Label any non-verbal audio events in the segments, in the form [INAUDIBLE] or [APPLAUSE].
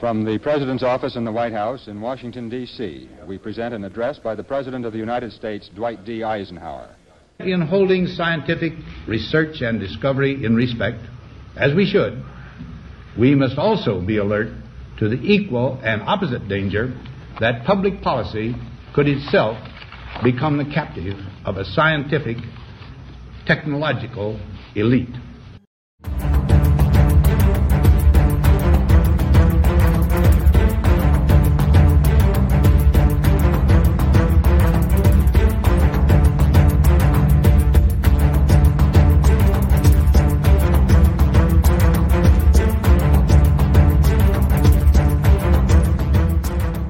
From the President's office in the White House in Washington, D.C., we present an address by the President of the United States, Dwight D. Eisenhower. In holding scientific research and discovery in respect, as we should, we must also be alert to the equal and opposite danger that public policy could itself become the captive of a scientific, technological elite.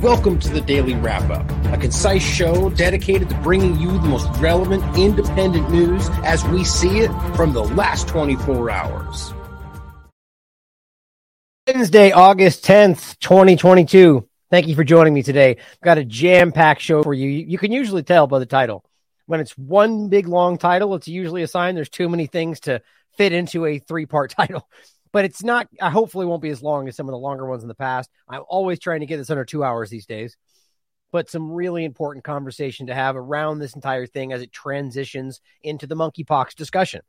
Welcome to the Daily Wrap Up, a concise show dedicated to bringing you the most relevant independent news as we see it from the last 24 hours. Wednesday, August 10th, 2022. Thank you for joining me today. I've got a jam packed show for you. You can usually tell by the title. When it's one big long title, it's usually a sign there's too many things to fit into a three part [LAUGHS] title but it's not. I hopefully won't be as long as some of the longer ones in the past. I'm always trying to get this under two hours these days, but some really important conversation to have around this entire thing as it transitions into the monkeypox discussion.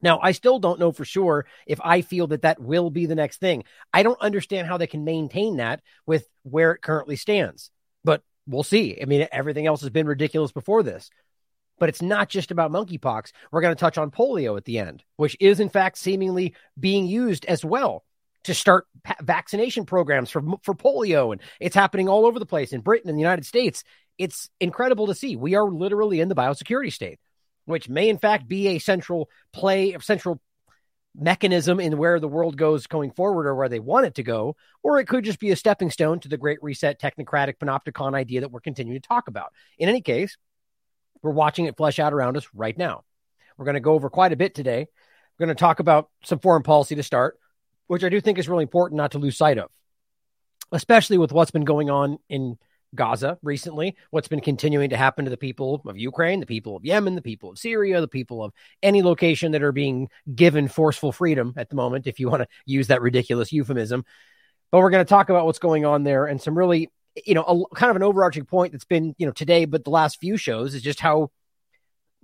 Now, I still don't know for sure if I feel that that will be the next thing. I don't understand how they can maintain that with where it currently stands, but we'll see. I mean, everything else has been ridiculous before this but it's not just about monkeypox. We're going to touch on polio at the end, which is in fact seemingly being used as well to start pa- vaccination programs for for polio, and it's happening all over the place in Britain and the United States. It's incredible to see. We are literally in the biosecurity state, which may in fact be a central play, of central mechanism in where the world goes going forward or where they want it to go, or it could just be a stepping stone to the great reset technocratic panopticon idea that we're continuing to talk about. In any case, we're watching it flesh out around us right now. We're going to go over quite a bit today. We're going to talk about some foreign policy to start, which I do think is really important not to lose sight of, especially with what's been going on in Gaza recently, what's been continuing to happen to the people of Ukraine, the people of Yemen, the people of Syria, the people of any location that are being given forceful freedom at the moment, if you want to use that ridiculous euphemism. But we're going to talk about what's going on there and some really you know, a kind of an overarching point that's been, you know, today, but the last few shows is just how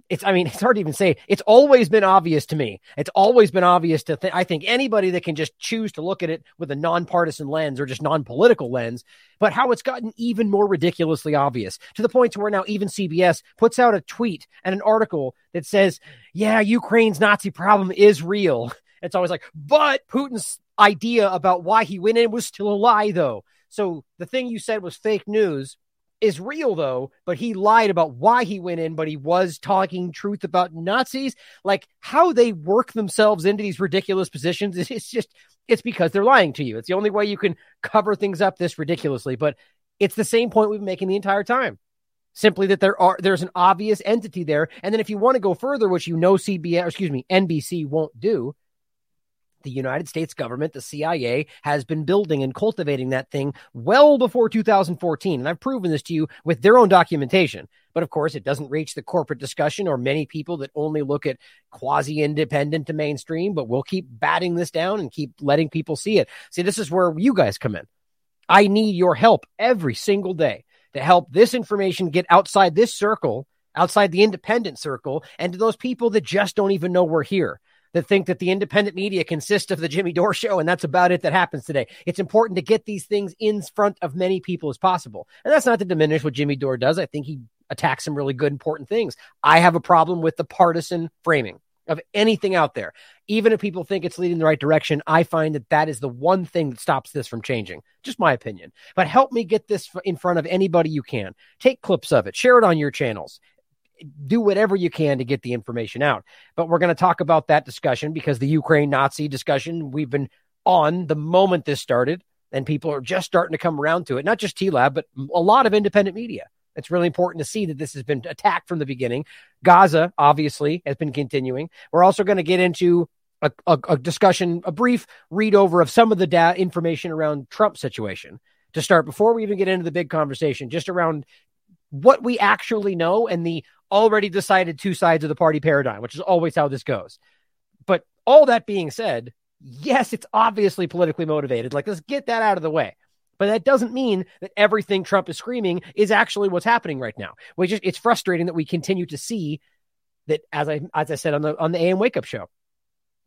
it's, I mean, it's hard to even say. It's always been obvious to me. It's always been obvious to, th- I think, anybody that can just choose to look at it with a nonpartisan lens or just non political lens, but how it's gotten even more ridiculously obvious to the point to where now even CBS puts out a tweet and an article that says, yeah, Ukraine's Nazi problem is real. It's always like, but Putin's idea about why he went in was still a lie, though. So the thing you said was fake news is real though, but he lied about why he went in, but he was talking truth about Nazis. Like how they work themselves into these ridiculous positions. It's just, it's because they're lying to you. It's the only way you can cover things up this ridiculously. But it's the same point we've been making the entire time. Simply that there are there's an obvious entity there. And then if you want to go further, which you know CBS, excuse me, NBC won't do, the United States government, the CIA, has been building and cultivating that thing well before 2014. And I've proven this to you with their own documentation. But of course, it doesn't reach the corporate discussion or many people that only look at quasi independent to mainstream. But we'll keep batting this down and keep letting people see it. See, this is where you guys come in. I need your help every single day to help this information get outside this circle, outside the independent circle, and to those people that just don't even know we're here that think that the independent media consists of the Jimmy Dore show and that's about it that happens today. It's important to get these things in front of many people as possible. And that's not to diminish what Jimmy Dore does. I think he attacks some really good, important things. I have a problem with the partisan framing of anything out there. Even if people think it's leading the right direction, I find that that is the one thing that stops this from changing. Just my opinion. But help me get this in front of anybody you can. Take clips of it, share it on your channels do whatever you can to get the information out. But we're going to talk about that discussion because the Ukraine Nazi discussion we've been on the moment this started, and people are just starting to come around to it. Not just TLAV, but a lot of independent media. It's really important to see that this has been attacked from the beginning. Gaza, obviously, has been continuing. We're also going to get into a, a, a, discussion, a brief read over of some of the da- information around Trump situation to start before we even get into the big conversation, just around what we actually know and the already decided two sides of the party paradigm, which is always how this goes. But all that being said, Yes, it's obviously politically motivated. Like, let's get that out of the way. But that doesn't mean that everything Trump is screaming is actually what's happening right now. We just it's frustrating that we continue to see that as I as I said on the on the AM wake up show.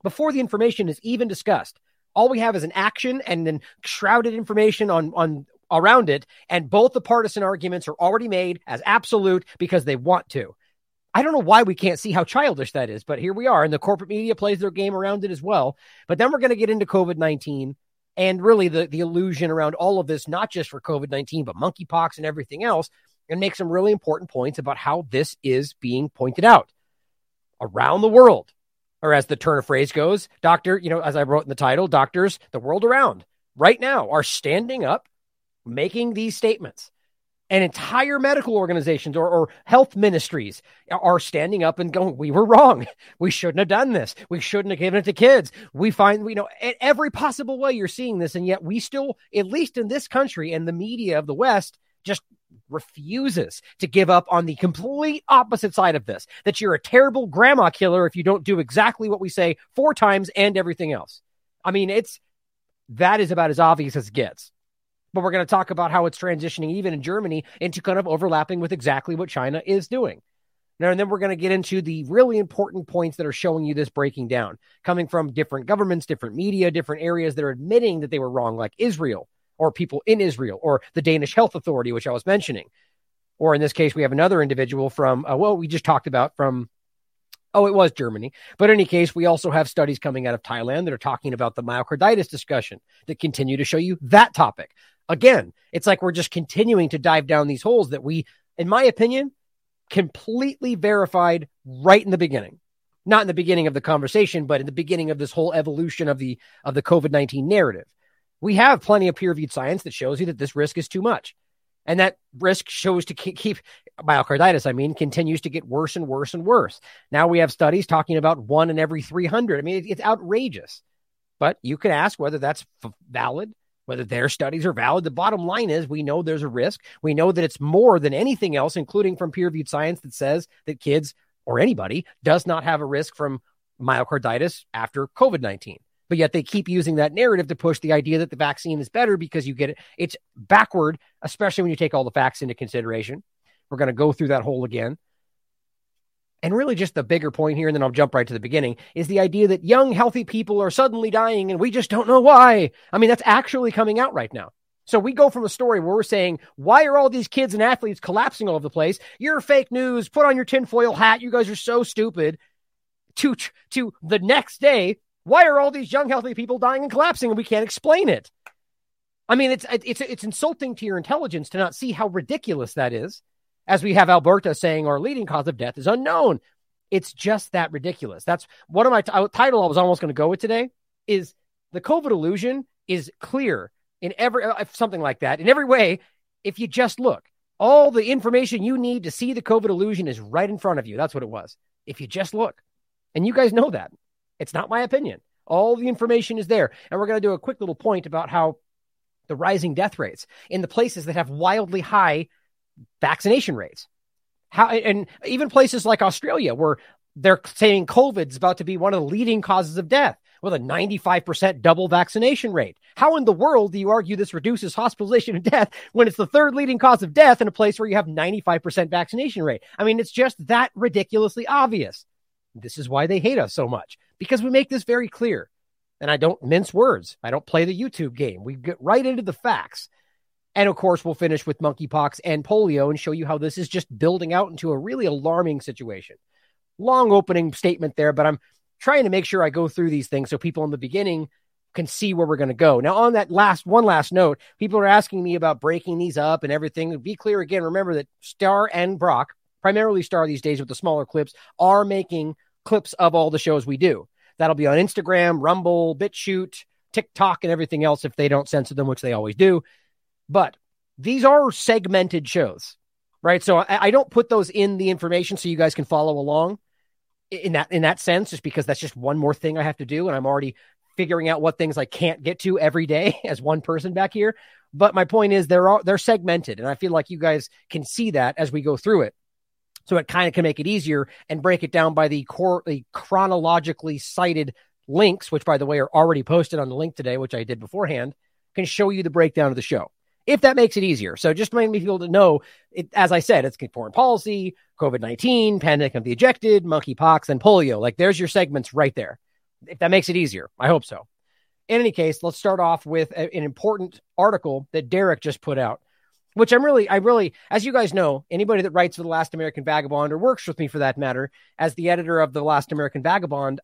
Before the information is even discussed, all we have is an action and then shrouded information on on around it and both the partisan arguments are already made as absolute because they want to. I don't know why we can't see how childish that is, but here we are. And the corporate media plays their game around it as well. But then we're going to get into COVID 19 and really the, the illusion around all of this, not just for COVID 19, but monkeypox and everything else, and make some really important points about how this is being pointed out around the world. Or as the turn of phrase goes, doctor, you know, as I wrote in the title, doctors, the world around right now are standing up, making these statements and entire medical organizations or, or, health ministries are standing up and going, we were wrong. We shouldn't have done this. We shouldn't have given it to kids. We find, you know, every possible way you're seeing this. And yet we still, at least in this country and the media of the West, just refuses to give up on the complete opposite side of this that you're a terrible grandma killer if you don't do exactly what we say four times and everything else. I mean, it's that is about as obvious as it gets but we're going to talk about how it's transitioning even in Germany into kind of overlapping with exactly what China is doing. Now, and then we're going to get into the really important points that are showing you this breaking down, coming from different governments, different media, different areas that are admitting that they were wrong, like Israel or people in Israel or the Danish Health Authority, which I was mentioning. Or in this case, we have another individual from, uh, well, we just talked about from Oh, it was Germany. But in any case, we also have studies coming out of Thailand that are talking about the myocarditis discussion that continue to show you that topic. Again, it's like we're just continuing to dive down these holes that we, in my opinion, completely verified right in the beginning. Not in the beginning of the conversation, but in the beginning of this whole evolution of the of the COVID-19 narrative. We have plenty of peer-reviewed science that shows you that this risk is too much. And that risk shows to keep myocarditis, I mean, continues to get worse and worse and worse. Now we have studies talking about one in every 300. I mean, it's outrageous. But you can ask whether that's valid whether their studies are valid. The bottom line is we know there's a risk. We know that it's more than anything else, including from peer reviewed science that says that kids or anybody does not have a risk from myocarditis after COVID 19. But yet they keep using that narrative to push the idea that the vaccine is better because you get it. It's backward, especially when you take all the facts into consideration. We're going to go through that whole again. And really, just the bigger point here, and then I'll jump right to the beginning, is the idea that young, healthy people are suddenly dying and we just don't know why. I mean, that's actually coming out right now. So we go from a story where we're saying, why are all these kids and athletes collapsing all over the place? You're fake news. Put on your tinfoil hat. You guys are so stupid. To, to the next day, why are all these young, healthy people dying and collapsing and we can't explain it? I mean, it's, it's, it's insulting to your intelligence to not see how ridiculous that is as we have Alberta saying our leading cause of death is unknown. It's just that ridiculous. That's one of my t- title I was almost going to go with today is the COVID illusion is clear in every uh, something like that in every way. If you just look, all the information you need to see the COVID illusion is right in front of you. That's what it was. If you just look, and you guys know that it's not my opinion. All the information is there, and we're going to do a quick little point about how the rising death rates in the places that have wildly high vaccination rates. How and even places like Australia where they're saying COVID's about to be one of the leading causes of death with a 95% double vaccination rate. How in the world do you argue this reduces hospitalization and death when it's the third leading cause of death in a place where you have 95% vaccination rate? I mean, it's just that ridiculously obvious. This is why they hate us so much because we make this very clear. And I don't mince words. I don't play the YouTube game. We get right into the facts. And of course, we'll finish with monkeypox and polio and show you how this is just building out into a really alarming situation. Long opening statement there, but I'm trying to make sure I go through these things so people in the beginning can see where we're going to go. Now, on that last one last note, people are asking me about breaking these up and everything. Be clear again. Remember that Star and Brock, primarily Star these days with the smaller clips, are making clips of all the shows we do. That'll be on Instagram, Rumble, BitChute, TikTok, and everything else if they don't censor them, which they always do. But these are segmented shows, right? So I, I, don't put those in the information so you guys can follow along in that in that sense, just because that's just one more thing I have to do, and I'm already figuring out what things I can't get to every day [LAUGHS] as one person back here. But my point is they're all, they're segmented, and I feel like you guys can see that as we go through it. So it kind of can make it easier and break it down by the core, the chronologically cited links, which by the way are already posted on the link today, which I did beforehand, can show you the breakdown of the show. If that makes it easier. So just make me feel to know, it, as I said, it's foreign policy, COVID 19, pandemic of the ejected, monkeypox, and polio. Like there's your segments right there. If that makes it easier, I hope so. In any case, let's start off with a, an important article that Derek just put out, which I'm really, I really, as you guys know, anybody that writes for the Last American Vagabond or works with me for that matter, as the editor of the Last American Vagabond,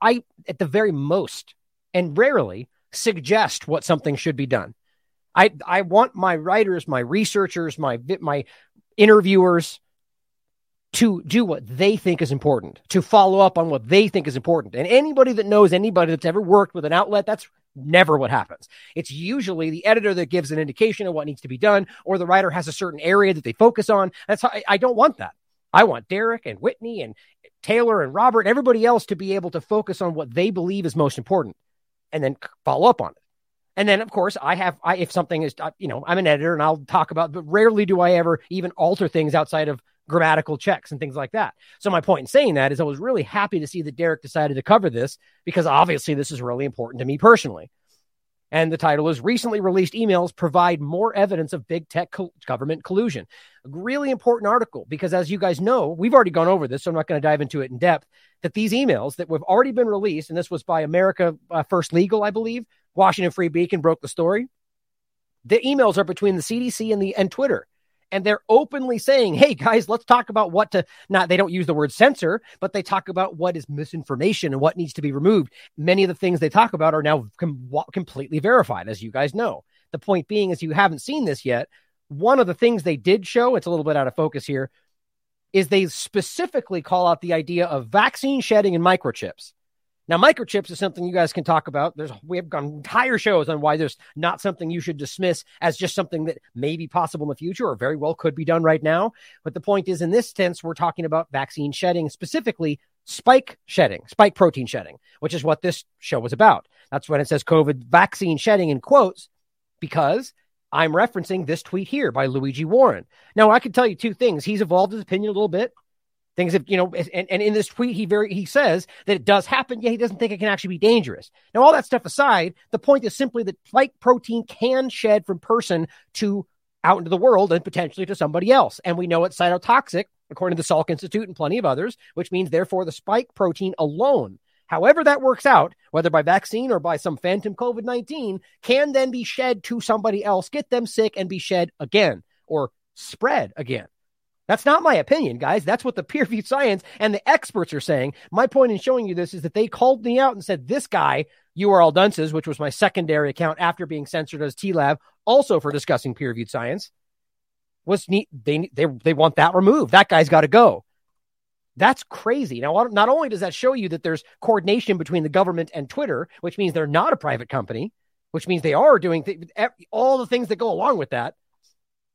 I, at the very most, and rarely, suggest what something should be done. I, I want my writers, my researchers, my, my interviewers to do what they think is important, to follow up on what they think is important. And anybody that knows anybody that's ever worked with an outlet, that's never what happens. It's usually the editor that gives an indication of what needs to be done, or the writer has a certain area that they focus on. That's how I, I don't want that. I want Derek and Whitney and Taylor and Robert everybody else to be able to focus on what they believe is most important and then follow up on it. And then, of course, I have, I, if something is, uh, you know, I'm an editor and I'll talk about, but rarely do I ever even alter things outside of grammatical checks and things like that. So my point in saying that is I was really happy to see that Derek decided to cover this because obviously this is really important to me personally. And the title is Recently Released Emails Provide More Evidence of Big Tech co- Government Collusion. A really important article because, as you guys know, we've already gone over this, so I'm not going to dive into it in depth. That these emails that have already been released, and this was by America uh, First Legal, I believe, Washington Free Beacon broke the story. The emails are between the CDC and the and Twitter and they're openly saying, "Hey guys, let's talk about what to not they don't use the word censor, but they talk about what is misinformation and what needs to be removed. Many of the things they talk about are now com- completely verified as you guys know. The point being is you haven't seen this yet. One of the things they did show, it's a little bit out of focus here, is they specifically call out the idea of vaccine shedding and microchips. Now, microchips is something you guys can talk about. There's we have gone entire shows on why there's not something you should dismiss as just something that may be possible in the future or very well could be done right now. But the point is, in this sense, we're talking about vaccine shedding, specifically spike shedding, spike protein shedding, which is what this show was about. That's when it says COVID vaccine shedding in quotes, because I'm referencing this tweet here by Luigi Warren. Now, I can tell you two things. He's evolved his opinion a little bit. Things have, you know, and, and in this tweet, he very he says that it does happen. Yeah, he doesn't think it can actually be dangerous. Now, all that stuff aside, the point is simply that spike protein can shed from person to out into the world and potentially to somebody else. And we know it's cytotoxic, according to the Salk Institute and plenty of others, which means therefore the spike protein alone, however that works out, whether by vaccine or by some phantom COVID 19, can then be shed to somebody else, get them sick, and be shed again or spread again. That's not my opinion, guys. That's what the [LAUGHS] peer reviewed science and the experts are saying. My point in showing you this is that they called me out and said, This guy, URL Dunces, which was my secondary account after being censored as TLAV, also for discussing peer reviewed science, was neat. They, they, they want that removed. That guy's got to go. That's crazy. Now, not only does that show you that there's coordination between the government and Twitter, which means they're not a private company, which means they are doing th- all the things that go along with that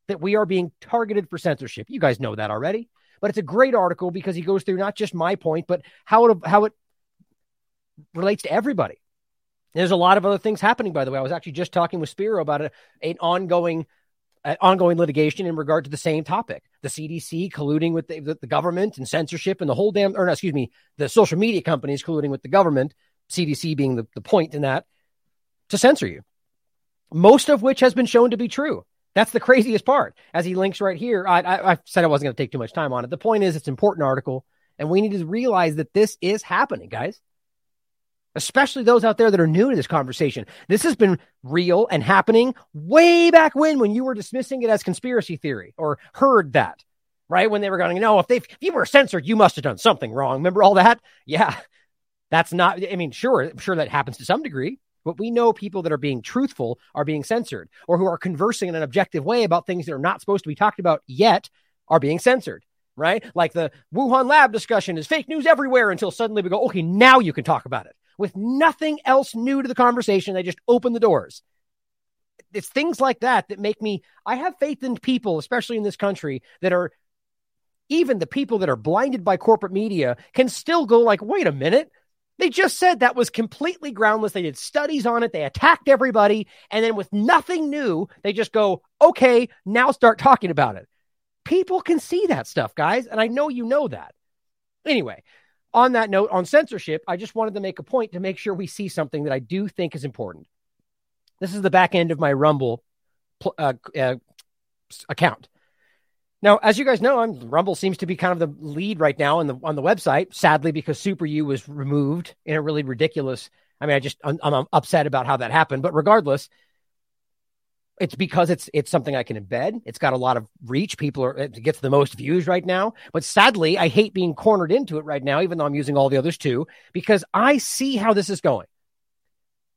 that we are being targeted for censorship. You guys know that already. But it's a great article because he goes through not just my point, but how it how it relates to everybody. There's a lot of other things happening, by the way. I was actually just talking with Spiro about a, an ongoing ongoing litigation in regard to the same topic. The CDC colluding with the, the, the, government and censorship and the whole damn, or no, excuse me, the social media companies colluding with the government, CDC being the, the point in that, to censor you. Most of which has been shown to be true. That's the craziest part. As he links right here, I, I, I said I wasn't going to take too much time on it. The point is, it's an important article, and we need to realize that this is happening, guys. Especially those out there that are new to this conversation. This has been real and happening way back when, when you were dismissing it as conspiracy theory or heard that, right? When they were going, no, if they if you were censored, you must have done something wrong. Remember all that? Yeah, that's not. I mean, sure, I'm sure that happens to some degree. But we know people that are being truthful are being censored or who are conversing in an objective way about things that are not supposed to be talked about yet are being censored, right? Like the Wuhan lab discussion is fake news everywhere until suddenly we go, okay, now you can talk about it with nothing else new to the conversation. They just open the doors. It's things like that that make me, I have faith in people, especially in this country, that are even the people that are blinded by corporate media can still go like, wait a minute, they just said that was completely groundless. They did studies on it. They attacked everybody. And then with nothing new, they just go, okay, now start talking about it. People can see that stuff, guys. And I know you know that. Anyway, on that note, on censorship, I just wanted to make a point to make sure we see something that I do think is important. This is the back end of my Rumble uh, uh, account. Now, as you guys know, I'm, Rumble seems to be kind of the lead right now on the on the website. Sadly, because Super U was removed in a really ridiculous. I mean, I just I'm, I'm upset about how that happened. But regardless, it's because it's it's something I can embed. It's got a lot of reach. People are it gets the most views right now. But sadly, I hate being cornered into it right now, even though I'm using all the others too, because I see how this is going.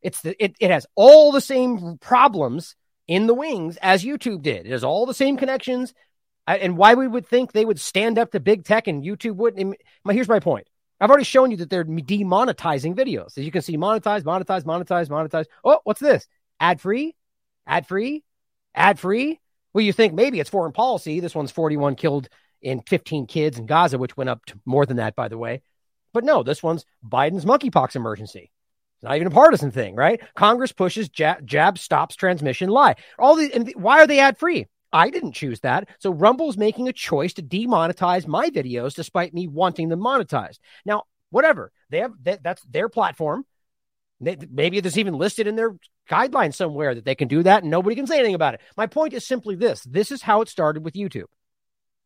It's the it, it has all the same problems in the wings as YouTube did. It has all the same connections. And why we would think they would stand up to big tech and YouTube wouldn't. My, Here's my point. I've already shown you that they're demonetizing videos. As you can see, monetize, monetize, monetize, monetize. Oh, what's this? Ad free? Ad free? Ad free? Well, you think maybe it's foreign policy. This one's 41 killed in 15 kids in Gaza, which went up to more than that, by the way. But no, this one's Biden's monkeypox emergency. It's not even a partisan thing, right? Congress pushes jab, jab stops transmission lie. All these, and why are they ad free? I didn't choose that. So Rumble's making a choice to demonetize my videos despite me wanting them monetized. Now, whatever. They have that, that's their platform. They, maybe it's even listed in their guidelines somewhere that they can do that and nobody can say anything about it. My point is simply this this is how it started with YouTube.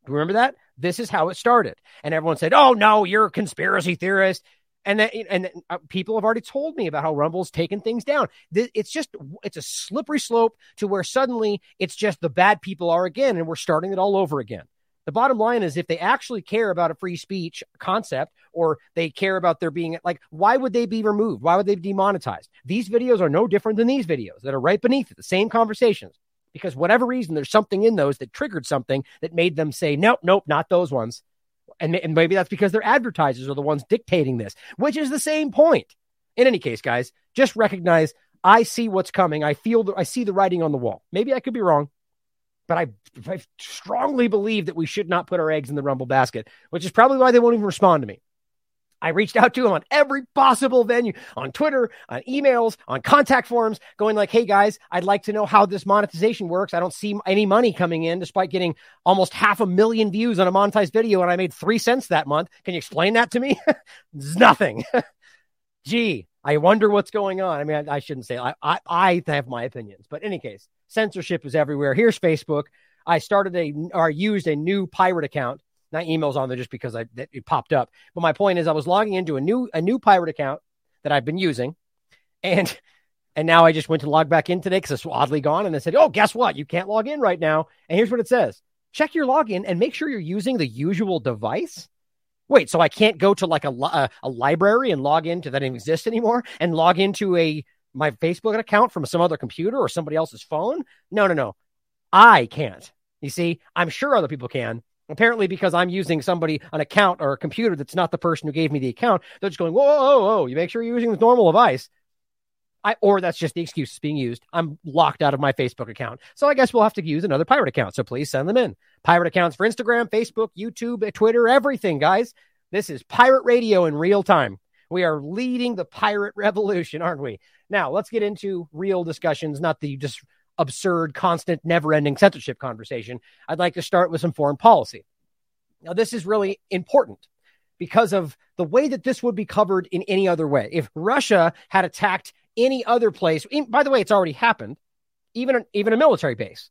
Remember that? This is how it started. And everyone said, oh, no, you're a conspiracy theorist. And that, and uh, people have already told me about how Rumble's taken things down. It's just it's a slippery slope to where suddenly it's just the bad people are again, and we're starting it all over again. The bottom line is if they actually care about a free speech concept or they care about there being like, why would they be removed? Why would they be demonetized? These videos are no different than these videos that are right beneath it, the same conversations. Because whatever reason, there's something in those that triggered something that made them say, nope, nope, not those ones. And, and maybe that's because their advertisers are the ones dictating this, which is the same point. In any case, guys, just recognize I see what's coming. I feel the, I see the writing on the wall. Maybe I could be wrong but I, I strongly believe that we should not put our eggs in the Rumble basket, which is probably why they won't even respond to me. I reached out to him on every possible venue on Twitter, on emails, on contact forms, going like, Hey guys, I'd like to know how this monetization works. I don't see any money coming in despite getting almost half a million views on a monetized video. And I made three cents that month. Can you explain that to me? [LAUGHS] nothing. [LAUGHS] Gee, I wonder what's going on. I mean, I, I shouldn't say I, I, I have my opinions, but in any case, censorship is everywhere. Here's Facebook. I started a or used a new pirate account. Not emails on there just because I it popped up. But my point is, I was logging into a new a new pirate account that I've been using, and and now I just went to log back in today because it's oddly gone. And they said, "Oh, guess what? You can't log in right now." And here's what it says: Check your login and make sure you're using the usual device. Wait, so I can't go to like a, a, a library and log into that doesn't exist anymore and log into a my Facebook account from some other computer or somebody else's phone? No, no, no. I can't. You see, I'm sure other people can. Apparently, because I'm using somebody, an account or a computer that's not the person who gave me the account, they're just going, whoa, whoa, whoa, you make sure you're using the normal device. I, or that's just the excuse being used. I'm locked out of my Facebook account. So I guess we'll have to use another pirate account. So please send them in. Pirate accounts for Instagram, Facebook, YouTube, Twitter, everything, guys. This is pirate radio in real time. We are leading the pirate revolution, aren't we? Now, let's get into real discussions, not the just absurd, constant, never ending censorship conversation. I'd like to start with some foreign policy. Now, this is really important because of the way that this would be covered in any other way. If Russia had attacked any other place, by the way, it's already happened, even, even a military base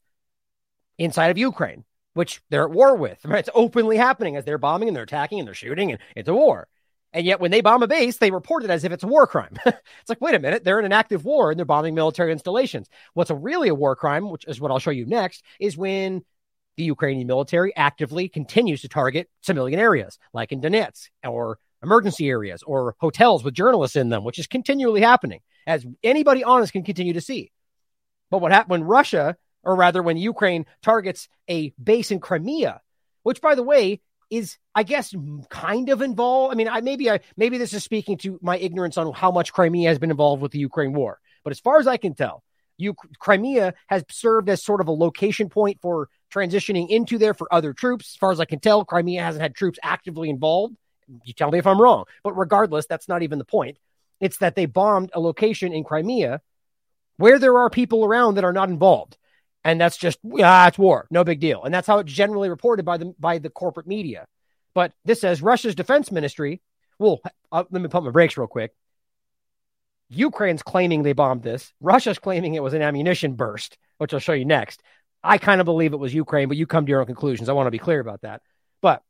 inside of Ukraine, which they're at war with. [LAUGHS] Right? It's openly happening as they're bombing and they're attacking and they're shooting, and it's a war. And yet, when they bomb a base, they report it as if it's a war crime. [LAUGHS] it's like, wait a minute, they're in an active war and they're bombing military installations. What's a really a war crime, which is what I'll show you next, is when the Ukrainian military actively continues to target civilian areas, like in Donetsk or emergency areas or hotels with journalists in them, which is continually happening, as anybody honest can continue to see. But what happened when Russia, or rather when Ukraine targets a base in Crimea, which, by the way, is I guess kind of involved. I mean, I maybe I maybe this is speaking to my ignorance on how much Crimea has been involved with the Ukraine war. But as far as I can tell, you, Crimea has served as sort of a location point for transitioning into there for other troops. As far as I can tell, Crimea hasn't had troops actively involved. You tell me if I'm wrong. But regardless, that's not even the point. It's that they bombed a location in Crimea where there are people around that are not involved and that's just ah, it's war, no big deal. And that's how it's generally reported by the by the corporate media. But this says Russia's defense ministry Well, uh, let me pump my brakes real quick. Ukraine's claiming they bombed this. Russia's claiming it was an ammunition burst, which I'll show you next. I kind of believe it was Ukraine, but you come to your own conclusions. I want to be clear about that. But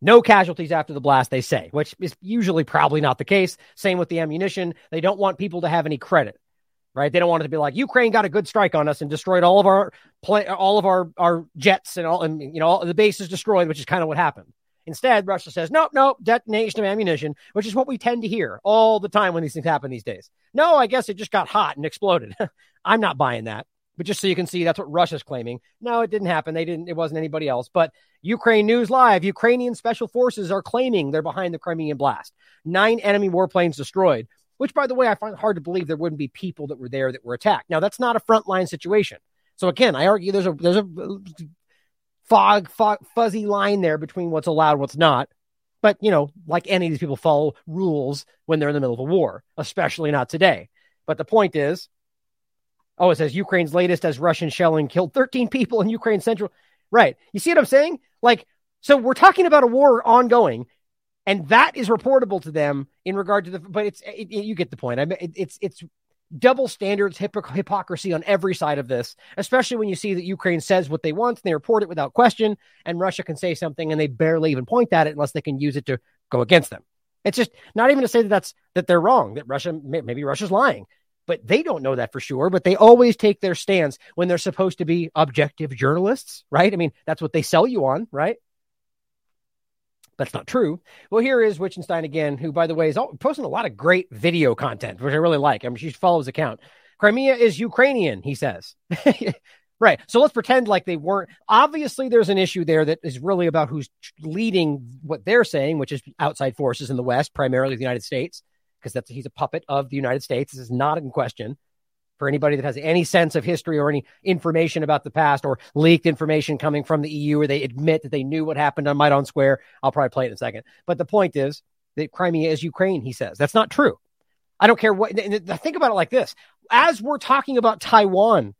no casualties after the blast, they say, which is usually probably not the case. Same with the ammunition. They don't want people to have any credit, right? They don't want it to be like Ukraine got a good strike on us and destroyed all of our play, all of our our jets and all, and you know, all, the base is destroyed, which is kind of what happened. Instead, Russia says, nope, nope, detonation of ammunition, which is what we tend to hear all the time when these things happen these days. No, I guess it just got hot and exploded. [LAUGHS] I'm not buying that. But just so you can see, that's what Russia's claiming. No, it didn't happen. They didn't. It wasn't anybody else. But Ukraine News Live, Ukrainian special forces are claiming they're behind the Crimean blast. Nine enemy warplanes destroyed. Which, by the way, I find hard to believe there wouldn't be people that were there that were attacked. Now, that's not a frontline situation. So again, I argue there's a there's a fog, fog fuzzy line there between what's allowed, what's not. But you know, like any of these people follow rules when they're in the middle of a war, especially not today. But the point is, Oh, it says Ukraine's latest as Russian shelling killed 13 people in Ukraine central. Right. You see what I'm saying? Like, so we're talking about a war ongoing, and that is reportable to them in regard to the. But it's it, it, you get the point. I mean, it, it's it's double standards, hypocrisy on every side of this, especially when you see that Ukraine says what they want and they report it without question, and Russia can say something and they barely even point at it unless they can use it to go against them. It's just not even to say that that's that they're wrong, that Russia maybe Russia's lying but they don't know that for sure. But they always take their stance when they're supposed to be objective journalists, right? I mean, that's what they sell you on, right? That's not true. Well, here is Wittgenstein again, who, by the way, is posting a lot of great video content, which I really like. I mean, you should follow his account. Crimea is Ukrainian, he says. [LAUGHS] right. So let's pretend like they weren't. Obviously, there's an issue there that is really about who's leading what they're saying, which is outside forces in the West, primarily the United States because that's he's a puppet of the United States. This is not in question for anybody that has any sense of history or any information about the past or leaked information coming from the EU or they admit that they knew what happened on Maidan Square. I'll probably play it in a second. But the point is that Crimea is Ukraine, he says. That's not true. I don't care what. Think about it like this: as we're talking about Taiwan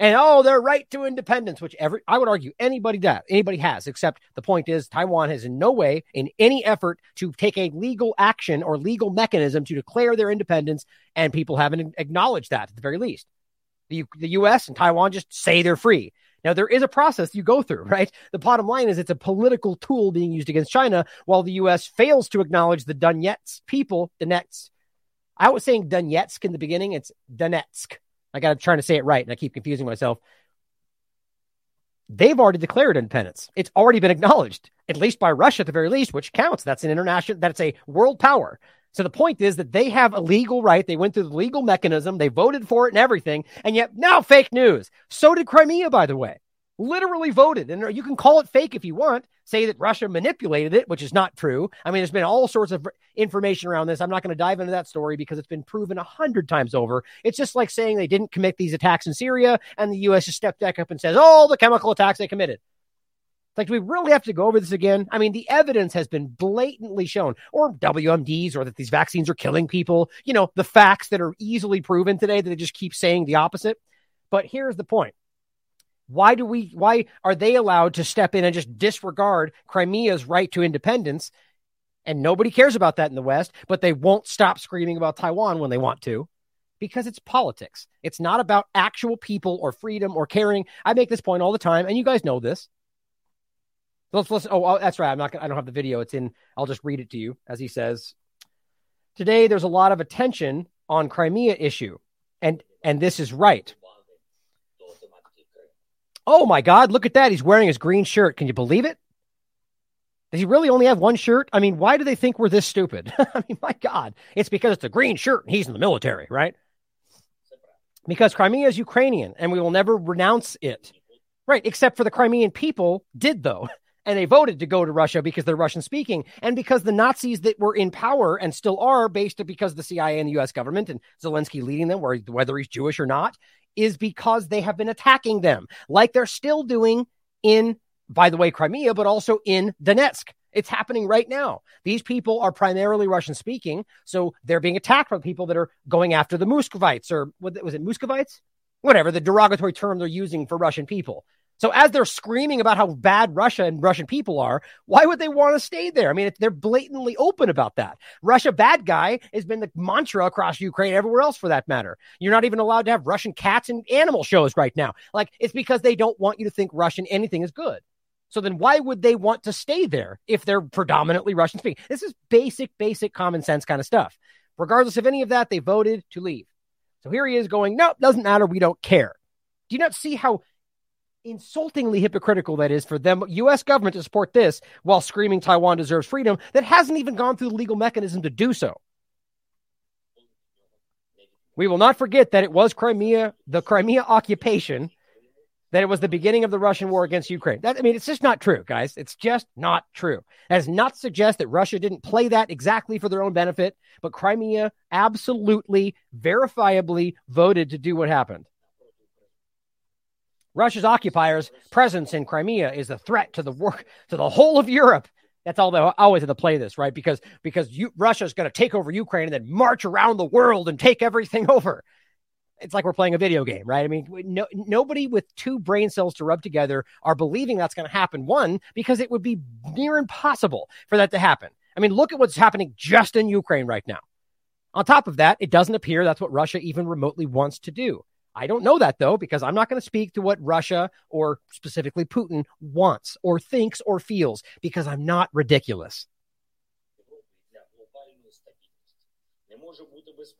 and oh, their right to independence, which every I would argue anybody does, anybody has, except the point is Taiwan has in no way in any effort to take a legal action or legal mechanism to declare their independence, and people haven't acknowledged that at the very least. The, the U.S. and Taiwan just say they're free. Now there is a process you go through, [LAUGHS] right? The bottom line is it's a political tool being used against China, while the U.S. fails to acknowledge the Donetsk people. Donetsk. I was saying Donetsk in the beginning. It's Donetsk I got to try to say it right, and I keep confusing myself. They've already declared independence. It's already been acknowledged, at least by Russia, at the very least, which counts. That's an international. That's a world power. So the point is that they have a legal right. They went through the legal mechanism. They voted for it and everything. And yet now fake news. So did Crimea, by the way literally voted. And you can call it fake if you want, say that Russia manipulated it, which is not true. I mean, there's been all sorts of information around this. I'm not going to dive into that story because it's been proven a hundred times over. It's just like saying they didn't commit these attacks in Syria and the U.S. just stepped back up and says, oh, the chemical attacks they committed. Like, do we really have to go over this again? I mean, the evidence has been blatantly shown, or WMDs, or that these vaccines are killing people. You know, the facts that are easily proven today that they just keep saying the opposite. But here's the point why do we why are they allowed to step in and just disregard Crimea's right to independence? And nobody cares about that in the West, but they won't stop screaming about Taiwan when they want to because it's politics. It's not about actual people or freedom or caring. I make this point all the time, and you guys know this. Let's listen. Oh, oh that's right. I'm not. I don't have the video. It's in. I'll just read it to you as he says. Today, there's a lot of attention on Crimea issue, and and this is right. Oh my God, look at that. He's wearing his green shirt. Can you believe it? Does he really only have one shirt? I mean, why do they think we're this stupid? [LAUGHS] I mean, my God, it's because it's a green shirt and he's in the military, right? Because Crimea is Ukrainian and we will never renounce it. Right, except for the Crimean people did, though. [LAUGHS] And they voted to go to Russia because they're Russian speaking. And because the Nazis that were in power and still are, based because the CIA and the US government and Zelensky leading them, whether he's Jewish or not, is because they have been attacking them, like they're still doing in, by the way, Crimea, but also in Donetsk. It's happening right now. These people are primarily Russian speaking, so they're being attacked by people that are going after the Muscovites or what was it Muscovites? Whatever the derogatory term they're using for Russian people. So as they're screaming about how bad Russia and Russian people are, why would they want to stay there? I mean, they're blatantly open about that. Russia bad guy has been the mantra across Ukraine, everywhere else for that matter. You're not even allowed to have Russian cats and animal shows right now. Like it's because they don't want you to think Russian anything is good. So then why would they want to stay there if they're predominantly Russian speaking? This is basic, basic common sense kind of stuff. Regardless of any of that, they voted to leave. So here he is going, no, doesn't matter. We don't care. Do you not see how insultingly hypocritical that is for them US government to support this while screaming Taiwan deserves freedom that hasn't even gone through the legal mechanism to do so. We will not forget that it was Crimea, the Crimea occupation, that it was the beginning of the Russian war against Ukraine. That, I mean, it's just not true, guys. It's just not true. That does not suggest that Russia didn't play that exactly for their own benefit, but Crimea absolutely, verifiably voted to do what happened. Russia's occupiers' presence in Crimea is a threat to the work to the whole of Europe. That's all they always have to play this, right? Because because you, Russia's going to take over Ukraine and then march around the world and take everything [LAUGHS] over. It's like we're playing a video game, right? I mean, no, nobody with two brain cells to rub together are believing that's going to happen. One, because it would be near impossible for that to happen. I mean, look at what's happening just in Ukraine right now. On top of that, it doesn't appear that's what Russia even remotely wants to do. I don't know that though, because I'm not going to speak to what Russia or specifically Putin wants or thinks or feels because I'm not ridiculous.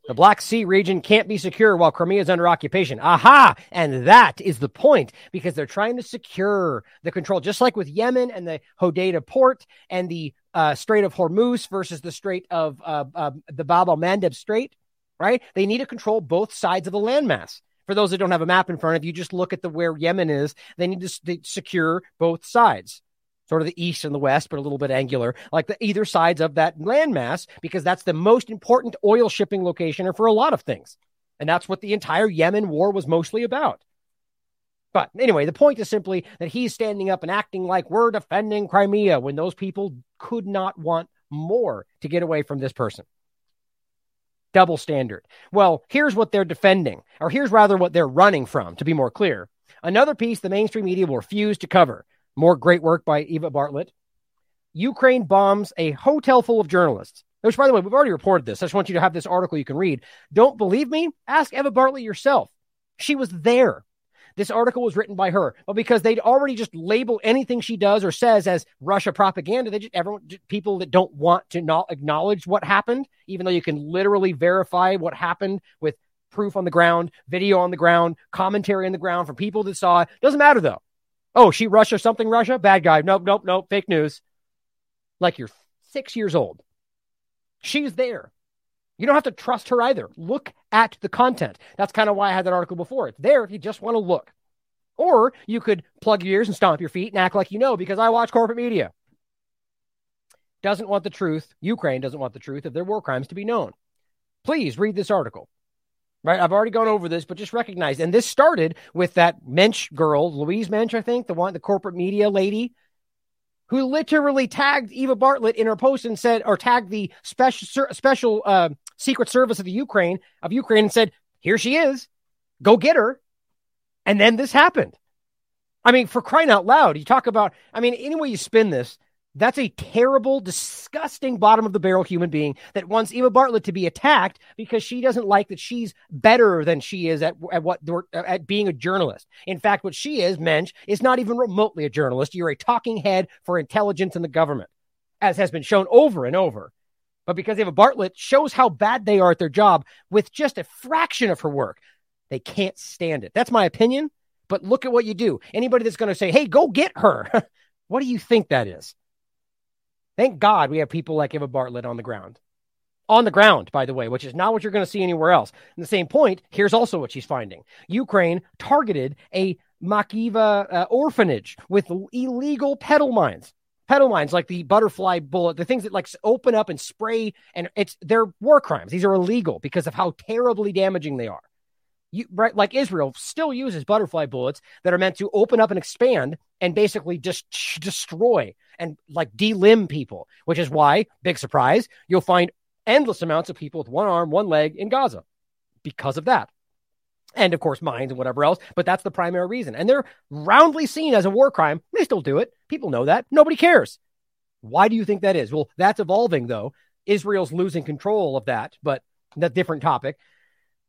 The Black Sea region can't be secure while Crimea is under occupation. Aha! And that is the point because they're trying to secure the control, just like with Yemen and the Hodeida port and the uh, Strait of Hormuz versus the Strait of uh, uh, the Bab al Mandeb Strait, right? They need to control both sides of the landmass. For those that don't have a map in front of you, just look at the where Yemen is. They need to secure both sides, sort of the east and the west, but a little bit angular, like the either sides of that landmass, because that's the most important oil shipping location or for a lot of things. And that's what the entire Yemen war was mostly about. But anyway, the point is simply that he's standing up and acting like we're defending Crimea when those people could not want more to get away from this person double standard. Well, here's what they're defending, or here's rather what they're running from, to be more clear. Another piece the mainstream media will refuse to cover. More great work by Eva Bartlett. Ukraine bombs a hotel full of journalists. Which, by the way, we've already reported this. I just want you to have this article you can read. Don't believe me? Ask Eva Bartlett yourself. She was there. This article was written by her, but because they'd already just label anything she does or says as Russia propaganda, they just everyone people that don't want to not acknowledge what happened, even though you can literally verify what happened with proof on the ground, video on the ground, commentary on the ground from people that saw it. Doesn't matter though. Oh, she Russia something Russia? Bad guy. Nope, nope, nope. Fake news. Like you're six years old. She's there. You don't have to trust her either. Look at the content. That's kind of why I had that article before. It's there if you just want to look. Or you could plug your ears and stomp your feet and act like you know because I watch corporate media. Doesn't want the truth. Ukraine doesn't want the truth of their war crimes to be known. Please read this article. Right? I've already gone over this, but just recognize. And this started with that Mensch girl, Louise Mensch, I think, the one, the corporate media lady who literally tagged Eva Bartlett in her post and said, or tagged the special special uh, Secret Service of the Ukraine of Ukraine and said, "Here she is, go get her." And then this happened. I mean, for crying out loud, you talk about. I mean, any way you spin this, that's a terrible, disgusting bottom of the barrel human being that wants Eva Bartlett to be attacked because she doesn't like that she's better than she is at, at what at being a journalist. In fact, what she is, Mensch, is not even remotely a journalist. You're a talking head for intelligence in the government, as has been shown over and over. But because Eva Bartlett shows how bad they are at their job with just a fraction of her work, they can't stand it. That's my opinion. But look at what you do. Anybody that's going to say, hey, go get her. [LAUGHS] what do you think that is? Thank God we have people like Eva Bartlett on the ground. On the ground, by the way, which is not what you're going to see anywhere else. And the same point, here's also what she's finding Ukraine targeted a Makiivka uh, orphanage with illegal petal mines. Petal mines like the butterfly bullet, the things that like open up and spray, and it's they're war crimes. These are illegal because of how terribly damaging they are. You, right, like Israel still uses butterfly bullets that are meant to open up and expand and basically just destroy and like delimb people, which is why, big surprise, you'll find endless amounts of people with one arm, one leg in Gaza because of that. And of course mines and whatever else. But that's the primary reason. And they're roundly seen as a war crime. They still do it. People know that. Nobody cares. Why do you think that is? Well, that's evolving though. Israel's losing control of that, but that's different topic.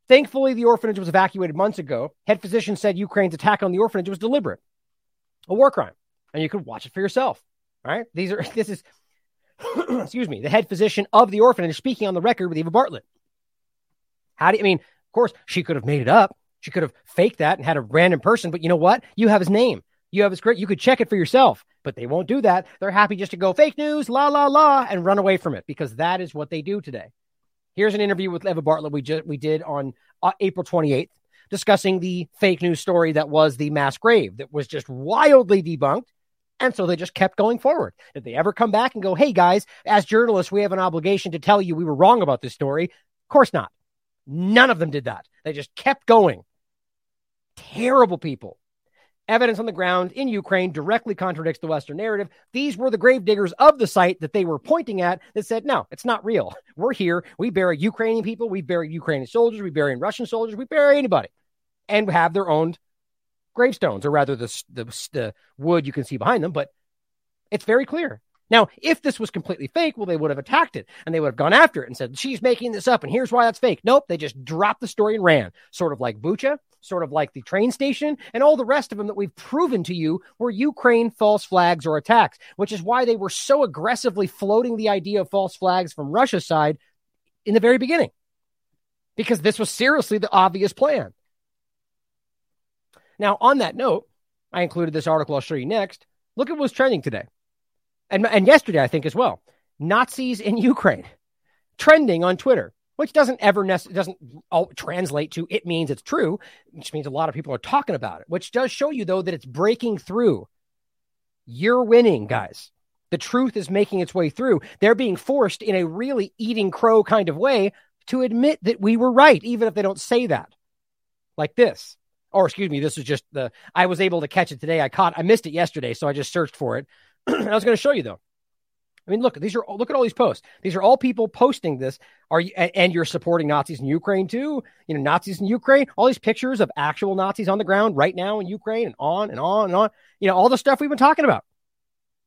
Thankfully, the orphanage was evacuated months ago. Head physician said Ukraine's attack on the orphanage was deliberate, a war crime, and you could watch it for yourself. Right? These are [LAUGHS] this is [CLEARS THROAT] excuse me, the head physician of the orphanage speaking on the record with Eva Bartlett. How do you I mean? Of course, she could have made it up. She could have faked that and had a random person, but you know what? You have his name. You have his great. You could check it for yourself, but they won't do that. They're happy just to go fake news, la la la, and run away from it because that is what they do today. Here's an interview with Eva Bartlett we just we did on uh, April 28th, discussing the fake news story that was the mass grave that was just wildly debunked. And so they just kept going forward. Did they ever come back and go, hey guys, as journalists, we have an obligation to tell you we were wrong about this story? Of course not. None of them did that. They just kept going. Terrible people. Evidence on the ground in Ukraine directly contradicts the Western narrative. These were the gravediggers of the site that they were pointing at that said, no, it's not real. [LAUGHS] We're here. We bury Ukrainian people. We bury Ukrainian soldiers. We bury Russian soldiers. We bury anybody and have their own gravestones, or rather the, the, the wood you can see behind them. But it's very clear. Now, if this was completely fake, well, they would have attacked it and they would have gone after it and said, she's making this up and here's why that's fake. Nope, they just dropped the story and ran, sort of like Bucha, sort of like the train station, and all the rest of them that we've proven to you were Ukraine false flags or attacks, which is why they were so aggressively floating the idea of false flags from Russia's side in the very beginning, because this was seriously the obvious plan. Now, on that note, I included this article I'll show you next. Look at what's trending today and, and yesterday, I think as well. Nazis in Ukraine trending on Twitter, which doesn't ever nec- doesn't translate to it means it's true, which means a lot of people are talking about it, which does show you though that it's breaking through. You're winning, guys. The truth is making its way through. They're being forced in a really eating crow kind of way to admit that we were right, even if they don't say that. Like this. Or excuse me, this is just the I was able to catch it today. I caught I missed it yesterday, so I just searched for it. [CLEARS THROAT] I was going to show you though. I mean, look, these are look at all these posts. These are all people posting this. Are you and you're supporting Nazis in Ukraine too? You know, Nazis in Ukraine. All these pictures of actual Nazis on the ground right now in Ukraine, and on and on and on. You know, all the stuff we've been talking about.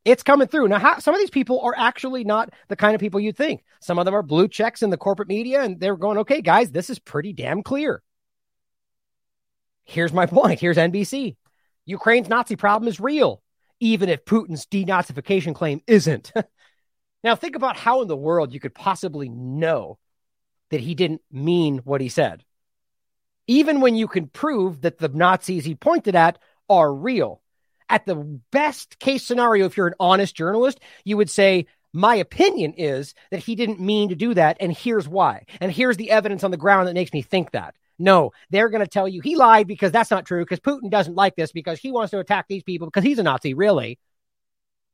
It's coming through now. How, some of these people are actually not the kind of people you think. Some of them are blue checks in the corporate media, and they're going, "Okay, guys, this is pretty damn clear." Here's my [LAUGHS] point. Here's NBC. Ukraine's Nazi problem is real even if Putin's denazification claim isn't. [LAUGHS] now, think about how in the world you could possibly know that he didn't mean what he said. Even when you can prove that the Nazis he pointed at are real. At the best case scenario, if you're an honest journalist, you would say, my opinion is that he didn't mean to do that, and here's why. And here's the evidence on the ground that makes me think that. No, they're going to tell you he lied because that's not true because Putin doesn't like this because he wants to attack these people because he's a Nazi, really.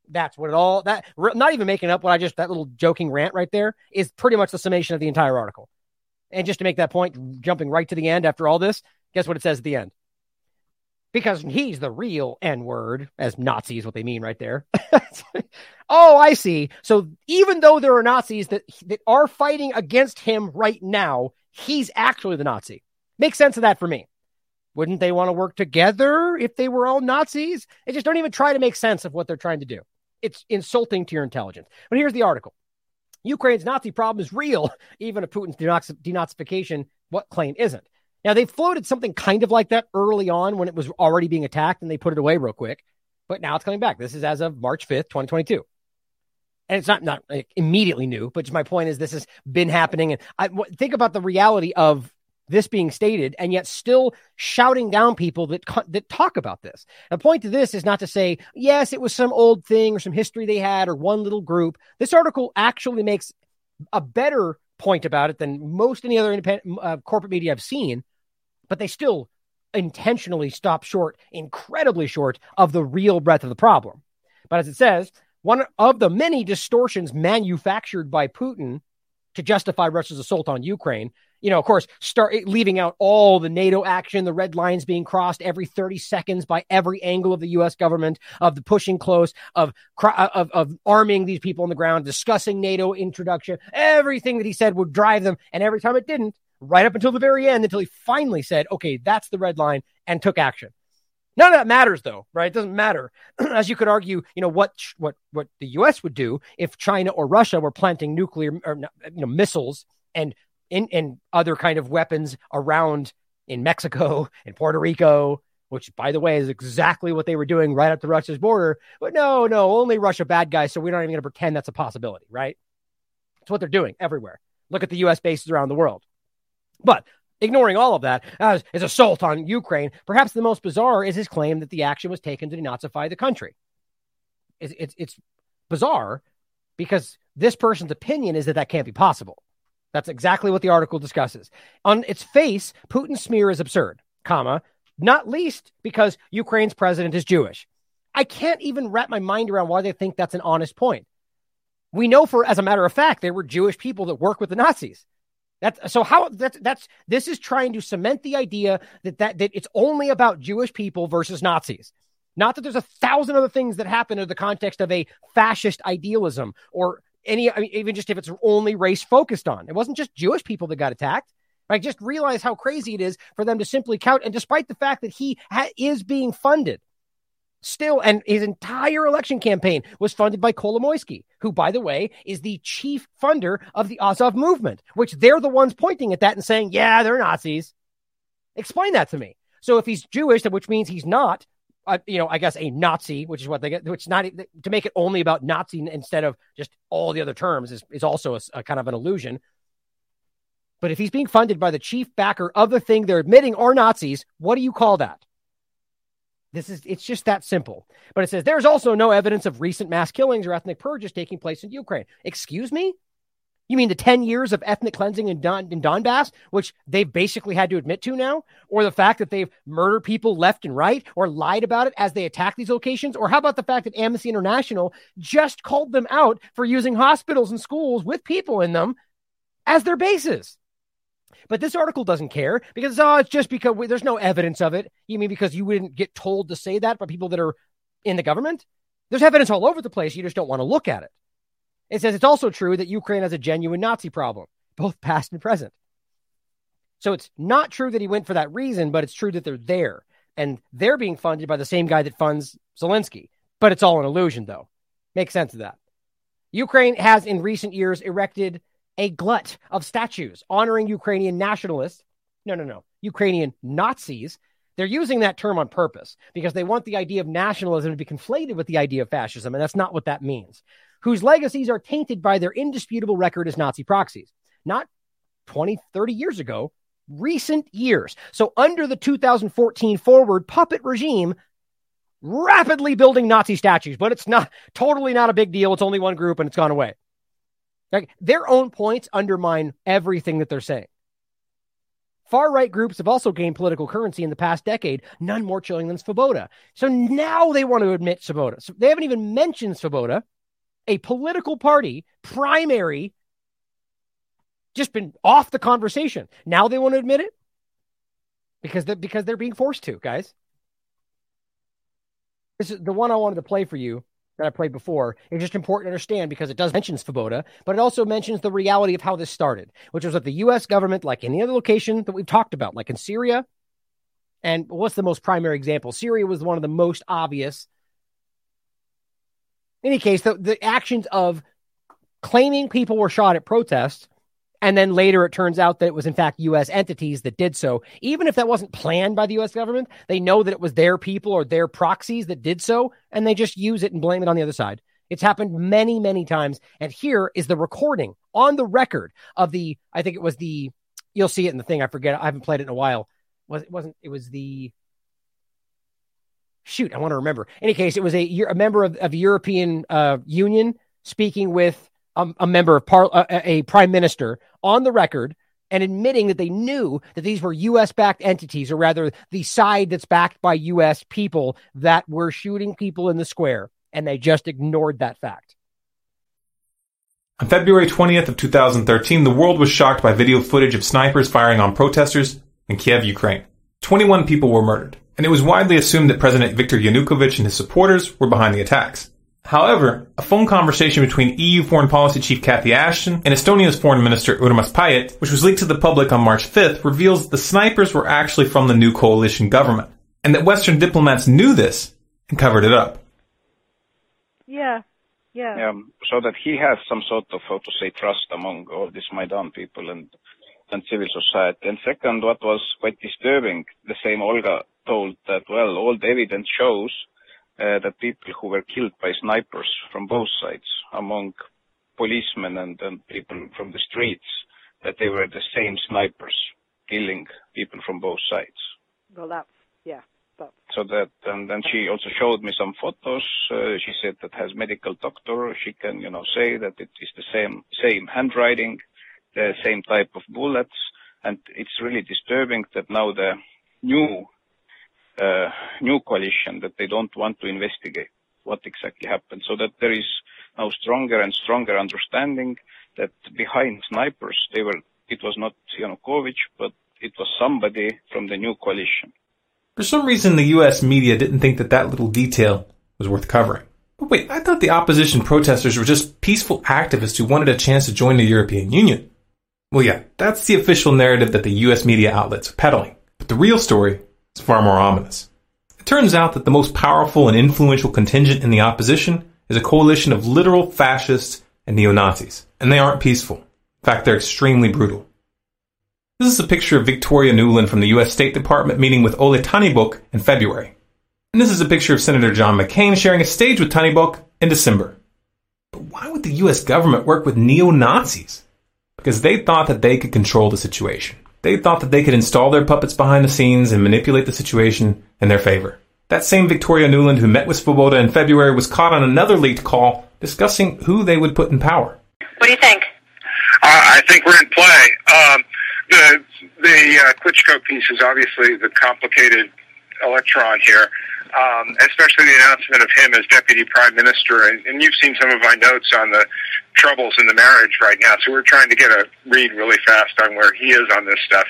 That's what it all that not even making up what I just that little joking rant right there is pretty much the summation of the entire article. And just to make that point, jumping right to the end after all this, guess what it says at the end? Because he's the real N word, as Nazi is what they mean right there. [LAUGHS] oh, I see. So even though there are Nazis that that are fighting against him right now, he's actually the Nazi. Makes sense of that for me. Wouldn't they want to work together if they were all Nazis? They just don't even try to make sense of what they're trying to do. It's insulting to your intelligence. But here's the article Ukraine's Nazi problem is real, [LAUGHS] even if Putin's denazification what claim isn't. Now, they floated something kind of like that early on when it was already being attacked and they put it away real quick. But now it's coming back. This is as of March 5th, 2022 and it's not not like immediately new, but my point is this has been happening. And I think about the reality of this being stated and yet still shouting down people that that talk about this. The point of this is not to say yes, it was some old thing or some history they had or one little group. This article actually makes a better point about it than most any other independent uh, corporate media I've seen, but they still intentionally stop short, incredibly short of the real breadth of the problem. But as it says, one of the many distortions manufactured by Putin to justify Russia's assault on Ukraine you know, of course, start leaving out all the NATO action, the red lines being crossed every 30 seconds by every angle of the U.S. government, of the pushing close, of, uh, of, of arming these people on the ground, discussing NATO introduction, everything that he said would drive them. And every time it didn't, right up until the very end until he finally said, okay, that's the red line and took action. None of that matters though, right? It doesn't matter. [CLEARS THROAT] As you could argue, you know, what, what, what the US would do if China or Russia were planting nuclear or, you know, missiles and in, and other kind of weapons around in Mexico and Puerto Rico, which by the way is exactly what they were doing right up to Russia's border. But no, no, only Russia bad guys. So we're not even going to pretend that's a possibility, right? It's what they're doing everywhere. Look at the US bases around the world. But ignoring all of that as his assault on Ukraine, perhaps the most bizarre is his claim that the action was taken to denazify the country. It's, it's, it's bizarre because this person's opinion is that that can't be possible. That's exactly what the article discusses. On its face, Putin's smear is absurd, comma, not least because Ukraine's president is Jewish. I can't even wrap my mind around why they think that's an honest point. We know for as a matter of fact there were Jewish people that work with the Nazis. That's so how that's that's this is trying to cement the idea that that that it's only about Jewish people versus Nazis. Not that there's a thousand other things that happen in the context of a fascist idealism or any I mean, even just if it's only race focused on. It wasn't just Jewish people that got attacked. Right? Just realize how crazy it is for them to simply count. And despite the fact that he ha- is being funded still, and his entire election campaign was funded by Kolomoisky, who, by the way, is the chief funder of the Azov movement, which they're the ones pointing at that and saying, yeah, they're Nazis. Explain that to me. So if he's Jewish, which means he's not, uh, you know, I guess a Nazi, which is what they get, which not to make it only about Nazi instead of just all the other terms is, is also a, a kind of an illusion. But if he's being funded by the chief backer of the thing they're admitting are Nazis, what do you call that? This is it's just that simple. But it says there's also no evidence of recent mass killings or ethnic purges taking place in Ukraine. Excuse me? You mean the 10 years of ethnic cleansing in, Don, in Donbass, which they've basically had to admit to now? Or the fact that they've murdered people left and right or lied about it as they attack these locations? Or how about the fact that Amnesty International just called them out for using hospitals and schools with people in them as their bases? But this article doesn't care because, oh, it's just because we, there's no evidence of it. You mean because you wouldn't get told to say that by people that are in the government? There's evidence all over the place. You just don't want to look at it. It says it's also true that Ukraine has a genuine Nazi problem, both past and present. So it's not true that he went for that reason, but it's true that they're there. And they're being funded by the same guy that funds Zelensky. But it's all an illusion, though. Make sense of that. Ukraine has in recent years erected a glut of statues honoring Ukrainian nationalists. No, no, no. Ukrainian Nazis. They're using that term on purpose because they want the idea of nationalism to be conflated with the idea of fascism. And that's not what that means whose legacies are tainted by their indisputable record as Nazi proxies. Not 20, 30 years ago, recent years. So, under the 2014 forward puppet regime, rapidly building Nazi statues, but it's not totally not a big deal. It's only one group and it's gone away. Like their own points undermine everything that they're saying. Far right groups have also gained political currency in the past decade, none more chilling than Svoboda. So now they want to admit Svoboda. So they haven't even mentioned Svoboda a political party primary just been off the conversation. Now they want to admit it because they're, because they're being forced to, guys. This is the one I wanted to play for you that I played before. It's just important to understand because it does mention Svoboda, but it also mentions the reality of how this started, which was that the U.S. government, like any other location that we've talked about, like in Syria, and what's the most primary example? Syria was one of the most obvious any case, the, the actions of claiming people were shot at protests, and then later it turns out that it was in fact U.S. entities that did so. Even if that wasn't planned by the U.S. government, they know that it was their people or their proxies that did so, and they just use it and blame it on the other side. It's happened many, many times. And here is the recording on the record of the, I think it was the, you'll see it in the thing. I forget. I haven't played it in a while. Was it wasn't, it was the, shoot, I want to remember. In any case, it was a, a member of, of European uh, Union speaking with a, a member of par, a, a prime minister on the record and admitting that they knew that these were U.S. backed entities, or rather, the side that's backed by U.S. people that were shooting people in the square, and they just ignored that fact. On February 20th of 2013, the world was shocked by video footage of snipers firing on protesters in Kiev, Ukraine. 21 people were murdered and it was widely assumed that President Viktor Yanukovych and his supporters were behind the attacks. However, a phone conversation between EU Foreign Policy Chief Cathy Ashton and Estonia's Foreign Minister Urmas Paet, which was leaked to the public on March 5th, reveals the snipers were actually from the new coalition government, and that Western diplomats knew this and covered it up. Yeah, yeah. Yeah, so that he has some sort of, how to say, trust among all these Maidan people and and civil society. And second, what was quite disturbing, the same Olga told that, well, all the evidence shows uh, that people who were killed by snipers from both sides, among policemen and, and people from the streets, that they were the same snipers killing people from both sides. Well, that's, yeah. That's... So that, and then she also showed me some photos. Uh, she said that has medical doctor. She can, you know, say that it is the same, same handwriting, the same type of bullets. And it's really disturbing that now the new uh, new coalition that they don't want to investigate what exactly happened. So that there is now stronger and stronger understanding that behind snipers, they were, it was not Yanukovych, but it was somebody from the new coalition. For some reason, the US media didn't think that that little detail was worth covering. But wait, I thought the opposition protesters were just peaceful activists who wanted a chance to join the European Union. Well, yeah, that's the official narrative that the US media outlets are peddling. But the real story is far more ominous. It turns out that the most powerful and influential contingent in the opposition is a coalition of literal fascists and neo-Nazis. And they aren't peaceful. In fact, they're extremely brutal. This is a picture of Victoria Nuland from the US State Department meeting with Oleh Tyahnybok in February. And this is a picture of Senator John McCain sharing a stage with Tyahnybok in December. But why would the US government work with neo-Nazis? because they thought that they could control the situation. They thought that they could install their puppets behind the scenes and manipulate the situation in their favor. That same Victoria Nuland who met with Svoboda in February was caught on another leaked call discussing who they would put in power. What do you think? Uh, I think we're in play. Um, the the uh, Klitschko piece is obviously the complicated electron here um, especially the announcement of him as deputy prime minister. And, and you've seen some of my notes on the troubles in the marriage right now. So we're trying to get a read really fast on where he is on this stuff.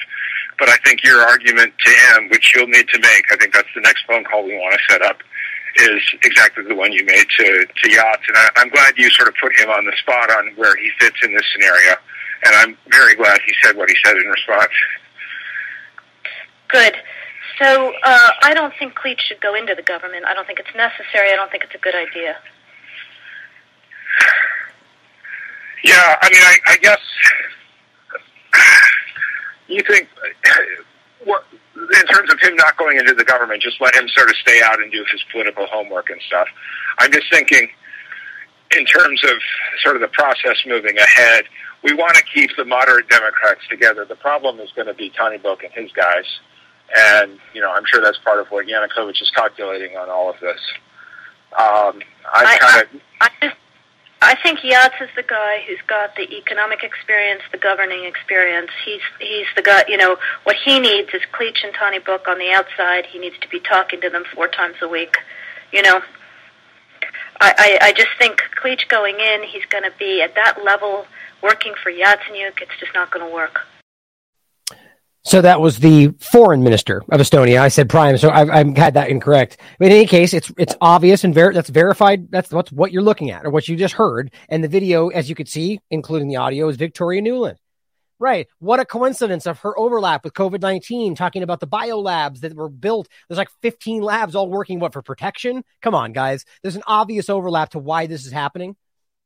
But I think your argument to him, which you'll need to make, I think that's the next phone call we want to set up, is exactly the one you made to, to Yats. And I, I'm glad you sort of put him on the spot on where he fits in this scenario. And I'm very glad he said what he said in response. Good. So uh, I don't think Klitsch should go into the government. I don't think it's necessary. I don't think it's a good idea. Yeah, I mean, I, I guess you think what in terms of him not going into the government, just let him sort of stay out and do his political homework and stuff. I'm just thinking in terms of sort of the process moving ahead. We want to keep the moderate Democrats together. The problem is going to be Tyahnybok and his guys and, you know, I'm sure that's part of what Yanukovych is calculating on all of this. Um, I kind of. I, I, I think Yats is the guy who's got the economic experience, the governing experience. He's he's the guy. You know what he needs is Klitsch and Tyahnybok on the outside. He needs to be talking to them four times a week. You know, I I, I just think Klitsch going in, he's going to be at that level working for Yatsenyuk. It's just not going to work. So that was the foreign minister of Estonia. I said prime, so I've, I've had that incorrect. But in any case, it's it's obvious and ver- that's verified. That's what's what you're looking at or what you just heard. And the video, as you could see, including the audio, is Victoria Nuland. Right. What a coincidence of her overlap with COVID 19, talking about the bio labs that were built. There's like 15 labs all working, what, for protection? Come on, guys. There's an obvious overlap to why this is happening,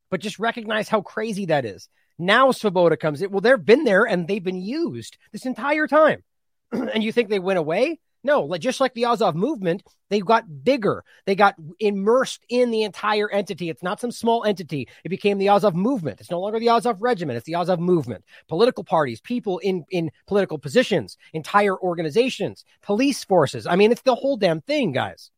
but just recognize how crazy that is. Now Svoboda comes in. Well, they've been there and they've been used this entire time. [CLEARS THROAT] and you think they went away? No, just like the Azov movement, they got bigger. They got immersed in the entire entity. It's not some small entity. It became the Azov movement. It's no longer the Azov regiment. It's the Azov movement. Political parties, people in, in political positions, entire organizations, police forces. I mean, it's the whole damn thing, guys.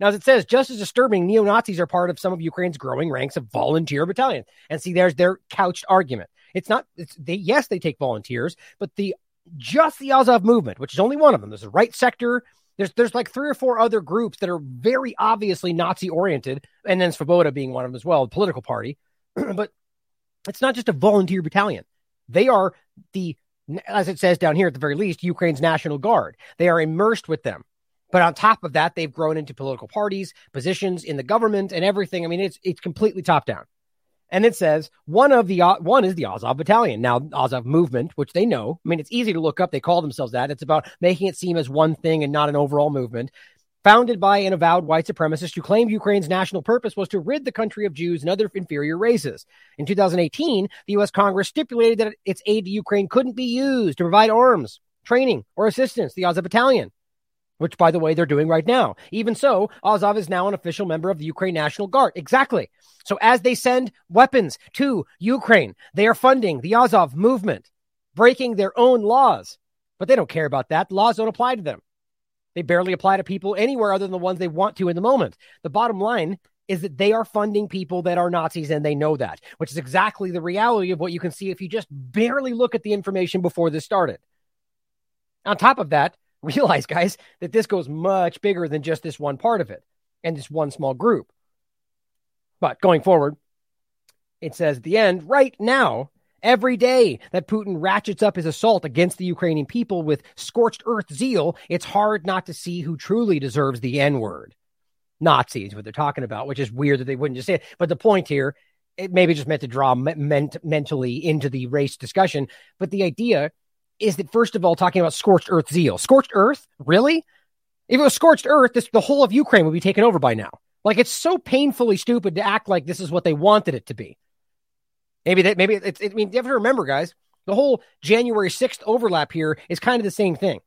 Now, as it says, just as disturbing, neo Nazis are part of some of Ukraine's growing ranks of volunteer battalions. And see, there's their couched argument. It's not, it's, they, yes, they take volunteers, but the just the Azov movement, which is only one of them. There's a right sector. There's there's like three or four other groups that are very obviously Nazi oriented, and then Svoboda being one of them as well, the political party. [CLEARS THROAT] but it's not just a volunteer battalion. They are the, as it says down here at the very least, Ukraine's National Guard. They are immersed with them. But on top of that, they've grown into political parties, positions in the government, and everything. I mean, it's it's completely top down. And it says one of the one is the Azov Battalion. Now Azov movement, which they know. I mean, it's easy to look up. They call themselves that. It's about making it seem as one thing and not an overall movement. Founded by an avowed white supremacist who claimed Ukraine's national purpose was to rid the country of Jews and other inferior races. In 2018, the U.S. Congress stipulated that its aid to Ukraine couldn't be used to provide arms, training, or assistance. The Azov Battalion which, by the way, they're doing right now. Even so, Azov is now an official member of the Ukraine National Guard. Exactly. So as they send weapons to Ukraine, they are funding the Azov movement, breaking their own laws. But they don't care about that. The laws don't apply to them. They barely apply to people anywhere other than the ones they want to in the moment. The bottom line is that they are funding people that are Nazis and they know that, which is exactly the reality of what you can see if you just barely look at the information before this started. On top of that, realize, guys, that this goes much bigger than just this one part of it and this one small group. But going forward, it says at the end, right now, every day that Putin ratchets up his assault against the Ukrainian people with scorched earth zeal, it's hard not to see who truly deserves the N word. Nazis, what they're talking about, which is weird that they wouldn't just say it. But the point here, it maybe just meant to draw ment- mentally into the race discussion. But the idea is that first of all talking about scorched earth zeal. Scorched earth, really? If it was scorched earth, this, the whole of Ukraine would be taken over by now. Like it's so painfully stupid to act like this is what they wanted it to be. Maybe that maybe it's. I mean, you have to remember, guys, the whole January sixth overlap here is kind of the same thing,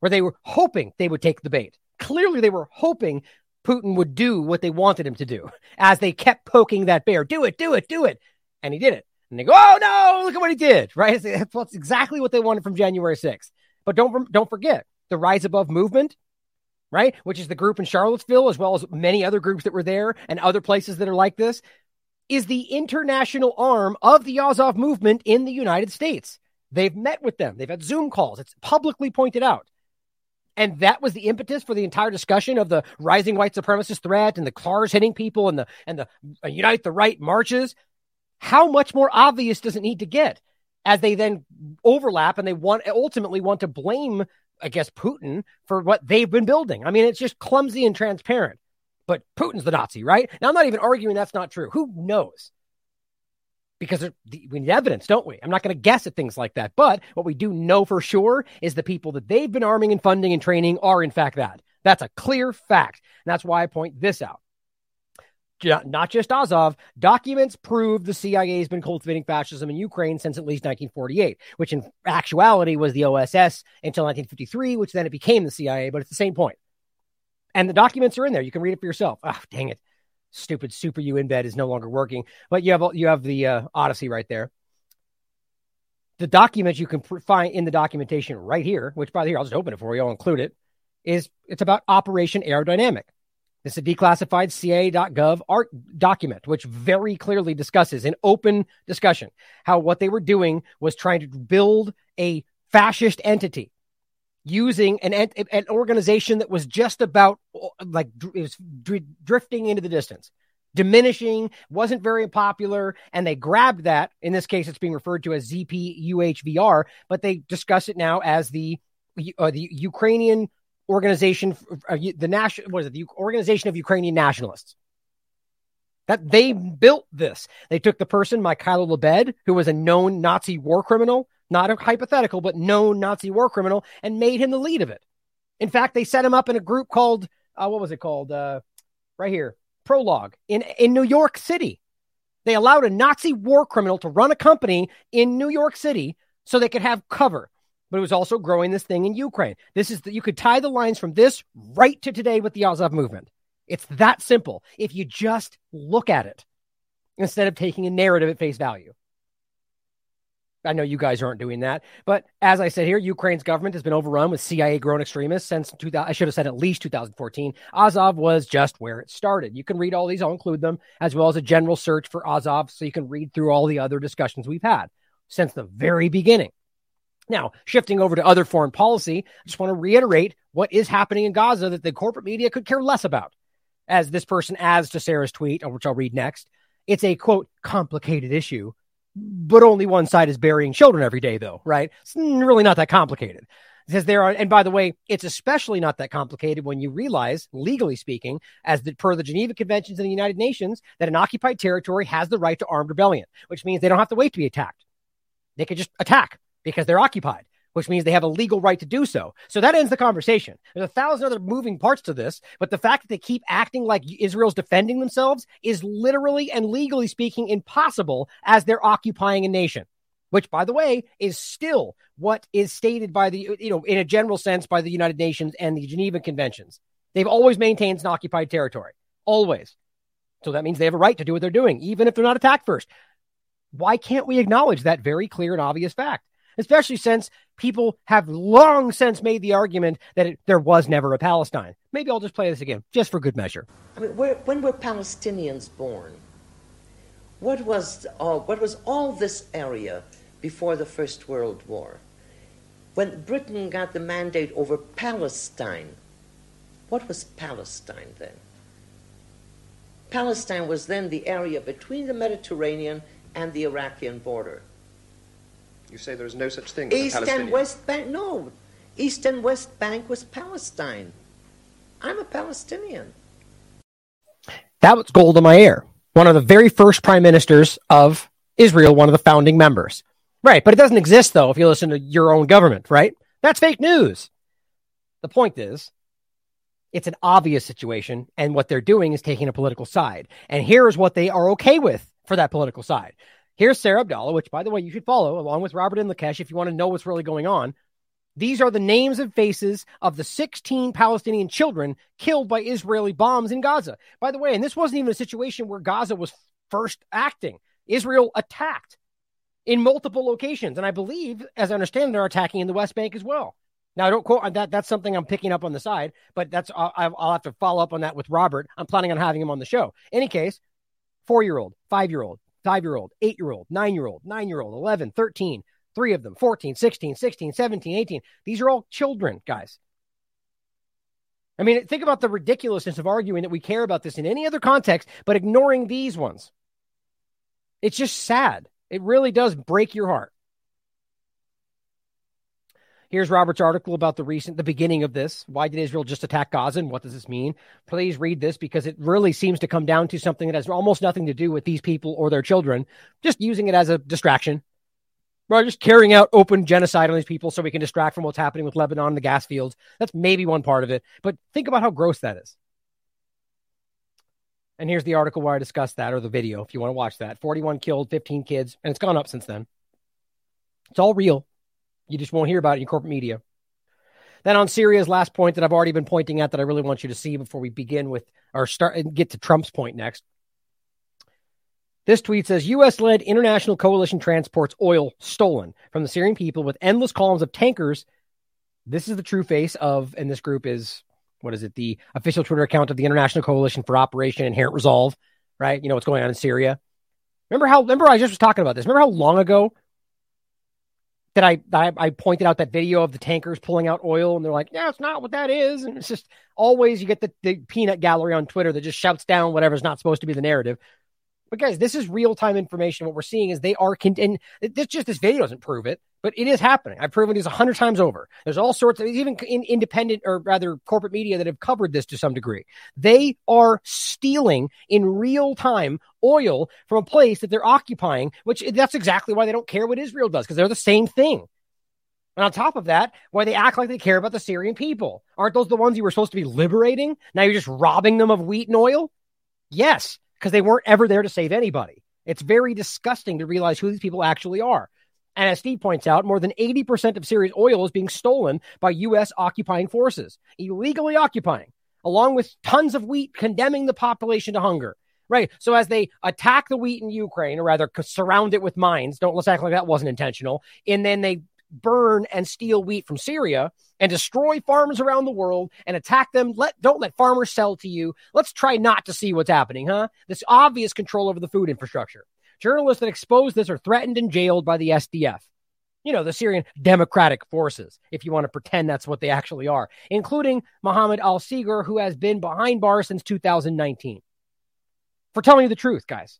where they were hoping they would take the bait. Clearly, they were hoping Putin would do what they wanted him to do, as they kept poking that bear. Do it, do it, do it, and he did it. And they go, oh no, look at what he did, [LAUGHS] right? That's exactly what they wanted from January 6th. But don't don't forget the Rise Above movement, right? Which is the group in Charlottesville, as well as many other groups that were there and other places that are like this, is the international arm of the Azov movement in the United States. They've met with them. They've had Zoom calls. It's publicly pointed out. And that was the impetus for the entire discussion of the rising white supremacist threat and the cars hitting people and the and the uh, Unite the Right marches how much more obvious does it need to get as they then overlap and they want ultimately want to blame, I guess, Putin for what they've been building? I mean, it's just clumsy and transparent. But Putin's the Nazi, right? Now, I'm not even arguing that's not true. Who knows? Because we need evidence, don't we? I'm not going to guess at things like that. But what we do know for sure is the people that they've been arming and funding and training are, in fact, that. That's a clear fact. And that's why I point this out not just Azov, documents prove the CIA has been cultivating fascism in Ukraine since at least 1948, which in actuality was the OSS until 1953, which then it became the CIA, but it's the same point. And the documents are in there. You can read it for yourself. Oh, dang it. Stupid super U bed is no longer working, but you have you have the uh, Odysee right there. The documents you can pr- find in the documentation right here, which by the way, I'll just open it for you. I'll include it. Is it's about Operation Aerodynamic. It's a declassified CIA.gov art document, which very clearly discusses in open discussion how what they were doing was trying to build a fascist entity using an, an organization that was just about like is drifting into the distance diminishing wasn't very popular and they grabbed that. In this case it's being referred to as zpuhvr but they discuss it now as the uh, the ukrainian organization, the national, what is it, the Organization of Ukrainian Nationalists. That they built this. They took the person, Mikhailo Lebed, who was a known Nazi war criminal, not a hypothetical, but known Nazi war criminal, and made him the lead of it. In fact, they set him up in a group called, uh, what was it called? Uh, right here, Prologue in, in New York City. They allowed a Nazi war criminal to run a company in New York City so they could have cover but it was also growing this thing in Ukraine. This is that you could tie the lines from this right to today with the Azov movement. It's that simple if you just look at it instead of taking a narrative at face value. I know you guys aren't doing that, but as I said here, Ukraine's government has been overrun with CIA grown extremists since 2000. I should have said at least 2014. Azov was just where it started. You can read all these, I'll include them, as well as a general search for Azov so you can read through all the other discussions we've had since the very beginning. Now, shifting over to other foreign policy, I just want to reiterate what is happening in Gaza that the corporate media could care less about. As this person adds to Sarah's tweet, uh, which I'll read next, it's a quote, complicated issue, but only one side is burying children every day, though, right? It's really not that complicated. It says there are, and by the way, it's especially not that complicated when you realize, legally speaking, as the, per the Geneva Conventions and the United Nations, that an occupied territory has the right to armed rebellion, which means they don't have to wait to be attacked. They could just attack because they're occupied, which means they have a legal right to do so. So that ends the conversation. There's a thousand other moving parts to this, but the fact that they keep acting like Israel's defending themselves is literally and legally speaking impossible as they're occupying a nation which by the way is still what is stated by the you know in a general sense by the United Nations and the Geneva Conventions. They've always maintained an occupied territory. Always. So that means they have a right to do what they're doing, even if they're not attacked first. Why can't we acknowledge that very clear and obvious fact? Especially since people have long since made the argument that it, there was never a Palestine. Maybe I'll just play this again, just for good measure. I mean, when were Palestinians born? What was, uh, what was all this area before the First World War? When Britain got the mandate over Palestine, what was Palestine then? Palestine was then the area between the Mediterranean and the Iraqian border. You say there is no such thing as East and West Bank. No, East and West Bank was Palestine. I'm a Palestinian. That was Golda Meir, one of the very first prime ministers of Israel, one of the founding members. Right, but it doesn't exist though if you listen to your own government, right? That's fake news. The point is, it's an obvious situation, and what they're doing is taking a political side. And here's what they are okay with for that political side. Here's Sarah Abdallah, which, by the way, you should follow along with Robert Inlakesh if you want to know what's really going on. These are the names and faces of the 16 Palestinian children killed by Israeli bombs in Gaza. By the way, and this wasn't even a situation where Gaza was first acting. Israel attacked in multiple locations. And I believe, as I understand, they're attacking in the West Bank as well. Now, I don't quote uh, that. That's something I'm picking up on the side, but that's uh, I'll, I'll have to follow up on that with Robert. I'm planning on having him on the show. Any case, four year old, five year old, five year old, eight year old, nine year old, nine year old, 11, 13, three of them, 14, 16, 16, 17, 18. These are all children, guys. I mean, think about the ridiculousness of arguing that we care about this in any other context, but ignoring these ones. It's just sad. It really does break your heart. Here's Robert's article about the recent, the beginning of this. Why did Israel just attack Gaza and what does this mean? Please read this because it really seems to come down to something that has almost nothing to do with these people or their children, just using it as a distraction. Right, just carrying out open genocide on these people so we can distract from what's happening with Lebanon and the gas fields. That's maybe one part of it, but think about how gross that is. And here's the article where I discuss that or the video if you want to watch that. 41 killed, 15 kids, and it's gone up since then. It's all real. You just won't hear about it in corporate media. Then on Syria's last point that I've already been pointing at that I really want you to see before we begin with or start and get to Trump's point next. This tweet says US led international coalition transports oil stolen from the Syrian people with endless columns of tankers. This is the true face of, and this group is, what is it, the official Twitter account of the International Coalition for Operation Inherent Resolve, right? You know what's going on in Syria. Remember how, remember I just was talking about this. Remember how long ago that I, I, I pointed out that video of the tankers pulling out oil, and they're like, "Yeah, it's not what that is." And it's just always you get the, the peanut gallery on Twitter that just shouts down whatever's not supposed to be the narrative. But guys, this is real time information. What we're seeing is they are con- and this just this video doesn't prove it, but it is happening. I've proven this a hundred times over. There's all sorts of even in independent or rather corporate media that have covered this to some degree. They are stealing in real time oil from a place that they're occupying, which that's exactly why they don't care what Israel does because they're the same thing. And on top of that, why they act like they care about the Syrian people. Aren't those the ones you were supposed to be liberating? Now you're just robbing them of wheat and oil? Yes because they weren't ever there to save anybody. It's very disgusting to realize who these people actually are. And as Steve points out, more than 80% of Syria's oil is being stolen by U.S. occupying forces, illegally occupying, along with tons of wheat, condemning the population to hunger. Right. So as they attack the wheat in Ukraine, or rather surround it with mines, don't let's act like that wasn't intentional. And then they burn and steal wheat from Syria and destroy farms around the world and attack them. Let don't let farmers sell to you. Let's try not to see what's happening, huh? This obvious control over the food infrastructure. Journalists that expose this are threatened and jailed by the SDF. You know, the Syrian Democratic Forces, if you want to pretend that's what they actually are, including Mohammed al Sigar, who has been behind bars since 2019. For telling you the truth, guys.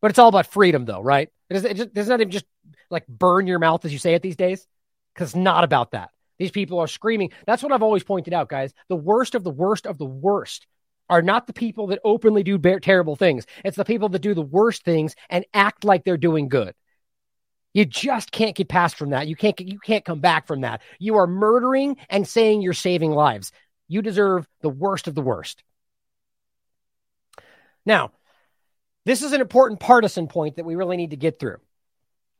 But it's all about freedom, though, right? It is, it just, it's not even just like burn your mouth as you say it these days, because it's not about that. These people are screaming. That's what I've always pointed out, guys. The worst of the worst of the worst are not the people that openly do bear- terrible things. It's the people that do the worst things and act like they're doing good. You just can't get past from that. You can't get, you can't come back from that. You are murdering and saying you're saving lives. You deserve the worst of the worst. Now, this is an important partisan point that we really need to get through.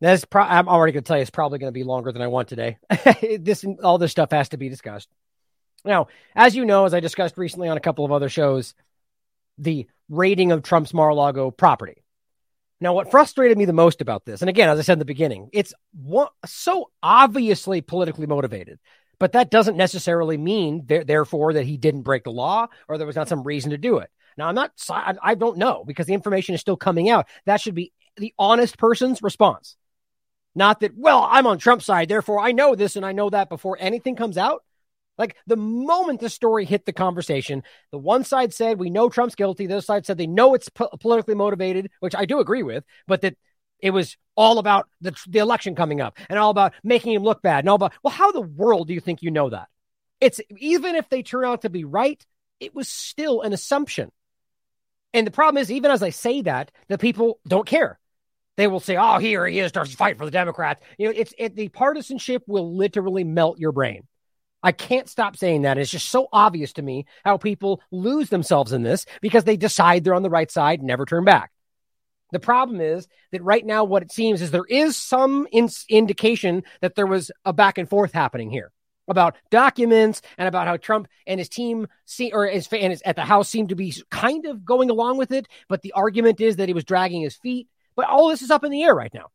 That's pro- I'm already going to tell you it's probably going to be longer than I want today. [LAUGHS] this all this stuff has to be discussed. Now, as you know, as I discussed recently on a couple of other shows, the rating of Trump's Mar-a-Lago property. Now, what frustrated me the most about this, and again, as I said in the beginning, it's so obviously politically motivated, but that doesn't necessarily mean, therefore, that he didn't break the law or there was not some reason to do it. Now, I'm not, I, don't know because the information is still coming out. That should be the honest person's response. Not that, well, I'm on Trump's side, therefore I know this and I know that before anything comes out. Like the moment the story hit the conversation, the one side said, we know Trump's guilty. The other side said they know it's po- politically motivated, which I do agree with, but that it was all about the, the election coming up and all about making him look bad and all about, well, how the world do you think you know that? It's even if they turn out to be right, it was still an assumption. And the problem is, even as I say that, the people don't care. They will say, "Oh, here he is, starts to fight for the Democrats." You know, it's it, the partisanship will literally melt your brain. I can't stop saying that. It's just so obvious to me how people lose themselves in this because they decide they're on the right side, never turn back. The problem is that right now, what it seems is there is some in- indication that there was a back and forth happening here about documents and about how Trump and his team see or his and his, at the House seem to be kind of going along with it. But the argument is that he was dragging his feet. But all this is up in the air right now.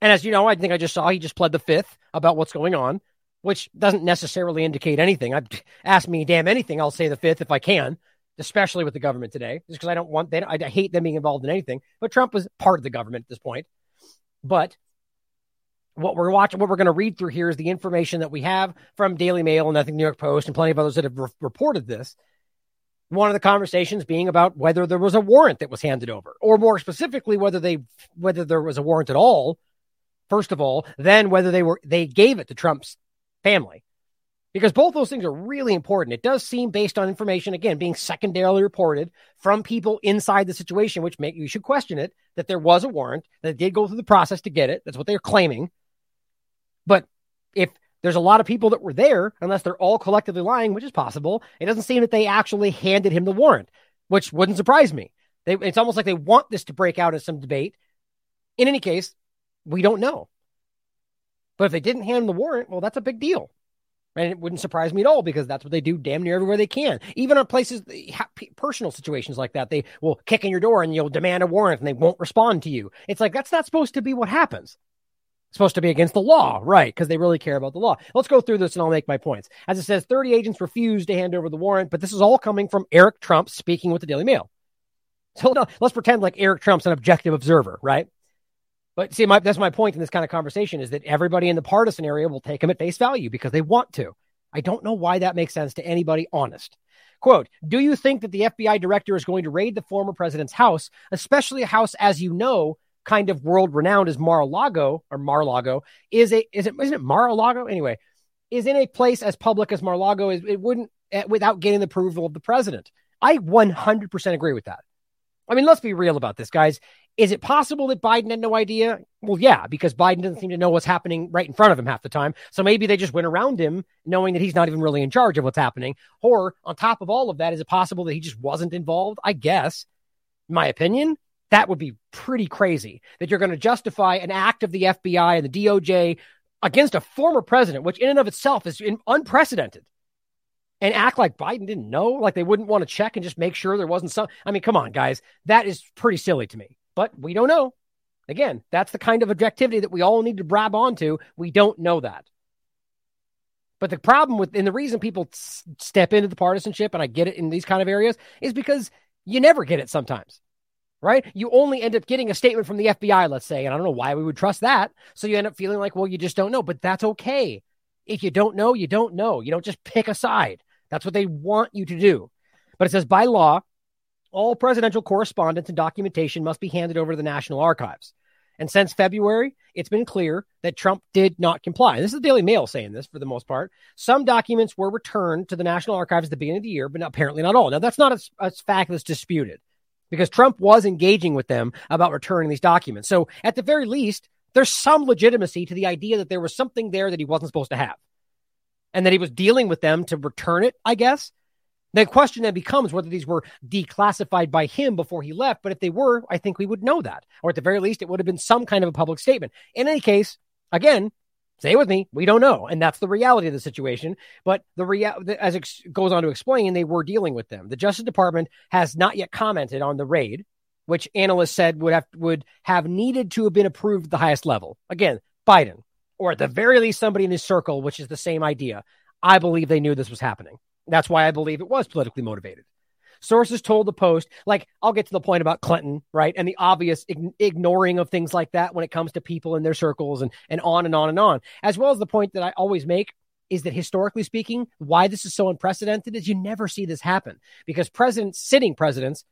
And as you know, I think I just saw he just pled the fifth about what's going on, which doesn't necessarily indicate anything. I ask me damn anything, I'll say the fifth if I can, especially with the government today, just because I don't want they I hate them being involved in anything. But Trump was part of the government at this point. But what we're watching, what we're going to read through here is the information that we have from Daily Mail and I think New York Post and plenty of others that have re- reported this. One of the conversations being about whether there was a warrant that was handed over, or more specifically, whether they whether there was a warrant at all. First of all, then whether they were they gave it to Trump's family, because both those things are really important. It does seem based on information again being secondarily reported from people inside the situation, which make you should question it that there was a warrant that did go through the process to get it. That's what they're claiming. But if there's a lot of people that were there, unless they're all collectively lying, which is possible, it doesn't seem that they actually handed him the warrant, which wouldn't surprise me. They, it's almost like they want this to break out in some debate. In any case, we don't know. But if they didn't hand him the warrant, well, that's a big deal. And it wouldn't surprise me at all because that's what they do damn near everywhere they can. Even on places, personal situations like that, they will kick in your door and you'll demand a warrant and they won't respond to you. It's like that's not supposed to be what happens supposed to be against the law, right? Because they really care about the law. Let's go through this and I'll make my points. As it says, 30 agents refused to hand over the warrant, but this is all coming from Eric Trump speaking with the Daily Mail. So no, let's pretend like Eric Trump's an objective observer, right? But see, my, that's my point in this kind of conversation is that everybody in the partisan area will take him at face value because they want to. I don't know why that makes sense to anybody honest. Quote, do you think that the FBI director is going to raid the former president's house, especially a house, as you know, kind of world renowned as Mar-a-Lago or Mar-a-Lago is a is it isn't it Mar-a-Lago anyway is in a place as public as Mar-a-Lago is it wouldn't eh, without getting the approval of the president. I 100% agree with that. I mean, let's be real about this, guys. Is it possible that Biden had no idea? Well, yeah, because Biden doesn't seem to know what's happening right in front of him half the time. So maybe they just went around him knowing that he's not even really in charge of what's happening. Or on top of all of that, is it possible that he just wasn't involved? I guess. My opinion, that would be pretty crazy that you're going to justify an act of the FBI and the DOJ against a former president, which in and of itself is unprecedented, and act like Biden didn't know, like they wouldn't want to check and just make sure there wasn't some. I mean, come on, guys. That is pretty silly to me, but we don't know. Again, that's the kind of objectivity that we all need to grab onto. We don't know that. But the problem with, and the reason people s- step into the partisanship, and I get it in these kind of areas, is because you never get it sometimes right? You only end up getting a statement from the FBI, let's say, and I don't know why we would trust that. So you end up feeling like, well, you just don't know, but that's okay. If you don't know, you don't know. You don't just pick a side. That's what they want you to do. But it says by law, all presidential correspondence and documentation must be handed over to the National Archives. And since February, it's been clear that Trump did not comply. And this is the Daily Mail saying this for the most part. Some documents were returned to the National Archives at the beginning of the year, but apparently not all. Now, that's not a, a fact that's disputed because Trump was engaging with them about returning these documents. So, at the very least, there's some legitimacy to the idea that there was something there that he wasn't supposed to have and that he was dealing with them to return it, I guess. The question then becomes whether these were declassified by him before he left. But if they were, I think we would know that. Or at the very least, it would have been some kind of a public statement. In any case, again, say with me, we don't know. And that's the reality of the situation. But the real, as it goes on to explain, they were dealing with them. The Justice Department has not yet commented on the raid, which analysts said would have, would have needed to have been approved at the highest level. Again, Biden, or at the very least, somebody in his circle, which is the same idea. I believe they knew this was happening. That's why I believe it was politically motivated. Sources told the Post, like, I'll get to the point about Clinton, right? And the obvious ig- ignoring of things like that when it comes to people in their circles and, and on and on and on, as well as the point that I always make is that historically speaking, why this is so unprecedented is you never see this happen because presidents, sitting presidents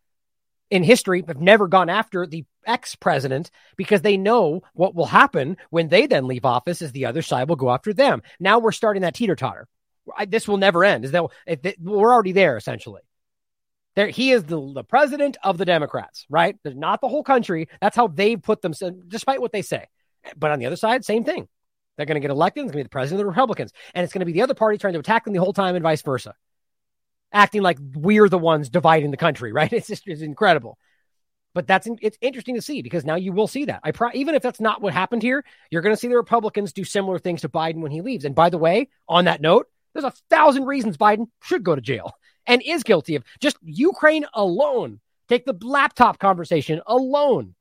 in history, have never gone after the ex president because they know what will happen when they then leave office is the other side will go after them. Now we're starting that teeter totter. This will never end. Is that we're already there essentially? There, he is the, the president of the Democrats, right? There's not the whole country. That's how they put themselves, despite what they say. But on the other side, same thing. They're going to get elected. It's going to be the president of the Republicans, and it's going to be the other party trying to attack them the whole time, and vice versa, acting like we're the ones dividing the country. [LAUGHS] Right? It's just it's incredible. But that's it's interesting to see because now you will see that. I pro- even if that's not what happened here, you're going to see the Republicans do similar things to Biden when he leaves. And by the way, on that note, there's a thousand reasons Biden should go to jail and is guilty of just Ukraine alone. Take the laptop conversation alone.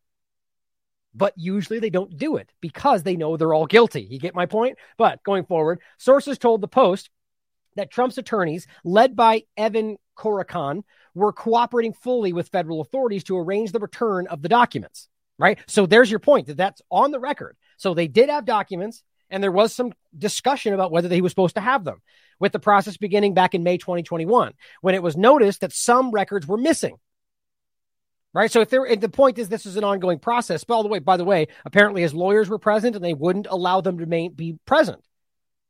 But usually they don't do it because they know they're all guilty. You get my point? But going forward, sources told the Post that Trump's attorneys, led by Evan Corcoran, were cooperating fully with federal authorities to arrange the return of the documents. Right. So there's your point that that's on the record. So they did have documents and there was some discussion about whether he was supposed to have them, with the process beginning back in May 2021, when it was noticed that some records were missing. Right. So if there, the point is, this is an ongoing process. By the way, by the way, apparently his lawyers were present and they wouldn't allow them to main, be present.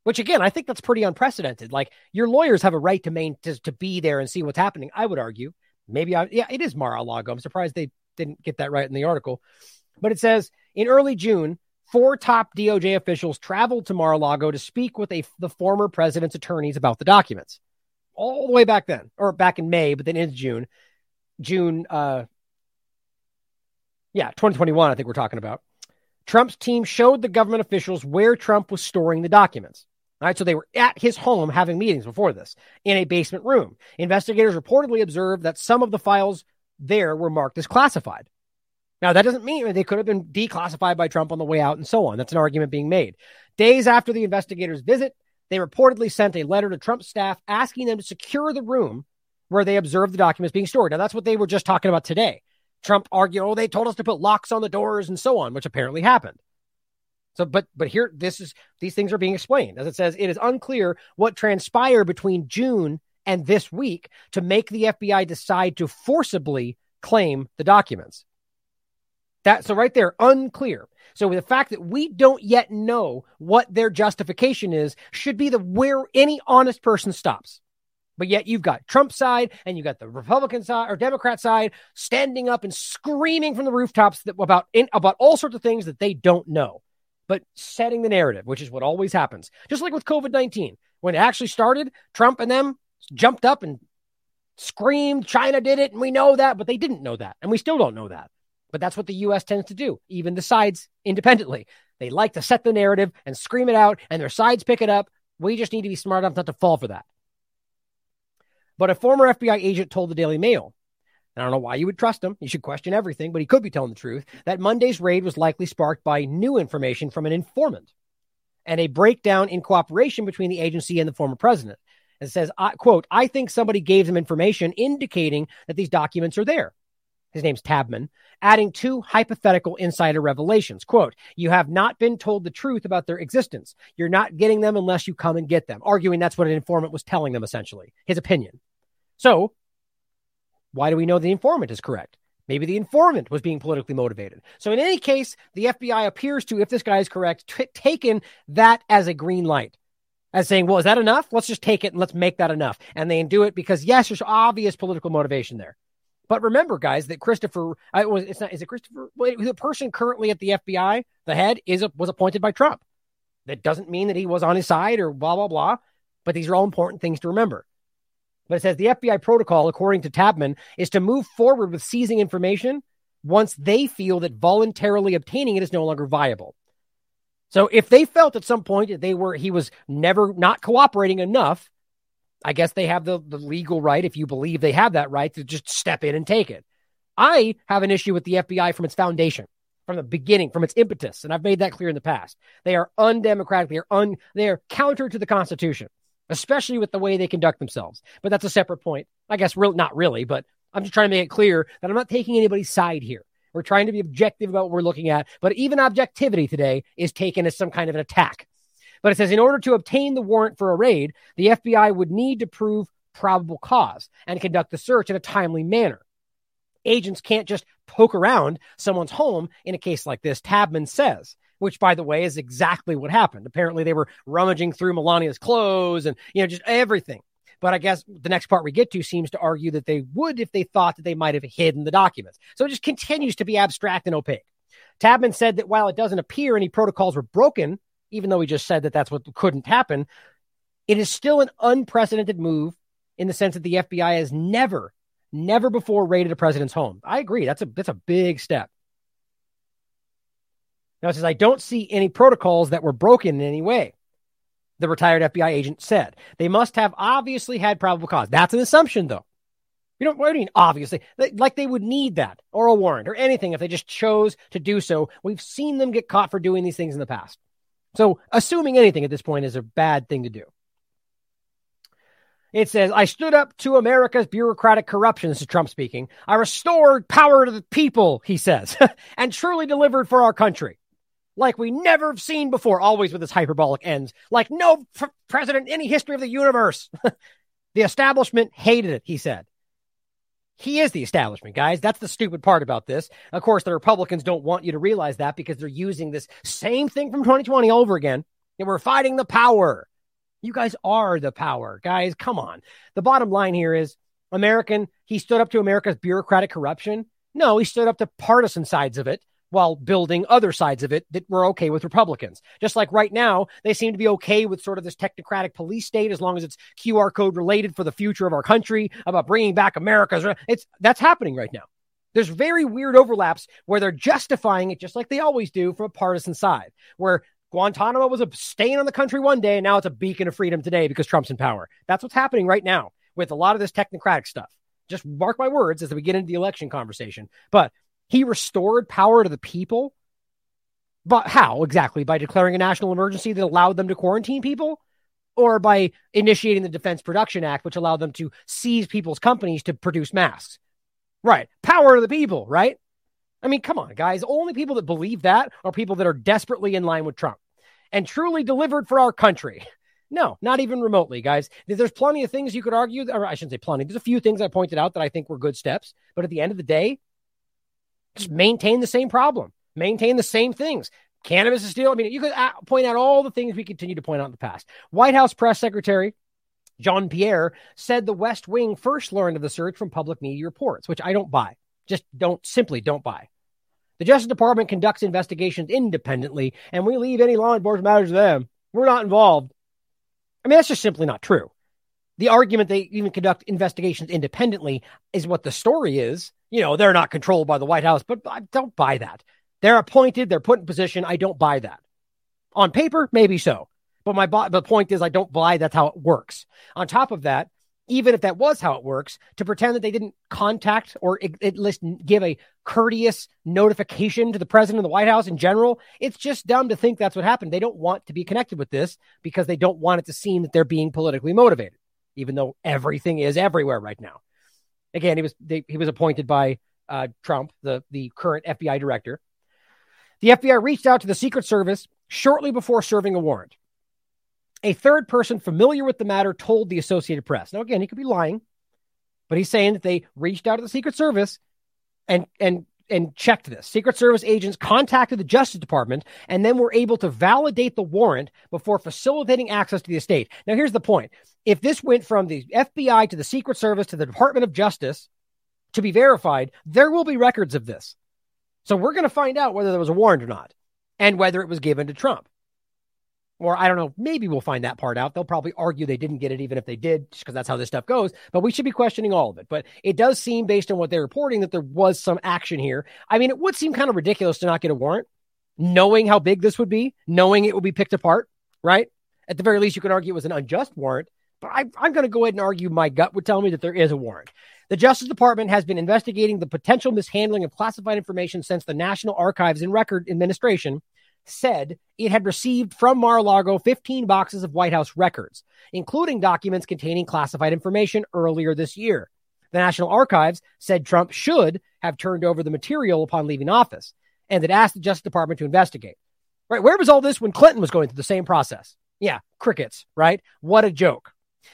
Which again, I think that's pretty unprecedented. Like your lawyers have a right to main to, to be there and see what's happening. I would argue. Maybe I, yeah, it is Mar-a-Lago. I'm surprised they didn't get that right in the article. But it says in early June, Four top DOJ officials traveled to Mar-a-Lago to speak with a, the former president's attorneys about the documents. All the way back then, or back in May, but then in June. June, uh, yeah, 2021, I think we're talking about. Trump's team showed the government officials where Trump was storing the documents. All right, so they were at his home having meetings before this in a basement room. Investigators reportedly observed that some of the files there were marked as classified. Now, that doesn't mean they could have been declassified by Trump on the way out and so on. That's an argument being made. Days after the investigators' visit, they reportedly sent a letter to Trump's staff asking them to secure the room where they observed the documents being stored. Now, that's what they were just talking about today. Trump argued, oh, they told us to put locks on the doors and so on, which apparently happened. So, but but here, this is these things are being explained. As it says, it is unclear what transpired between June and this week to make the FBI decide to forcibly claim the documents. That so right there, unclear. So the fact that we don't yet know what their justification is should be the where any honest person stops. But yet you've got Trump side and you've got the Republican side or Democrat side standing up and screaming from the rooftops that, about in, about all sorts of things that they don't know, but setting the narrative, which is what always happens. Just like with COVID nineteen, when it actually started, Trump and them jumped up and screamed, "China did it," and we know that, but they didn't know that, and we still don't know that. But that's what the US tends to do, even the sides independently. They like to set the narrative and scream it out, and their sides pick it up. We just need to be smart enough not to fall for that. But a former FBI agent told the Daily Mail, I don't know why you would trust him. You should question everything, but he could be telling the truth, that Monday's raid was likely sparked by new information from an informant and a breakdown in cooperation between the agency and the former president. And says, I, quote, I think somebody gave them information indicating that these documents are there his name's Tabman, adding two hypothetical insider revelations. Quote, you have not been told the truth about their existence. You're not getting them unless you come and get them, arguing that's what an informant was telling them, essentially, his opinion. So, why do we know the informant is correct? Maybe the informant was being politically motivated. So, in any case, the FBI appears to, if this guy is correct, t- taken that as a green light, as saying, well, is that enough? Let's just take it and let's make that enough. And they do it because, yes, there's obvious political motivation there. But remember, guys, that Christopher, I was, it's not, is it Christopher? The person currently at the FBI, the head, is a, was appointed by Trump. That doesn't mean that he was on his side or blah, blah, blah. But these are all important things to remember. But it says the FBI protocol, according to Tabman, is to move forward with seizing information once they feel that voluntarily obtaining it is no longer viable. So if they felt at some point that they were he was never not cooperating enough, I guess they have the, the legal right, if you believe they have that right, to just step in and take it. I have an issue with the FBI from its foundation, from the beginning, from its impetus, and I've made that clear in the past. They are undemocratic. They are un, they are counter to the Constitution especially with the way they conduct themselves. But that's a separate point. I guess real not really, but I'm just trying to make it clear that I'm not taking anybody's side here. We're trying to be objective about what we're looking at, but even objectivity today is taken as some kind of an attack. But it says in order to obtain the warrant for a raid, the FBI would need to prove probable cause and conduct the search in a timely manner. Agents can't just poke around someone's home in a case like this, Tabman says which by the way is exactly what happened. Apparently they were rummaging through Melania's clothes and you know just everything. But I guess the next part we get to seems to argue that they would if they thought that they might have hidden the documents. So it just continues to be abstract and opaque. Tabman said that while it doesn't appear any protocols were broken, even though we just said that that's what couldn't happen, it is still an unprecedented move in the sense that the FBI has never, never before raided a president's home. I agree. That's a that's a big step. Now it says, I don't see any protocols that were broken in any way. The retired FBI agent said they must have obviously had probable cause. That's an assumption, though. You don't, what you mean, obviously? Like they would need that or a warrant or anything if they just chose to do so. We've seen them get caught for doing these things in the past. So assuming anything at this point is a bad thing to do. It says, I stood up to America's bureaucratic corruption. This is Trump speaking. I restored power to the people, he says, [LAUGHS] and truly delivered for our country like we never have seen before, always with his hyperbolic ends, like no f- president in any history of the universe. [LAUGHS] the establishment hated it, he said. He is the establishment, guys. That's the stupid part about this. Of course, the Republicans don't want you to realize that because they're using this same thing from 2020 over again. And we're fighting the power. You guys are the power, guys. Come on. The bottom line here is American, he stood up to America's bureaucratic corruption. No, he stood up to partisan sides of it while building other sides of it that were okay with Republicans. Just like right now, they seem to be okay with sort of this technocratic police state as long as it's QR code related for the future of our country about bringing back America's. It's that's happening right now. There's very weird overlaps where they're justifying it just like they always do from a partisan side, where Guantanamo was a stain on the country one day and now it's a beacon of freedom today because Trump's in power. That's what's happening right now with a lot of this technocratic stuff. Just mark my words as we get into the election conversation. But he restored power to the people. But how exactly? By declaring a national emergency that allowed them to quarantine people? Or by initiating the Defense Production Act, which allowed them to seize people's companies to produce masks? Right. Power to the people, right? I mean, come on, guys. Only people that believe that are people that are desperately in line with Trump and truly delivered for our country. No, not even remotely, guys. There's plenty of things you could argue, or I shouldn't say plenty. There's a few things I pointed out that I think were good steps. But at the end of the day, just maintain the same problem, maintain the same things. Cannabis is still, I mean, you could uh, point out all the things we continue to point out in the past. White House press secretary Jean Pierre said the West Wing first learned of the search from public media reports, which I don't buy. Just don't, simply don't buy. The Justice Department conducts investigations independently, and we leave any law enforcement matters to them. We're not involved. I mean, that's just simply not true. The argument they even conduct investigations independently is what the story is you know, they're not controlled by the White House, but I don't buy that. They're appointed, they're put in position. I don't buy that. On paper, maybe so. But my the point is, I don't buy that's how it works. On top of that, even if that was how it works, to pretend that they didn't contact or at least give a courteous notification to the president of the White House in general, it's just dumb to think that's what happened. They don't want to be connected with this because they don't want it to seem that they're being politically motivated, even though everything is everywhere right now. Again, he was they, he was appointed by uh, Trump, the the current FBI director. The FBI reached out to the Secret Service shortly before serving a warrant. A third person familiar with the matter told the Associated Press. Now, again, he could be lying, but he's saying that they reached out to the Secret Service and and and checked this. Secret Service agents contacted the Justice Department and then were able to validate the warrant before facilitating access to the estate. Now, here's the point. If this went from the FBI to the Secret Service to the Department of Justice to be verified, there will be records of this. So we're going to find out whether there was a warrant or not and whether it was given to Trump. Or I don't know, maybe we'll find that part out. They'll probably argue they didn't get it, even if they did, because that's how this stuff goes. But we should be questioning all of it. But it does seem, based on what they're reporting, that there was some action here. I mean, it would seem kind of ridiculous to not get a warrant, knowing how big this would be, knowing it would be picked apart, right? At the very least, you could argue it was an unjust warrant. But I, I'm going to go ahead and argue my gut would tell me that there is a warrant. The Justice Department has been investigating the potential mishandling of classified information since the National Archives and Record Administration said it had received from Mar a Lago 15 boxes of White House records, including documents containing classified information earlier this year. The National Archives said Trump should have turned over the material upon leaving office and had asked the Justice Department to investigate. Right? Where was all this when Clinton was going through the same process? Yeah, crickets, right? What a joke.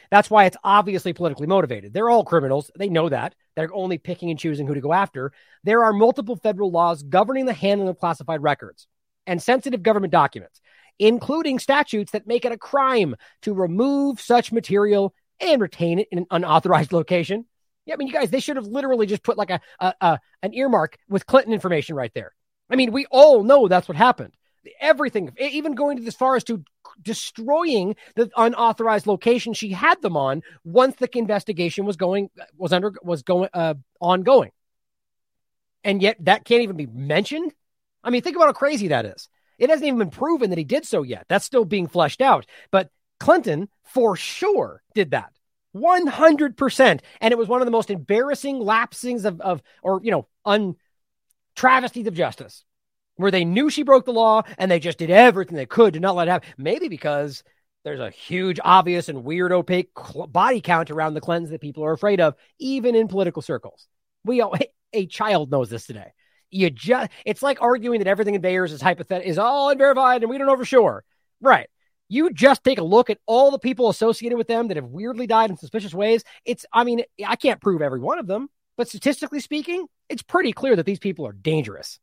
That's why it's obviously politically motivated. They're all criminals. They know that. They're only picking and choosing who to go after. There are multiple federal laws governing the handling of classified records and sensitive government documents, including statutes that make it a crime to remove such material and retain it in an unauthorized [LAUGHS] location. Yeah, I mean, you guys, they should have literally just put like a, a, a an earmark with Clinton information right there. I mean, we all know that's what happened. Everything, even going to as far as to destroying the unauthorized location she had them on once the investigation was going was under was going uh, ongoing. And yet that can't even be mentioned I mean, think about how crazy that is. It hasn't even been proven that he did so yet. That's still being fleshed out. But Clinton, for sure, did that. 100%. And it was one of the most embarrassing lapsings of, of or, you know, un travesties of justice where they knew she broke the law and they just did everything they could to not let it happen. Maybe because there's a huge, obvious, and weird, opaque body count around the Clintons that people are afraid of, even in political circles. We all, [LAUGHS] a child knows this today you just it's like arguing that everything in VAERS is hypothetical is all unverified and we don't know for sure. Right. You just take a look at all the people associated with them that have weirdly died in suspicious ways. It's I mean, I can't prove every one of them, but statistically speaking, it's pretty clear that these people are dangerous.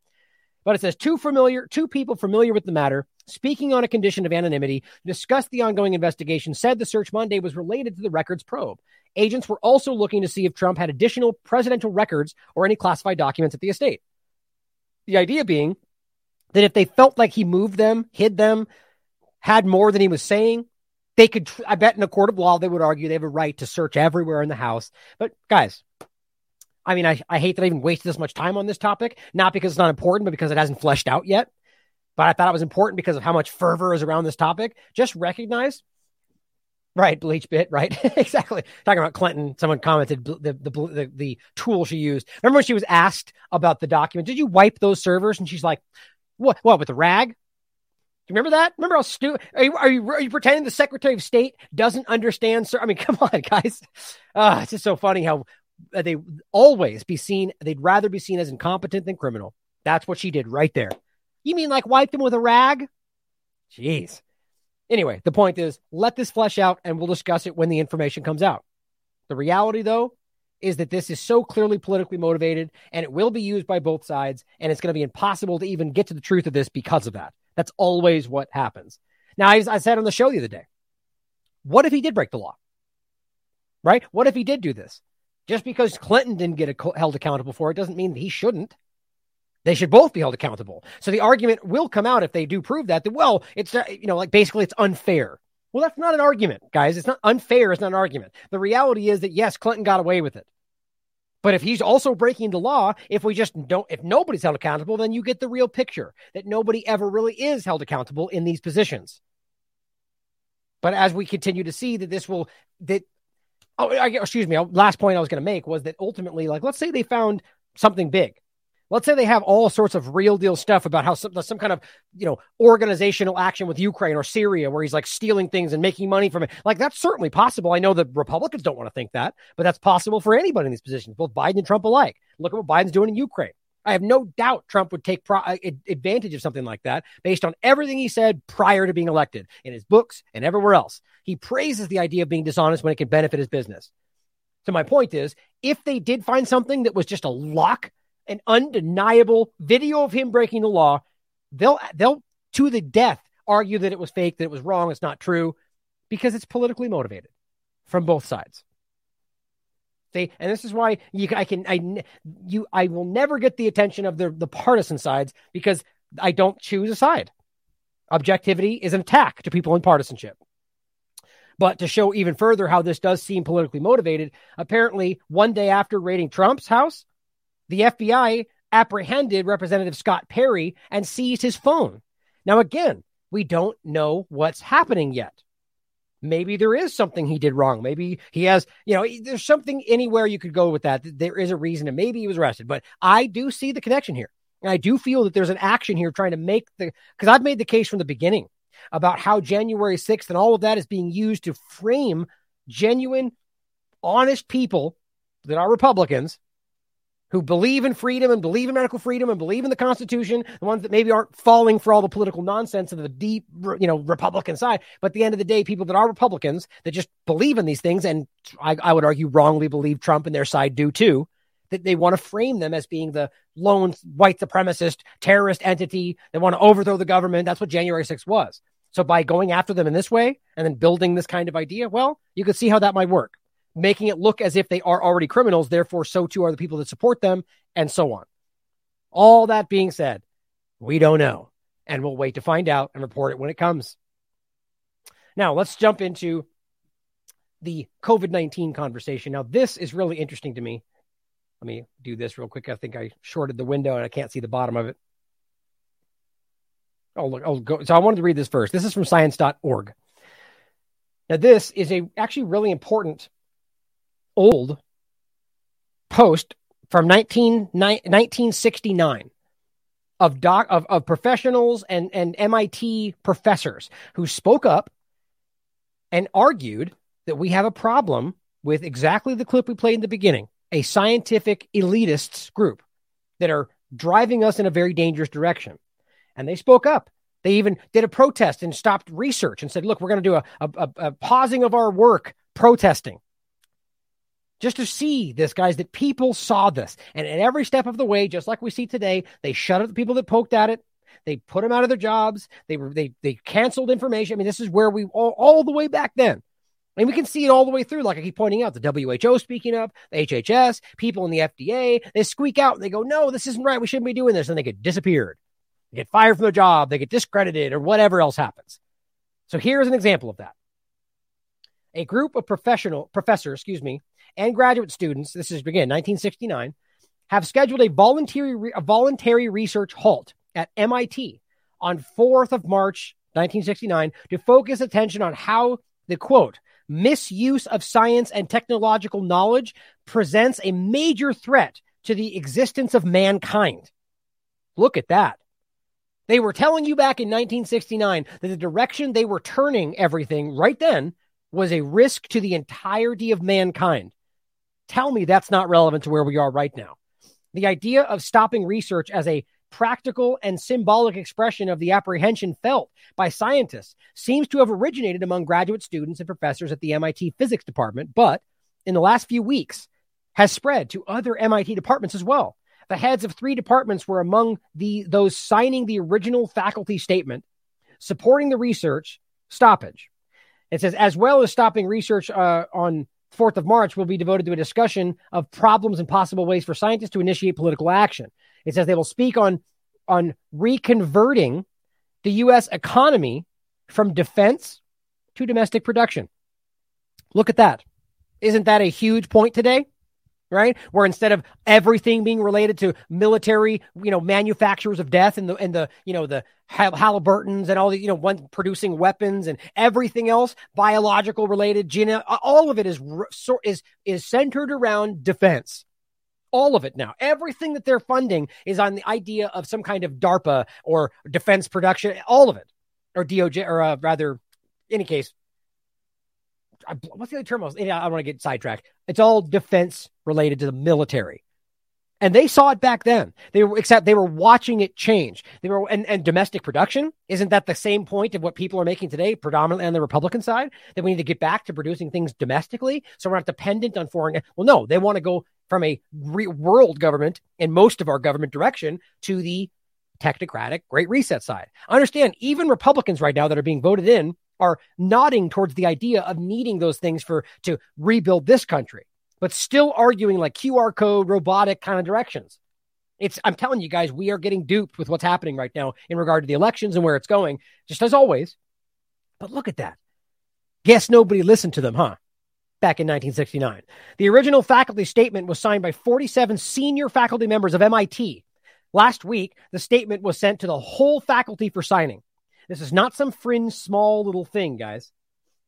But it says two familiar, two people familiar with the matter, speaking on a condition of anonymity, discussed the ongoing investigation, said the search Monday was related to the records probe. Agents were also looking to see if Trump had additional presidential records or any classified documents at the estate. The idea being that if they felt like he moved them, hid them, had more than he was saying, they could, I bet in a court of law, they would argue they have a right to search everywhere in the house. But guys, I mean, I, I hate that I even wasted this much time on this topic, not because it's not important, but because it hasn't fleshed out yet. But I thought it was important because of how much fervor is around this topic. Just recognize Right, BleachBit. right? [LAUGHS] exactly. Talking about Clinton, someone commented the, the, the the tool she used. Remember when she was asked about the document? Did you wipe those servers? And she's like, "What? What with the rag?" Do you remember that? Remember how stupid? Are you, are you are you pretending the Secretary of State doesn't understand? Sir, I mean, [LAUGHS] come on, guys. Uh, it's just so funny how they always be seen. They'd rather be seen as incompetent than criminal. That's what she did right there. You mean like wipe them with a rag? Jeez. Anyway, the point is let this flesh out and we'll discuss it when the information comes out. The reality, though, is that this is so clearly politically motivated and it will be used by both sides. And it's going to be impossible to even get to the truth of this because of that. That's always what happens. Now, as I said on the show the other day, what if he did break the law? Right? What if he did do this? Just because Clinton didn't get a, held accountable for it doesn't mean that he shouldn't. They should both be held accountable. So the argument will come out if they do prove that, that, well, it's, uh, you know, like basically it's unfair. Well, that's not an argument, guys. It's not unfair. It's not an argument. The reality is that, yes, Clinton got away with it. But if he's also breaking the law, if we just don't, if nobody's held accountable, then you get the real picture that nobody ever really is held accountable in these positions. But as we continue to see that this will, that, oh, I, excuse me, last point I was going to make was that ultimately, like, let's say they found something big Let's say they have all sorts of real deal stuff about how some, some kind of, you know, organizational action with Ukraine or Syria where he's like stealing things and making money from it. Like that's certainly possible. I know the Republicans don't want to think that, but that's possible for anybody in these positions, both Biden and Trump alike. Look at what Biden's doing in Ukraine. I have no doubt Trump would take pro- uh, advantage of something like that based on everything he said prior to being elected in his books and everywhere else. He praises the idea of being dishonest when it can benefit his business. So my point is, if they did find something that was just a lock an undeniable video of him breaking the law, they'll they'll to the death argue that it was fake, that it was wrong, it's not true, because it's politically motivated from both sides. They, and this is why you, I can, I, you, I will never get the attention of the, the partisan sides because I don't choose a side. Objectivity is an attack to people in partisanship. But to show even further how this does seem politically motivated, apparently one day after raiding Trump's house, the FBI apprehended Representative Scott Perry and seized his phone. Now, again, we don't know what's happening yet. Maybe there is something he did wrong. Maybe he has, you know, there's something anywhere you could go with that. There is a reason, and maybe he was arrested. But I do see the connection here. And I do feel that there's an action here trying to make the, because I've made the case from the beginning about how January 6th and all of that is being used to frame genuine, honest people that are Republicans who believe in freedom and believe in medical freedom and believe in the Constitution, the ones that maybe aren't falling for all the political nonsense of the deep, you know, Republican side. But at the end of the day, people that are Republicans that just believe in these things, and I, I would argue wrongly believe Trump and their side do too, that they want to frame them as being the lone white supremacist terrorist entity. They want to overthrow the government. That's what January 6th was. So by going after them in this way and then building this kind of idea, well, you could see how that might work making it look as if they are already criminals. Therefore, so too are the people that support them, and so on. All that being said, we don't know, and we'll wait to find out and report it when it comes. Now, let's jump into the COVID 19 conversation. Now, this is really interesting to me. Let me do this real quick. I think I shorted the window and I can't see the bottom of it. Oh, look. Oh, go. So I wanted to read this first. This is from science.org. Now, this is a actually really important old post from 19, 1969 of doc of, of professionals and, and MIT professors who spoke up and argued that we have a problem with exactly the clip we played in the beginning, a scientific elitists group that are driving us in a very dangerous direction. And they spoke up. They even did a protest and stopped research and said, look, we're going to do a, a, a pausing of our work protesting just to see this, guys, that people saw this. And at every step of the way, just like we see today, they shut up the people that poked at it. They put them out of their jobs. They were they they canceled information. I mean, this is where we all, all the way back then. And we can see it all the way through, like I keep pointing out, the WHO speaking up, the HHS, people in the FDA, they squeak out and they go, no, this isn't right. We shouldn't be doing this. And they get disappeared. They get fired from their job. They get discredited or whatever else happens. So here's an example of that. A group of professional professors, excuse me, and graduate students, this is again 1969, have scheduled a voluntary, a voluntary research halt at MIT on 4th of March 1969 to focus attention on how the quote misuse of science and technological knowledge presents a major threat to the existence of mankind. Look at that. They were telling you back in 1969 that the direction they were turning everything right then was a risk to the entirety of mankind. Tell me that's not relevant to where we are right now. The idea of stopping research as a practical and symbolic expression of the apprehension felt by scientists seems to have originated among graduate students and professors at the MIT physics department, but in the last few weeks has spread to other MIT departments as well. The heads of three departments were among the those signing the original faculty statement supporting the research stoppage. It says, as well as stopping research uh, on 4th of March will be devoted to a discussion of problems and possible ways for scientists to initiate political action. It says they will speak on, on reconverting the U.S. economy from defense to domestic production. Look at that. Isn't that a huge point today? Right? Where instead of everything being related to military, you know, manufacturers of death and the and the you know the Halliburtons and all the you know one producing weapons and everything else biological related, gene, all of it is is is centered around defense. All of it now. Everything that they're funding is on the idea of some kind of DARPA or defense production. All of it, or DOJ, or uh, rather, any case, what's the other term? I, I don't want to get sidetracked. It's all defense related to the military. And they saw it back then. They were, except they were watching it change. They were, and, and domestic production isn't that the same point of what people are making today, predominantly on the Republican side? That we need to get back to producing things domestically, so we're not dependent on foreign. Well, no, they want to go from a re- world government and most of our government direction to the technocratic Great Reset side. I understand, even Republicans right now that are being voted in are nodding towards the idea of needing those things for to rebuild this country, but still arguing like QR code, robotic kind of directions. It's I'm telling you guys, we are getting duped with what's happening right now in regard to the elections and where it's going, just as always. But look at that. Guess nobody listened to them, huh? Back in 1969. The original faculty statement was signed by 47 senior faculty members of MIT. Last week, the statement was sent to the whole faculty for signing. This is not some fringe, small little thing, guys.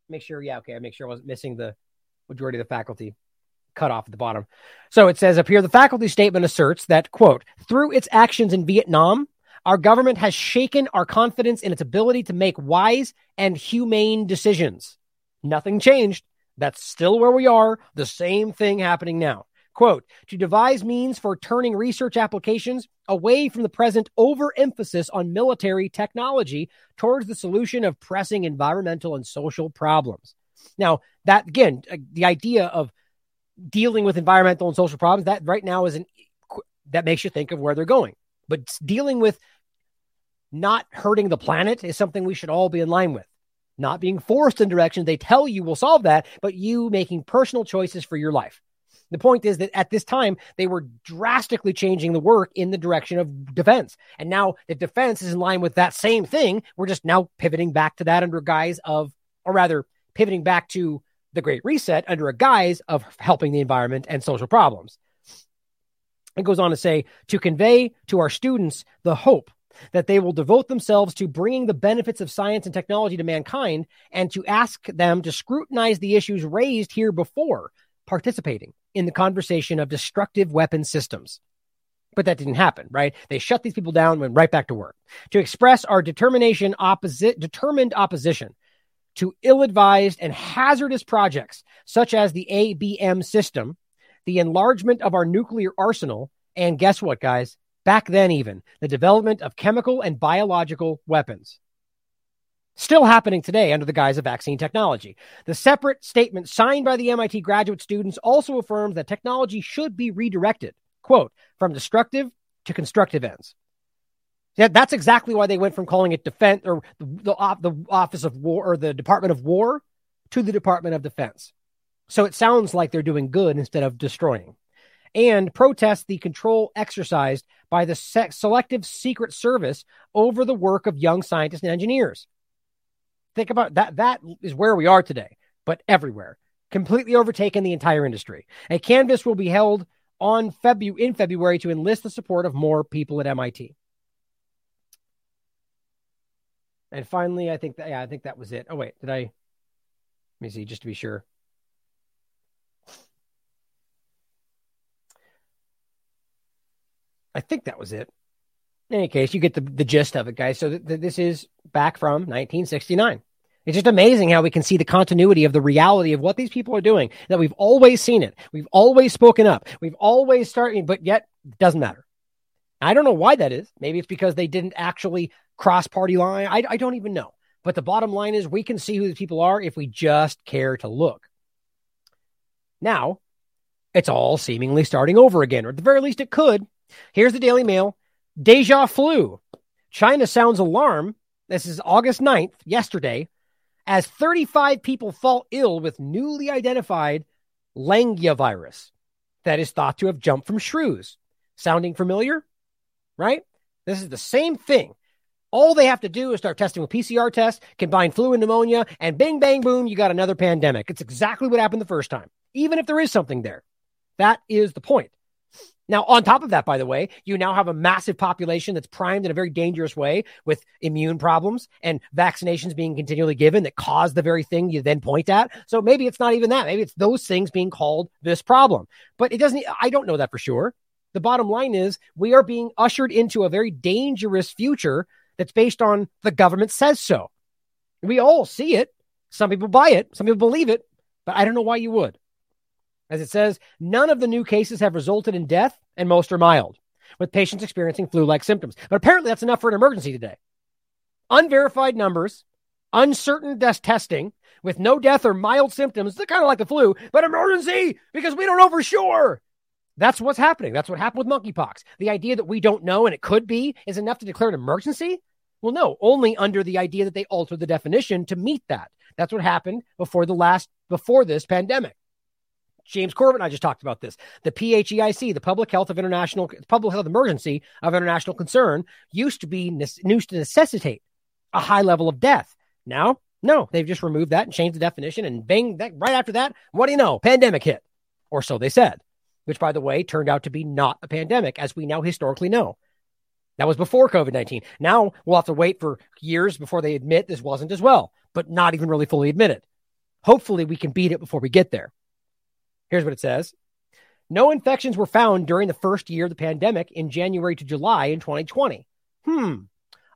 Make sure, yeah, okay, I make sure I wasn't missing the majority of the faculty cut off at the bottom. So it says up here the faculty statement asserts that, quote, through its actions in Vietnam, our government has shaken our confidence in its ability to make wise and humane decisions. Nothing changed. That's still where we are. The same thing happening now. Quote, to devise means for turning research applications away from the present overemphasis on military technology towards the solution of pressing environmental and social problems. Now, that again, uh, the idea of dealing with environmental and social problems, that right now is an that makes you think of where they're going. But dealing with not hurting the planet is something we should all be in line with. Not being forced in directions they tell you will solve that, but you making personal choices for your life. The point is that at this time, they were drastically changing the work in the direction of defense. And now the defense is in line with that same thing. We're just now pivoting back to that under guise of, or rather, pivoting back to the Great Reset under a guise of helping the environment and social problems. It goes on to say to convey to our students the hope that they will devote themselves to bringing the benefits of science and technology to mankind and to ask them to scrutinize the issues raised here before participating in the conversation of destructive weapon systems. But that didn't happen, right? They shut these people down, went right back to work. To express our determination, opposite, determined opposition to ill advised and hazardous projects such as the ABM system, the enlargement of our nuclear arsenal, and guess what, guys? Back then, even the development of chemical and biological weapons. Still happening today under the guise of vaccine technology. The separate statement signed by the MIT graduate students also affirms that technology should be redirected, quote, from destructive to constructive ends. Yeah, that's exactly why they went from calling it defense or the, the, the Office of War or the Department of War to the Department of Defense. So it sounds like they're doing good instead of destroying. And protest the control exercised by the se- Selective Secret Service over the work of young scientists and engineers. Think about that. That is where we are today, but everywhere, completely overtaken the entire industry. A canvas will be held on Febu- in February to enlist the support of more people at MIT. And finally, I think that, yeah, I think that was it. Oh, wait, did I? Let me see, just to be sure. I think that was it. In any case, you get the, the gist of it, guys. So th- th- this is back from 1969. It's just amazing how we can see the continuity of the reality of what these people are doing. That we've always seen it. We've always spoken up. We've always started, but yet it doesn't matter. I don't know why that is. Maybe it's because they didn't actually cross party line. I, I don't even know. But the bottom line is we can see who these people are if we just care to look. Now, it's all seemingly starting over again, or at the very least, it could. Here's the Daily Mail Deja flu. China sounds alarm. This is August 9th, yesterday, as 35 people fall ill with newly identified Langya virus that is thought to have jumped from shrews. Sounding familiar? Right? This is the same thing. All they have to do is start testing with PCR tests, combine flu and pneumonia, and bing, bang, boom, you got another pandemic. It's exactly what happened the first time, even if there is something there. That is the point. Now, on top of that, by the way, you now have a massive population that's primed in a very dangerous way with immune problems and vaccinations being continually given that cause the very thing you then point at. So maybe it's not even that. Maybe it's those things being called this problem. But it doesn't, I don't know that for sure. The bottom line is we are being ushered into a very dangerous future that's based on the government says so. We all see it. Some people buy it, some people believe it, but I don't know why you would. As it says, none of the new cases have resulted in death, and most are mild, with patients experiencing flu like symptoms. But apparently, that's enough for an emergency today. Unverified numbers, uncertain death testing, with no death or mild symptoms, they're kind of like the flu, but emergency because we don't know for sure. That's what's happening. That's what happened with monkeypox. The idea that we don't know and it could be is enough to declare an emergency? Well, no, only under the idea that they altered the definition to meet that. That's what happened before the last, before this pandemic. James Corbett and I just talked about this. The PHEIC, the Public Health of International, Public Health Emergency of International Concern, used to be used to necessitate a high level of death. Now, no, they've just removed that and changed the definition, and bang, that, right after that, what do you know? Pandemic hit, or so they said. Which, by the way, turned out to be not a pandemic, as we now historically know. That was before COVID 19. Now we'll have to wait for years before they admit this wasn't as well, but not even really fully admit it. Hopefully, we can beat it before we get there. Here's what it says No infections were found during the first year of the pandemic in January to July in 2020. Hmm.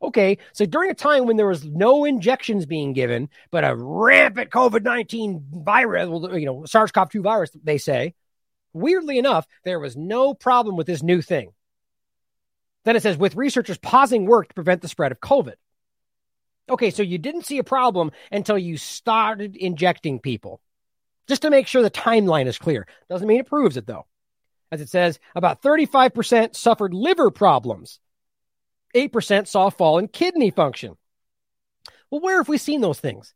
Okay, so during a time when there was no injections being given, but a rampant COVID 19 virus, you know, SARS CoV 2 virus, they say, weirdly enough, there was no problem with this new thing. Then it says, with researchers pausing work to prevent the spread of COVID. Okay, so you didn't see a problem until you started injecting people just to make sure the timeline is clear. Doesn't mean it proves it, though. As it says, about 35% suffered liver problems, 8% saw a fall in kidney function. Well, where have we seen those things?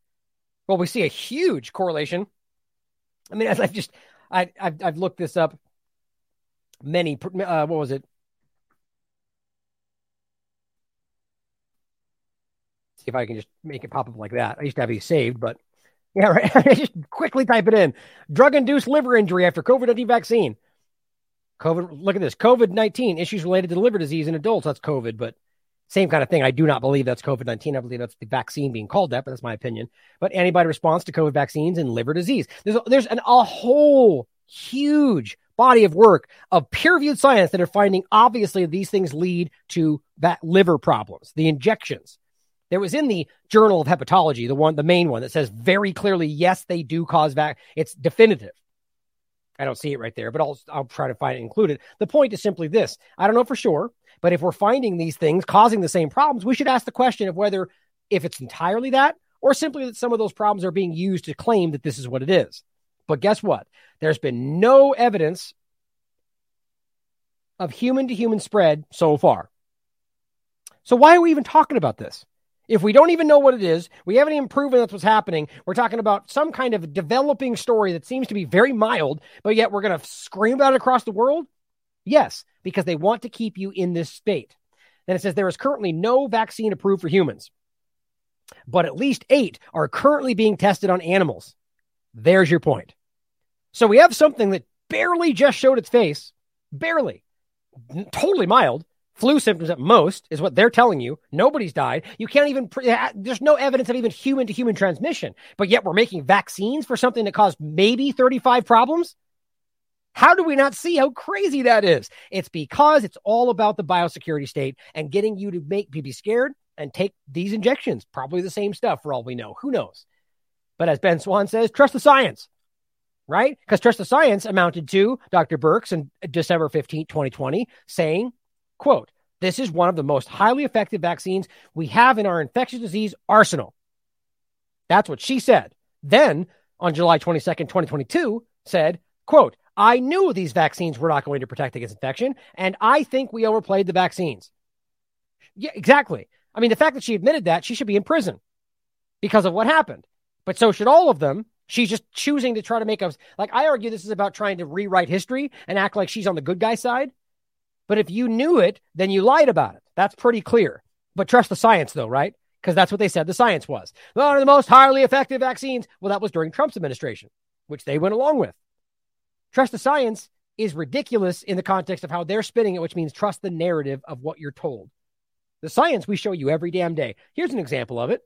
Well, we see a huge correlation. I mean, [LAUGHS] as I've just, I, I've, I've looked this up. Many, uh, what was it? See if I can just make it pop up like that. I used to have these saved, but yeah, right. [LAUGHS] Just quickly type it in. Drug induced liver injury after COVID 19 vaccine. COVID, look at this COVID 19 issues related to liver disease in adults. That's COVID, but same kind of thing. I do not believe that's COVID 19. I believe that's the vaccine being called that, but that's my opinion. But antibody response to COVID vaccines and liver disease. There's, there's an, a whole huge body of work of peer reviewed science that are finding obviously these things lead to that liver problems, the injections. There was in the Journal of Hepatology, the one, the main one that says very clearly, yes, they do cause vac. It's definitive. I don't see it right there, but I'll I'll try to find it included. The point is simply this: I don't know for sure, but if we're finding these things causing the same problems, we should ask the question of whether if it's entirely that or simply that some of those problems are being used to claim that this is what it is. But guess what? There's been no evidence of human to human spread so far. So why are we even talking about this? If we don't even know what it is, we haven't even proven that's what's happening. We're talking about some kind of developing story that seems to be very mild, but yet we're going to scream about it across the world? Yes, because they want to keep you in this state. Then it says there is currently no vaccine approved for humans, but at least eight are currently being tested on animals. There's your point. So we have something that barely just showed its face, barely, totally mild, flu symptoms at most is what they're telling you. Nobody's died. You can't even, uh, there's no evidence of even human to human transmission, but yet we're making vaccines for something that caused maybe 35 problems. How do we not see how crazy that is? It's because it's all about the biosecurity state and getting you to make be scared and take these injections. Probably the same stuff for all we know. Who knows? But as Ben Swann says, trust the science, right? Because trust the science amounted to Dr. Birx in December 15, 2020, saying Quote, this is one of the most highly effective vaccines we have in our infectious disease arsenal. That's what she said. Then on July 22nd, 2022, said, quote, I knew these vaccines were not going to protect against infection, and I think we overplayed the vaccines. Yeah, exactly. I mean, the fact that she admitted that, she should be in prison because of what happened. But so should all of them. She's just choosing to try to make us like I argue this is about trying to rewrite history and act like she's on the good guy side. But if you knew it, then you lied about it. That's pretty clear. But trust the science, though, right? Because that's what they said the science was. One of the most highly effective vaccines. Well, that was during Trump's administration, which they went along with. Trust the science is ridiculous in the context of how they're spinning it, which means trust the narrative of what you're told. The science we show you every damn day. Here's an example of it.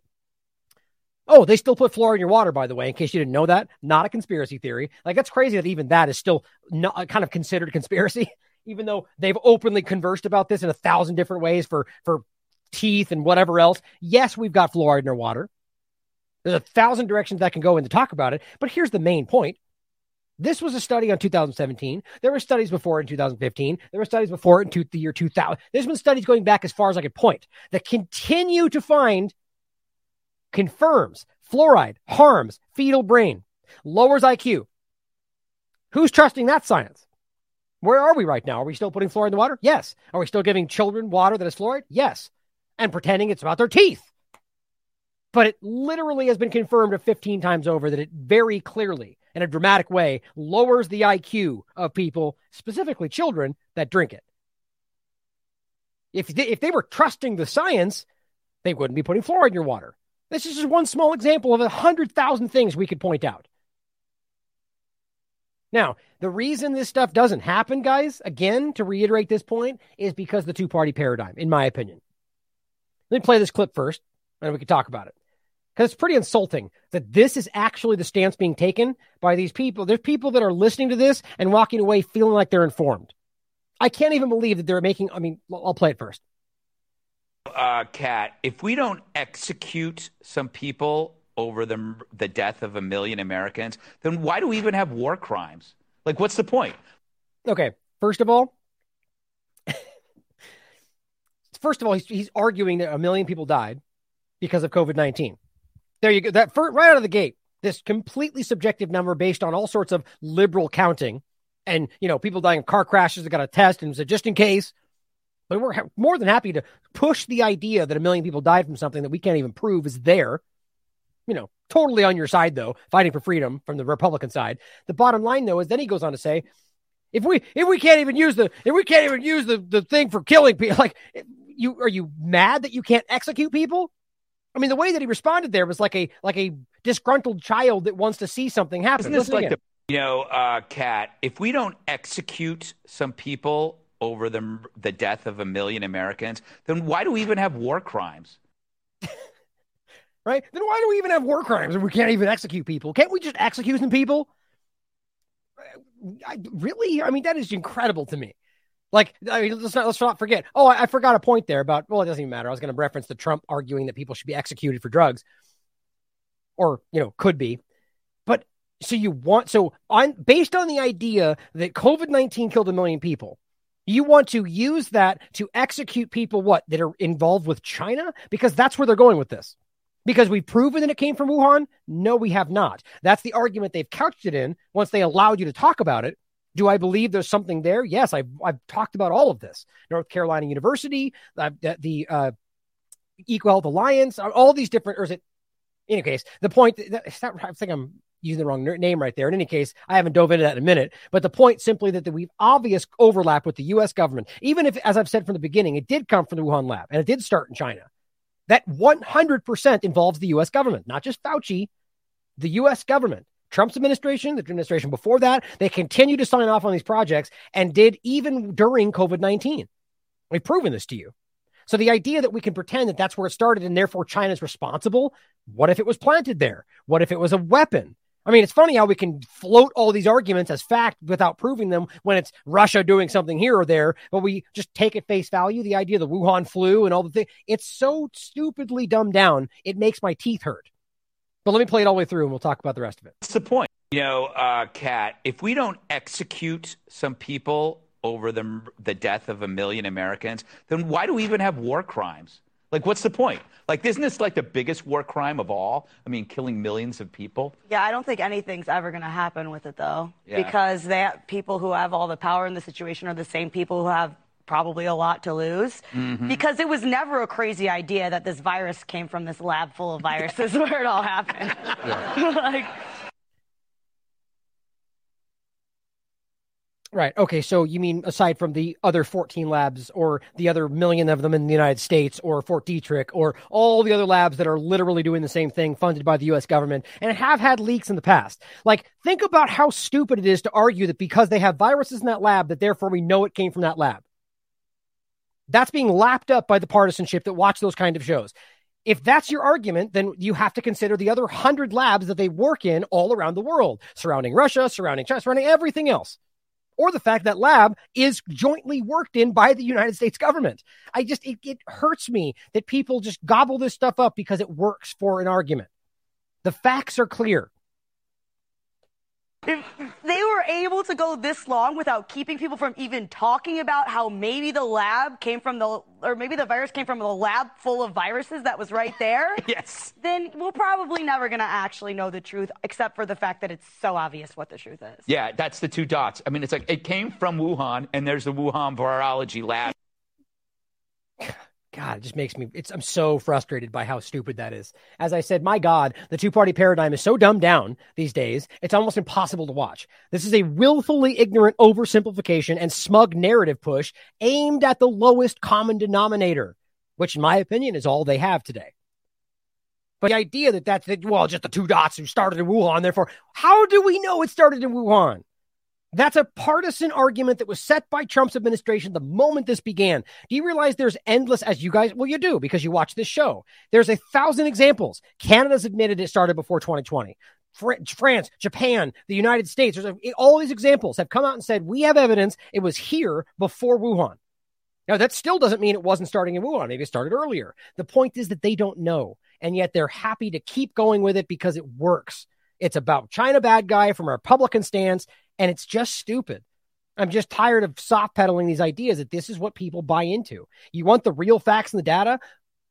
Oh, they still put fluoride in your water, by the way, in case you didn't know that. Not a conspiracy theory. Like, that's crazy that even that is still not, uh, kind of considered a conspiracy [LAUGHS] even though they've openly conversed about this in a thousand different ways for, for teeth and whatever else. Yes, we've got fluoride in our water. There's a thousand directions that can go in to talk about it. But here's the main point. This was a study on 2017. There were studies before in 2015. There were studies before in two, the year 2000. There's been studies going back as far as I could point that continue to find confirms fluoride harms fetal brain, lowers IQ. Who's trusting that science? Where are we right now? Are we still putting fluoride in the water? Yes. Are we still giving children water that is fluoride? Yes. And pretending it's about their teeth. But it literally has been confirmed 15 times over that it very clearly, in a dramatic way, lowers the IQ of people, specifically children, that drink it. If they, if they were trusting the science, they wouldn't be putting fluoride in your water. This is just one small example of a hundred thousand things we could point out. Now, the reason this stuff doesn't happen, guys, again, to reiterate this point, is because the two party paradigm, in my opinion. Let me play this clip first, and we can talk about it. Because it's pretty insulting that this is actually the stance being taken by these people. There's people that are listening to this and walking away feeling like they're informed. I can't even believe that they're making. I mean, I'll play it first. Uh, Kat, if we don't execute some people over the the death of a million Americans, then why do we even have war crimes? Like, what's the point? Okay, first of all, [LAUGHS] first of all, he's, he's arguing that a million people died because of COVID nineteen. There you go. That for, right out of the gate, this completely subjective number based on all sorts of liberal counting, and you know, people dying in car crashes that got a test and said just in case. But we're ha- more than happy to push the idea that a million people died from something that we can't even prove is there you know, totally on your side though, fighting for freedom from the Republican side. The bottom line though is then he goes on to say, if we if we can't even use the if we can't even use the the thing for killing people, [LAUGHS] like you are you mad that you can't execute people? I mean, the way that he responded there was like a like a disgruntled child that wants to see something happen. Isn't this like the you know, uh, Kat? If we don't execute some people over the the death of a million Americans, then why do we even have war crimes? Right? Then why do we even have war crimes if we can't even execute people? Can't we just execute some people? I, really? I mean, that is incredible to me. Like, I mean, let's not let's not forget. Oh, I, I forgot a point there about. Well, it doesn't even matter. I was going to reference the Trump arguing that people should be executed for drugs, or you know, could be. But so you want so on based on the idea that COVID nineteen killed a million people, you want to use that to execute people what that are involved with China because that's where they're going with this. Because we've proven that it came from Wuhan? No, we have not. That's the argument they've couched it in once they allowed you to talk about it. Do I believe there's something there? Yes, I've, I've talked about all of this. North Carolina University, uh, the, uh, EcoHealth Alliance, all these different, or is it, in any case, the point, that, not, I think I'm using the wrong name right there. In any case, I haven't dove into that in a minute, but the point simply that, that we've obvious overlap with the U.S. government, even if, as I've said from the beginning, it did come from the Wuhan lab and it did start in China that 100% involves the US government, not just Fauci, the US government. Trump's administration, the administration before that, they continue to sign off on these projects and did even during COVID 19. We've proven this to you. So the idea that we can pretend that that's where it started and therefore China's responsible, what if it was planted there? What if it was a weapon? I mean, it's funny how we can float all these arguments as fact without proving them when it's Russia doing something here or there, but we just take at face value the idea of the Wuhan flu and all the things. It's so stupidly dumbed down, it makes my teeth hurt. But let me play it all the way through and we'll talk about the rest of it. What's the point? You know, uh, if we don't execute some people over the, the death of a million Americans, then why do we even have war crimes? Like, what's the point? Like, isn't this like the biggest war crime of all? I mean, killing millions of people. Yeah, I don't think anything's ever going to happen with it, though, yeah. because that people who have all the power in the situation are the same people who have probably a lot to lose mm-hmm. because it was never a crazy idea that this virus came from this lab full of viruses [LAUGHS] where it all happened. [LAUGHS] like, Right. Okay. So you mean aside from the other 14 labs or the other million of them in the United States or Fort Detrick or all the other labs that are literally doing the same thing funded by the US government and have had leaks in the past? Like, think about how stupid it is to argue that because they have viruses in that lab, that therefore we know it came from that lab. That's being lapped up by the partisanship that watch those kind of shows. If that's your argument, then you have to consider the other hundred labs that they work in all around the world, surrounding Russia, surrounding China, surrounding everything else or the fact that lab is jointly worked in by the United States government. I just, it, it hurts me that people just gobble this stuff up because it works for an argument. The facts are clear. If they were able to go this long without keeping people from even talking about how maybe the lab came from the, or maybe the virus came from the lab full of viruses that was right there. [LAUGHS] yes. Then we're probably never going to actually know the truth, except for the fact that it's so obvious what the truth is. Yeah, that's the two dots. I mean, it's like it came from Wuhan, and there's the Wuhan virology lab. [LAUGHS] God, it just makes me it's I'm so frustrated by how stupid that is. As I said, my God, the two-party paradigm is so dumbed down these days, it's almost impossible to watch. This is a willfully ignorant oversimplification and smug narrative push aimed at the lowest common denominator, which in my opinion is all they have today. But the idea that that's well, just the two dots who started in Wuhan, therefore, how do we know it started in Wuhan? That's a partisan argument that was set by Trump's administration the moment this began. Do you realize there's endless, as you guys, well, you do because you watch this show. There's a thousand examples. Canada's admitted it started before 2020. France, Japan, the United States, there's a, all these examples have come out and said, we have evidence it was here before Wuhan. Now, that still doesn't mean it wasn't starting in Wuhan. Maybe it started earlier. The point is that they don't know. And yet they're happy to keep going with it because it works. It's about China bad guy from a Republican stance and it's just stupid. I'm just tired of soft pedaling these ideas that this is what people buy into. You want the real facts and the data?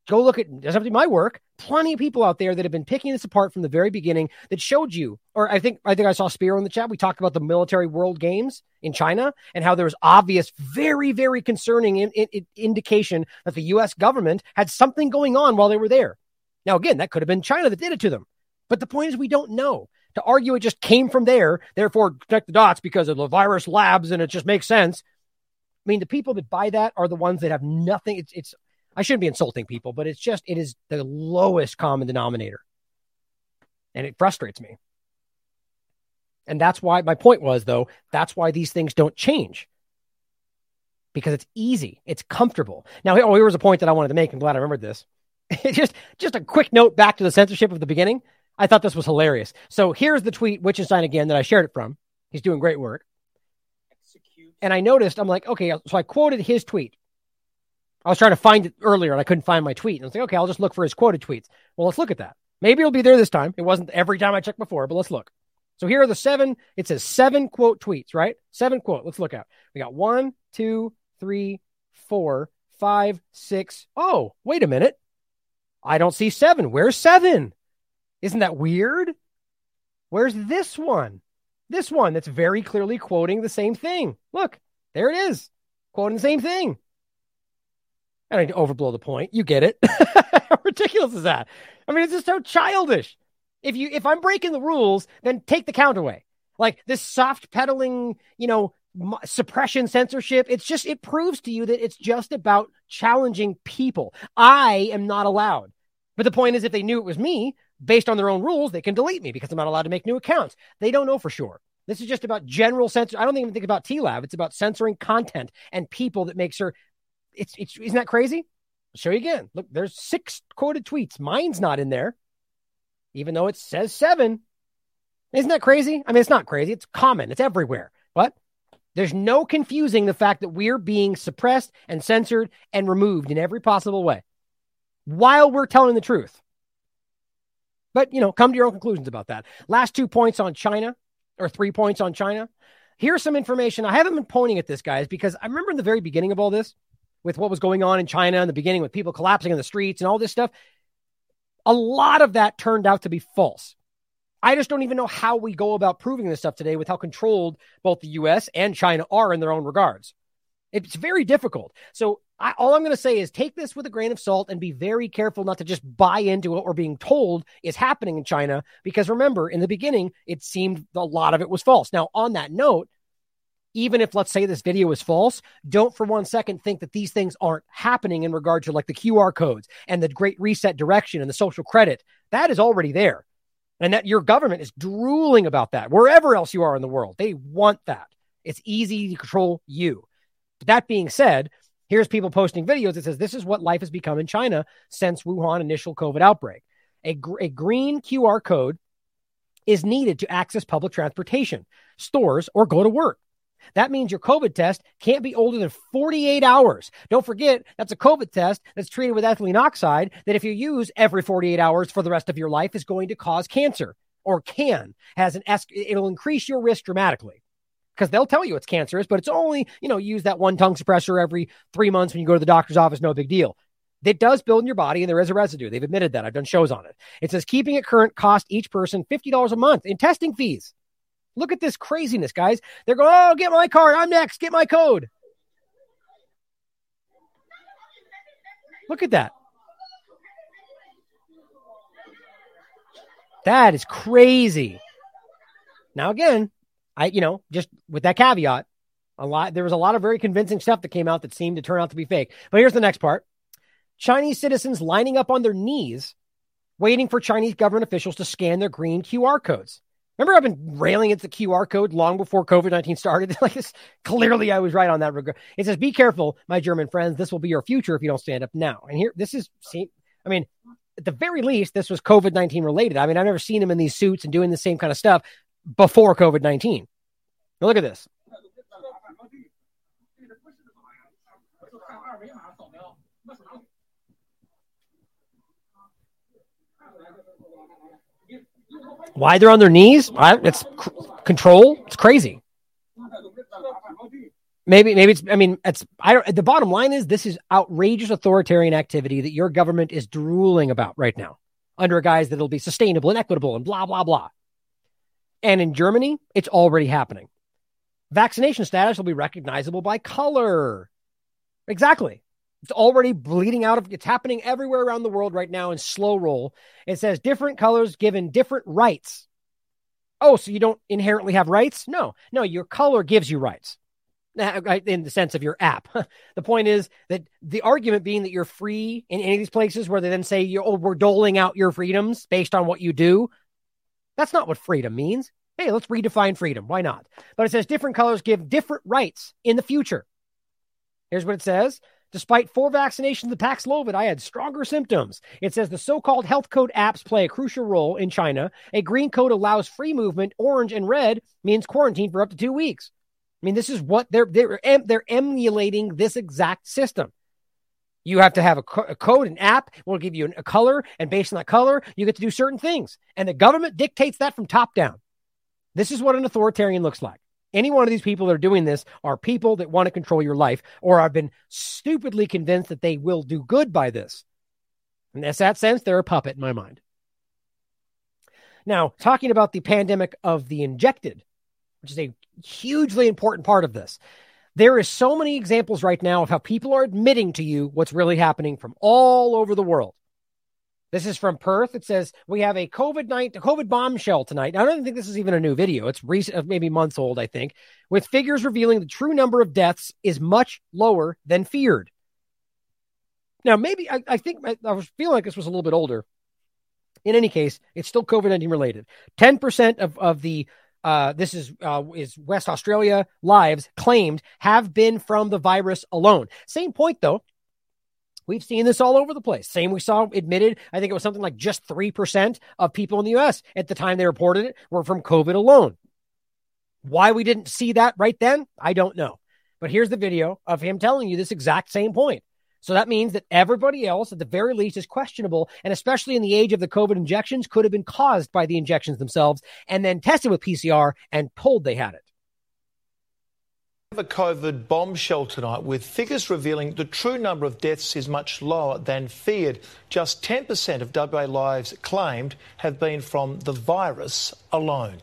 Go look at doesn't have to be my work. Plenty of people out there that have been picking this apart from the very beginning that showed you, or I think I think I saw Spiro in the chat. We talked about the military world games in China and how there was obvious, very, very concerning in, in, indication that the U.S. government had something going on while they were there. Now, again, that could have been China that did it to them. But the point is, we don't know to argue it just came from there, therefore connect the dots because of the virus labs and it just makes sense. I mean, the people that buy that are the ones that have nothing. It's, it's, I shouldn't be insulting people, but it's just, it is the lowest common denominator. And it frustrates me. And that's why my point was, though, that's why these things don't change because it's easy, it's comfortable. Now, oh, here was a point that I wanted to make. I'm glad I remembered this. [LAUGHS] just, just a quick note back to the censorship of the beginning. I thought this was hilarious. So here's the tweet, Wittgenstein again, that I shared it from. He's doing great work. Execute. And I noticed, I'm like, okay, so I quoted his tweet. I was trying to find it earlier and I couldn't find my tweet. And I was like, okay, I'll just look for his quoted tweets. Well, let's look at that. Maybe it'll be there this time. It wasn't every time I checked before, but let's look. So here are the seven. It says seven quote tweets, right? Seven quote. Let's look at. We got one, two, three, four, five, six. Oh, wait a minute. I don't see seven. Where's seven? Isn't that weird? Where's this one? This one that's very clearly quoting the same thing. Look, there it is, quoting the same thing. I don't need to overblow the point. You get it. [LAUGHS] How ridiculous is that? I mean, it's just so childish. If you if I'm breaking the rules, then take the count away. Like this soft pedaling, you know, suppression censorship. It's just it proves to you that it's just about challenging people. I am not allowed. But the point is, if they knew it was me, based on their own rules, they can delete me because I'm not allowed to make new accounts. They don't know for sure. This is just about general censor. I don't even think about TLAV. It's about censoring content and people that make sure it's, it's isn't that crazy? I'll show you again. Look, there's six quoted tweets. Mine's not in there, even though it says seven. Isn't that crazy? I mean, it's not crazy. It's common. It's everywhere. But there's no confusing the fact that we're being suppressed and censored and removed in every possible way while we're telling the truth. But, you know, come to your own conclusions about that. Last two points on China, or three points on China. Here's some information. I haven't been pointing at this, guys, because I remember in the very beginning of all this, with what was going on in China in the beginning, with people collapsing in the streets and all this stuff, a lot of that turned out to be false. I just don't even know how we go about proving this stuff today with how controlled both the US and China are in their own regards. It's very difficult. So I, all I'm going to say is take this with a grain of salt and be very careful not to just buy into what we're being told is happening in China. Because remember, in the beginning, it seemed a lot of it was false. Now, on that note, even if let's say this video is false, don't for one second think that these things aren't happening in regard to like the QR codes and the great reset direction and the social credit. That is already there. And that your government is drooling about that wherever else you are in the world. They want that. It's easy to control you. That being said, here's people posting videos that says this is what life has become in China since Wuhan initial COVID outbreak. A, gr- a green QR code is needed to access public transportation, stores, or go to work. That means your COVID test can't be older than 48 hours. Don't forget, that's a COVID test that's treated with ethylene oxide that if you use every 48 hours for the rest of your life is going to cause cancer. or can has an es- it'll increase your risk dramatically because they'll tell you it's cancerous, but it's only, you know, use that one tongue suppressor every three months when you go to the doctor's office, no big deal. It does build in your body and there is a residue. They've admitted that. I've done shows on it. It says keeping it current cost each person $50 a month in testing fees. Look at this craziness, guys. They're going, oh, get my card. I'm next. Get my code. Look at that. That is crazy. Now, again, I, you know, just with that caveat, a lot, there was a lot of very convincing stuff that came out that seemed to turn out to be fake. But here's the next part Chinese citizens lining up on their knees, waiting for Chinese government officials to scan their green QR codes. Remember, I've been railing at the QR code long before COVID 19 started. [LAUGHS] like this, clearly, I was right on that regard. It says, Be careful, my German friends. This will be your future if you don't stand up now. And here, this is, see, I mean, at the very least, this was COVID 19 related. I mean, I've never seen him in these suits and doing the same kind of stuff before COVID 19. Look at this. Why they're on their knees? It's c- control. It's crazy. Maybe, maybe it's. I mean, it's. I don't. The bottom line is, this is outrageous authoritarian activity that your government is drooling about right now, under a guise that it'll be sustainable and equitable and blah blah blah. And in Germany, it's already happening. Vaccination status will be recognizable by color. Exactly. It's already bleeding out of it's happening everywhere around the world right now in slow roll. It says different colors given different rights. Oh, so you don't inherently have rights? No, no, your color gives you rights in the sense of your app. [LAUGHS] the point is that the argument being that you're free in any of these places where they then say, oh, we're doling out your freedoms based on what you do. That's not what freedom means. Hey, let's redefine freedom. Why not? But it says different colors give different rights in the future. Here's what it says. Despite four vaccinations of Paxlovid, I had stronger symptoms. It says the so-called health code apps play a crucial role in China. A green code allows free movement. Orange and red means quarantine for up to two weeks. I mean, this is what they're they're they're emulating this exact system. You have to have a, co- a code, an app. We'll give you a color, and based on that color, you get to do certain things. And the government dictates that from top down. This is what an authoritarian looks like. Any one of these people that are doing this are people that want to control your life or have been stupidly convinced that they will do good by this. And in that sense, they're a puppet in my mind. Now, talking about the pandemic of the injected, which is a hugely important part of this. There is so many examples right now of how people are admitting to you what's really happening from all over the world. This is from Perth. It says we have a COVID night, COVID bombshell tonight. I don't think this is even a new video. It's recent, maybe months old, I think, with figures revealing the true number of deaths is much lower than feared. Now, maybe I, I think I, I was feeling like this was a little bit older. In any case, it's still COVID nineteen related. Ten percent of of the uh, this is uh, is West Australia lives claimed have been from the virus alone. Same point though. We've seen this all over the place. Same we saw admitted, I think it was something like just 3% of people in the US at the time they reported it were from COVID alone. Why we didn't see that right then, I don't know. But here's the video of him telling you this exact same point. So that means that everybody else, at the very least, is questionable. And especially in the age of the COVID injections, could have been caused by the injections themselves and then tested with PCR and told they had it Have a COVID bombshell tonight with figures revealing the true number of deaths is much lower than feared. Just 10% of WA lives claimed have been from the virus alone.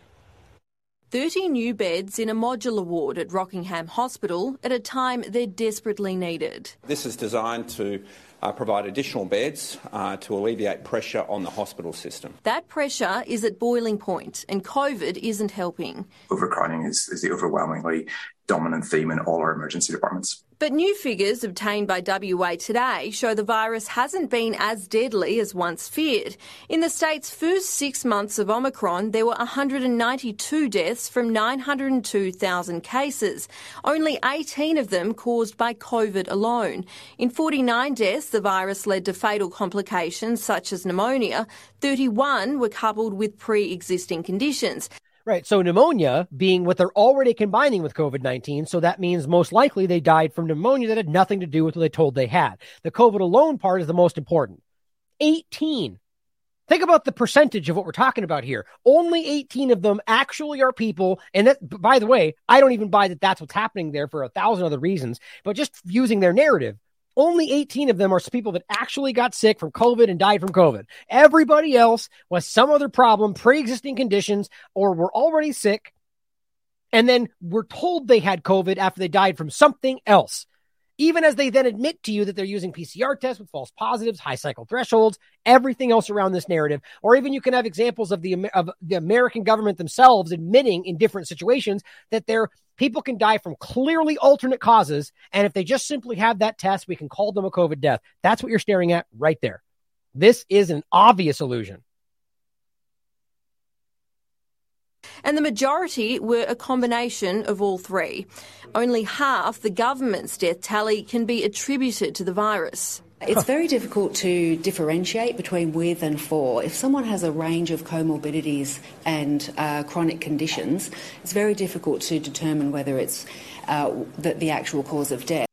30 new beds in a modular ward at Rockingham Hospital at a time they're desperately needed. This is designed to uh, provide additional beds uh, to alleviate pressure on the hospital system. That pressure is at boiling point, and COVID isn't helping. Overcrowding is, is the overwhelmingly dominant theme in all our emergency departments. But new figures obtained by WA Today show the virus hasn't been as deadly as once feared. In the state's first six months of Omicron, there were 192 deaths from 902,000 cases, only 18 of them caused by COVID alone. In 49 deaths, the virus led to fatal complications such as pneumonia. 31 were coupled with pre existing conditions. Right. So pneumonia being what they're already combining with COVID 19. So that means most likely they died from pneumonia that had nothing to do with what they told they had. The COVID alone part is the most important. 18 Think about the percentage of what we're talking about here. Only 18 of them actually are people. And that, by the way, I don't even buy that that's what's happening there for a thousand other reasons, but just using their narrative. Only 18 of them are people that actually got sick from COVID and died from COVID. Everybody else was some other problem, pre existing conditions, or were already sick. And then were told they had COVID after they died from something else even as they then admit to you that they're using PCR tests with false positives, high cycle thresholds, everything else around this narrative. Or even you can have examples of the of the American government themselves admitting in different situations that their people can die from clearly alternate causes, and if they just simply have that test, we can call them a COVID death. That's what you're staring at right there. This is an obvious illusion. And the majority were a combination of all three. Only half the government's death tally can be attributed to the virus. It's very difficult to differentiate between with and for. If someone has a range of comorbidities and uh, chronic conditions, it's very difficult to determine whether it's uh, the, the actual cause of death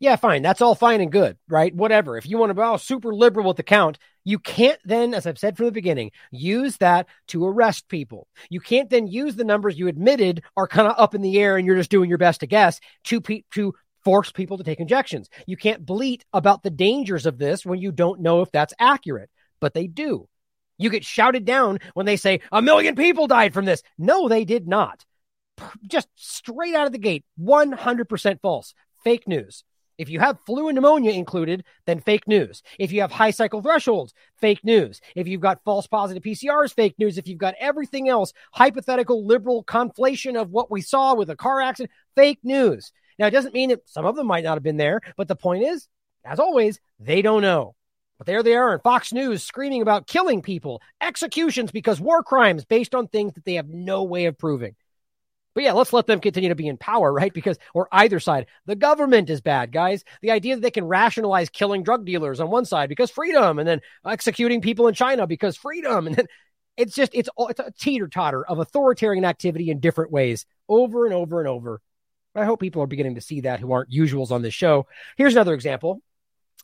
yeah, fine. That's all fine and good, right? Whatever. If you want to be all super liberal with the count, you can't then, as I've said from the beginning, use that to arrest people. You can't then use the numbers you admitted are kind of up in the air and you're just doing your best to guess to pe- to force people to take injections. You can't bleat about the dangers of this when you don't know if that's accurate, but they do. You get shouted down when they say a million people died from this. No, they did not. Just straight out of the gate, 100% false. Fake news. If you have flu and pneumonia included, then fake news. If you have high cycle thresholds, fake news. If you've got false positive PCRs, fake news. If you've got everything else, hypothetical liberal conflation of what we saw with a car accident, fake news. Now, it doesn't mean that some of them might not have been there, but the point is, as always, they don't know. But there they are in Fox News screaming about killing people, executions because war crimes based on things that they have no way of proving. But yeah, let's let them continue to be in power, right? Because, or either side, the government is bad, guys. The idea that they can rationalize killing drug dealers on one side because freedom, and then executing people in China because freedom, [LAUGHS] and then it's just it's it's a teeter totter of authoritarian activity in different ways, over and over and over. I hope people are beginning to see that who aren't usuals on this show. Here's another example,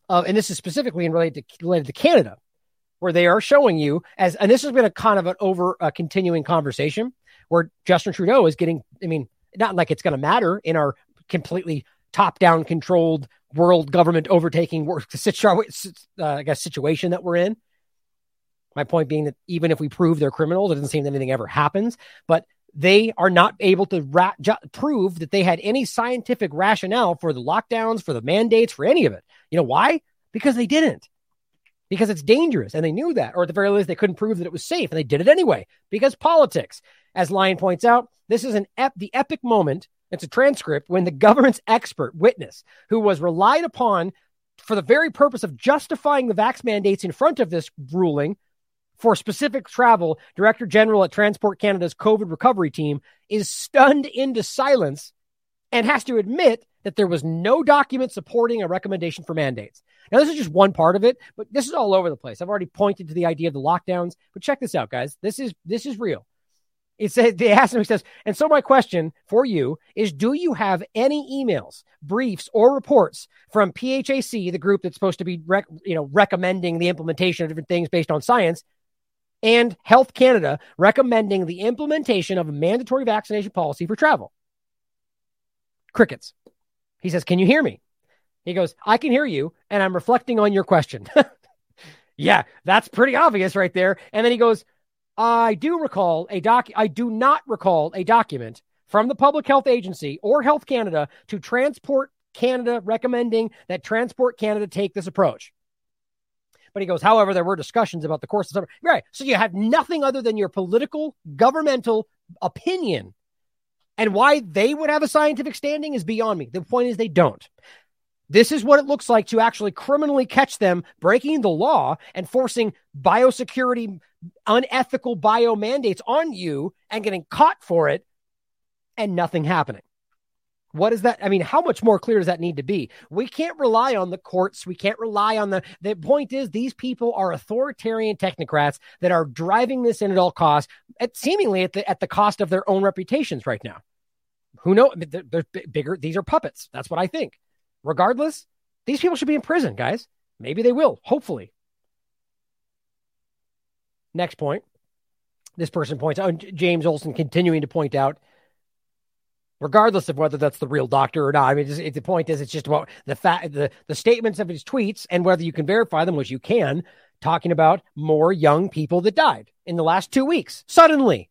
uh, and this is specifically in related to related to Canada, where they are showing you as, and this has been a kind of an over uh, continuing conversation where Justin Trudeau is getting, I mean, not like it's going to matter in our completely top down controlled world government overtaking work, [LAUGHS] uh, I guess, situation that we're in. My point being that even if we prove they're criminals, it doesn't seem that anything ever happens. But they are not able to ra- ju- prove that they had any scientific rationale for the lockdowns, for the mandates, for any of it. You know why? Because they didn't. Because it's dangerous, and they knew that, or at the very least, they couldn't prove that it was safe, and they did it anyway because politics. As Lyon points out, this is an ep- the epic moment. It's a transcript when the government's expert witness, who was relied upon for the very purpose of justifying the vax mandates in front of this ruling for specific travel, Director General at Transport Canada's COVID recovery team is stunned into silence and has to admit that there was no document supporting a recommendation for mandates. Now, this is just one part of it, but this is all over the place. I've already pointed to the idea of the lockdowns, but check this out, guys. This is this is real. He said they asked him, he says, and so my question for you is do you have any emails, briefs, or reports from PHAC, the group that's supposed to be rec- you know, recommending the implementation of different things based on science, and Health Canada recommending the implementation of a mandatory vaccination policy for travel? Crickets. He says, Can you hear me? He goes, I can hear you, and I'm reflecting on your question. [LAUGHS] yeah, that's pretty obvious right there. And then he goes, I do recall a doc. I do not recall a document from the Public Health Agency or Health Canada to Transport Canada recommending that Transport Canada take this approach. But he goes, however, there were discussions about the course of summer. Right. So you have nothing other than your political, governmental opinion. And why they would have a scientific standing is beyond me. The point is they don't. This is what it looks like to actually criminally catch them breaking the law and forcing biosecurity, unethical bio mandates on you and getting caught for it and nothing happening. What is that? I mean, how much more clear does that need to be? We can't rely on the courts. We can't rely on the. The point is, these people are authoritarian technocrats that are driving this in at all costs, at seemingly at the at the cost of their own reputations right now. Who know? They're, they're bigger. These are puppets. That's what I think. Regardless, these people should be in prison, guys. Maybe they will, hopefully. Next point. This person points out, James Olson continuing to point out, regardless of whether that's the real doctor or not. I mean, the point is, it's just about the fact, the, the statements of his tweets and whether you can verify them, which you can, talking about more young people that died in the last two weeks suddenly.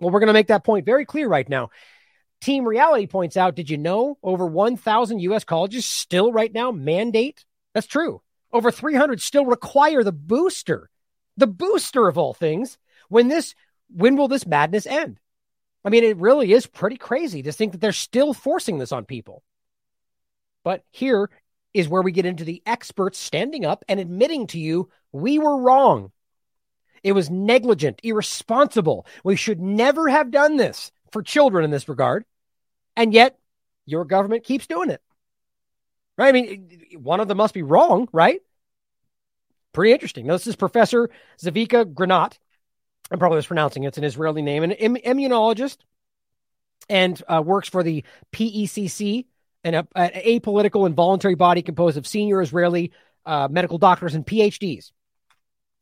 Well, we're going to make that point very clear right now. Team Reality points out, did you know over 1,000 U.S. colleges still right now mandate? That's true. Over 300 still require the booster, the booster of all things. When this, when will this madness end? I mean, it really is pretty crazy to think that they're still forcing this on people. But here is where we get into the experts standing up and admitting to you, we were wrong. It was negligent, irresponsible. We should never have done this for children in this regard. And yet, your government keeps doing it. Right? I mean, one of them must be wrong, right? Pretty interesting. Now, this is Professor Zavika Granat. I'm probably mispronouncing it. It's an Israeli name, an Im- immunologist, and uh, works for the PECC, an, an apolitical and voluntary body composed of senior Israeli uh, medical doctors and PhDs.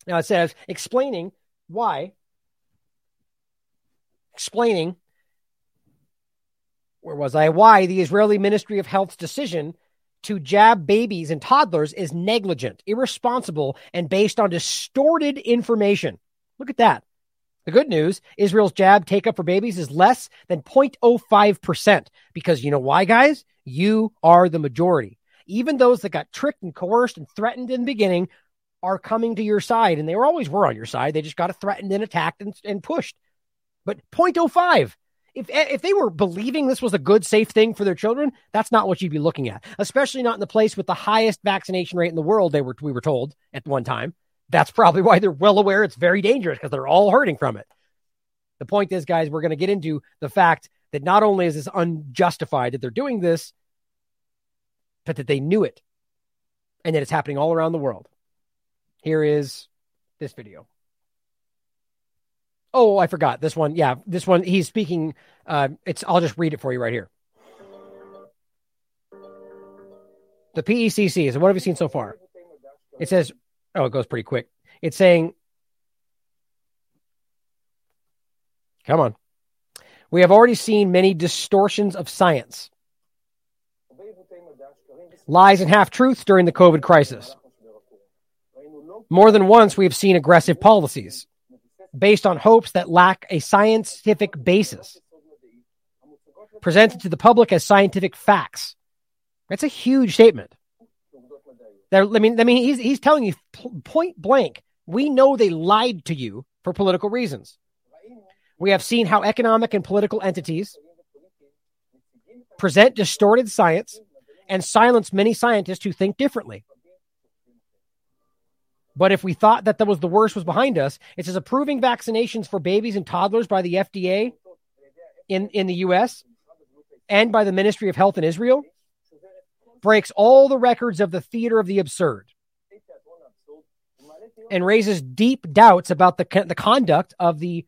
Now it says explaining why, explaining where was I? Why the Israeli Ministry of Health's decision to jab babies and toddlers is negligent, irresponsible, and based on distorted information. Look at that. The good news Israel's jab take up for babies is less than 0.05%. Because you know why, guys? You are the majority. Even those that got tricked and coerced and threatened in the beginning are coming to your side, and they always were on your side. They just got threatened and attacked and, and pushed. But 0.05. If, eh, if they were believing this was a good, safe thing for their children, that's not what you'd be looking at, especially not in the place with the highest vaccination rate in the world, they were, we were told at one time. That's probably why they're well aware it's very dangerous because they're all hurting from it. The point is, guys, we're going to get into the fact that not only is this unjustified that they're doing this, but that they knew it and that it's happening all around the world. Here is this video. Oh, I forgot this one. Yeah, this one. He's speaking. Uh, it's. I'll just read it for you right here. The PECC is. What have you seen so far? It says. Oh, it goes pretty quick. It's saying. Come on. We have already seen many distortions of science, lies, and half truths during the COVID crisis. More than once, we have seen aggressive policies based on hopes that lack a scientific basis, presented to the public as scientific facts. That's a huge statement. That, I mean, I mean, he's, he's telling you point blank, we know they lied to you for political reasons. We have seen how economic and political entities present distorted science and silence many scientists who think differently. But if we thought that that was the worst was behind us, it says approving vaccinations for babies and toddlers by the FDA in, in the US and by the Ministry of Health in Israel breaks all the records of the theater of the absurd and raises deep doubts about the, the conduct of the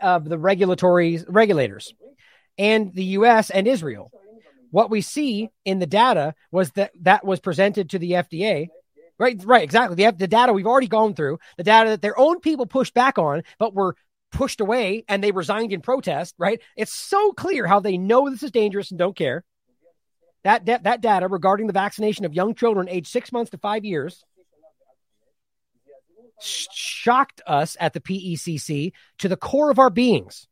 of the regulatory regulators and the US and Israel. What we see in the data was that that was presented to the FDA Right, right, exactly. The, the data we've already gone through, the data that their own people pushed back on, but were pushed away and they resigned in protest, right? It's so clear how they know this is dangerous and don't care. That, that, that data regarding the vaccination of young children aged six months to five years shocked us at the PECC to the core of our beings.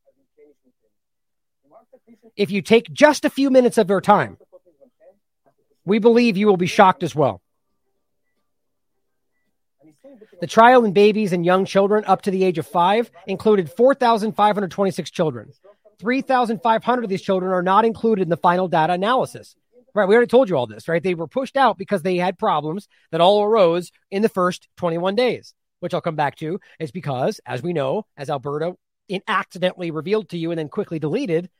If you take just a few minutes of your time, we believe you will be shocked as well. The trial in babies and young children up to the age of five included 4,526 children. 3,500 of these children are not included in the final data analysis. Right, we already told you all this, right? They were pushed out because they had problems that all arose in the first 21 days, which I'll come back to. Is because, as we know, as Alberta accidentally revealed to you and then quickly deleted,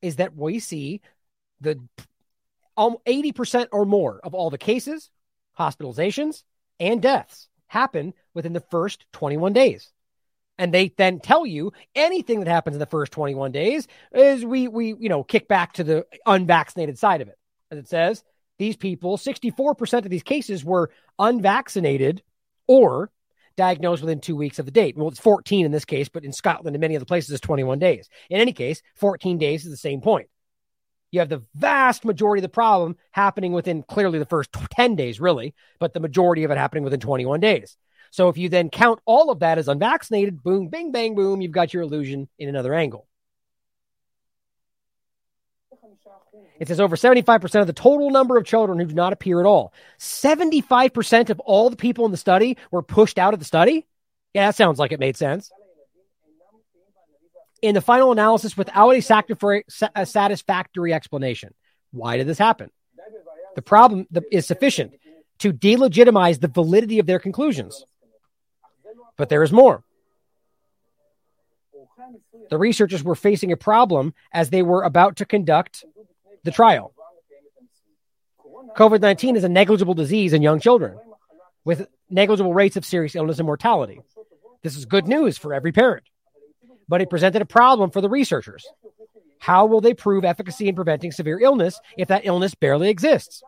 is that we see the 80% or more of all the cases, hospitalizations, and deaths happen within the first 21 days. And they then tell you anything that happens in the first 21 days is we we you know kick back to the unvaccinated side of it. As it says, these people, 64% of these cases were unvaccinated or diagnosed within two weeks of the date. Well, it's 14 in this case, but in Scotland and many other places, it's 21 days. In any case, 14 days is the same point. You have the vast majority of the problem happening within clearly the first 10 days, really, but the majority of it happening within 21 days. So if you then count all of that as unvaccinated, boom, bing, bang, boom, you've got your illusion in another angle. It says over 75% of the total number of children who do not appear at all. 75% of all the people in the study were pushed out of the study? Yeah, that sounds like it made sense. In the final analysis, without a satisfactory explanation. Why did this happen? The problem is sufficient to delegitimize the validity of their conclusions. But there is more. The researchers were facing a problem as they were about to conduct the trial. COVID 19 is a negligible disease in young children with negligible rates of serious illness and mortality. This is good news for every parent, but it presented a problem for the researchers. How will they prove efficacy in preventing severe illness if that illness barely exists?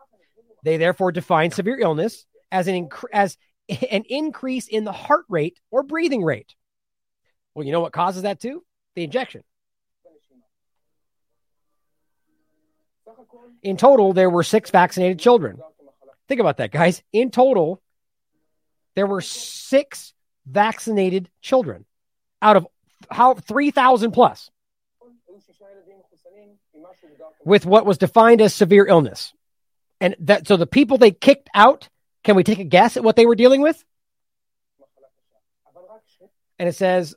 They therefore define severe illness as an, as [LAUGHS] an increase in the heart rate or breathing rate. Well, you know what causes that too? The injection. In total, there were six vaccinated children. Think about that, guys. In total, there were six vaccinated children out of how 3,000 plus with what was defined as severe illness. And that, so the people they kicked out, can we take a guess at what they were dealing with? And it says,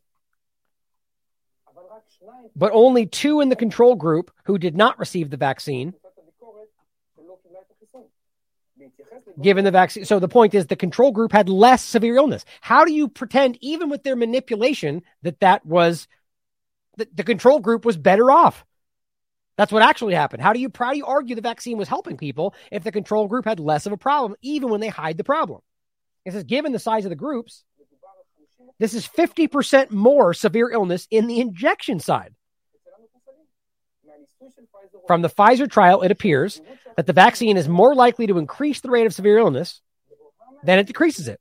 but only two in the control group who did not receive the vaccine given the vaccine. So the point is the control group had less severe illness. How do you pretend, even with their manipulation, that that was that the control group was better off? That's what actually happened. How do you how do you argue the vaccine was helping people if the control group had less of a problem, even when they hide the problem? It says, given the size of the groups, this is 50% more severe illness in the injection side. From the Pfizer trial, it appears that the vaccine is more likely to increase the rate of severe illness than it decreases it.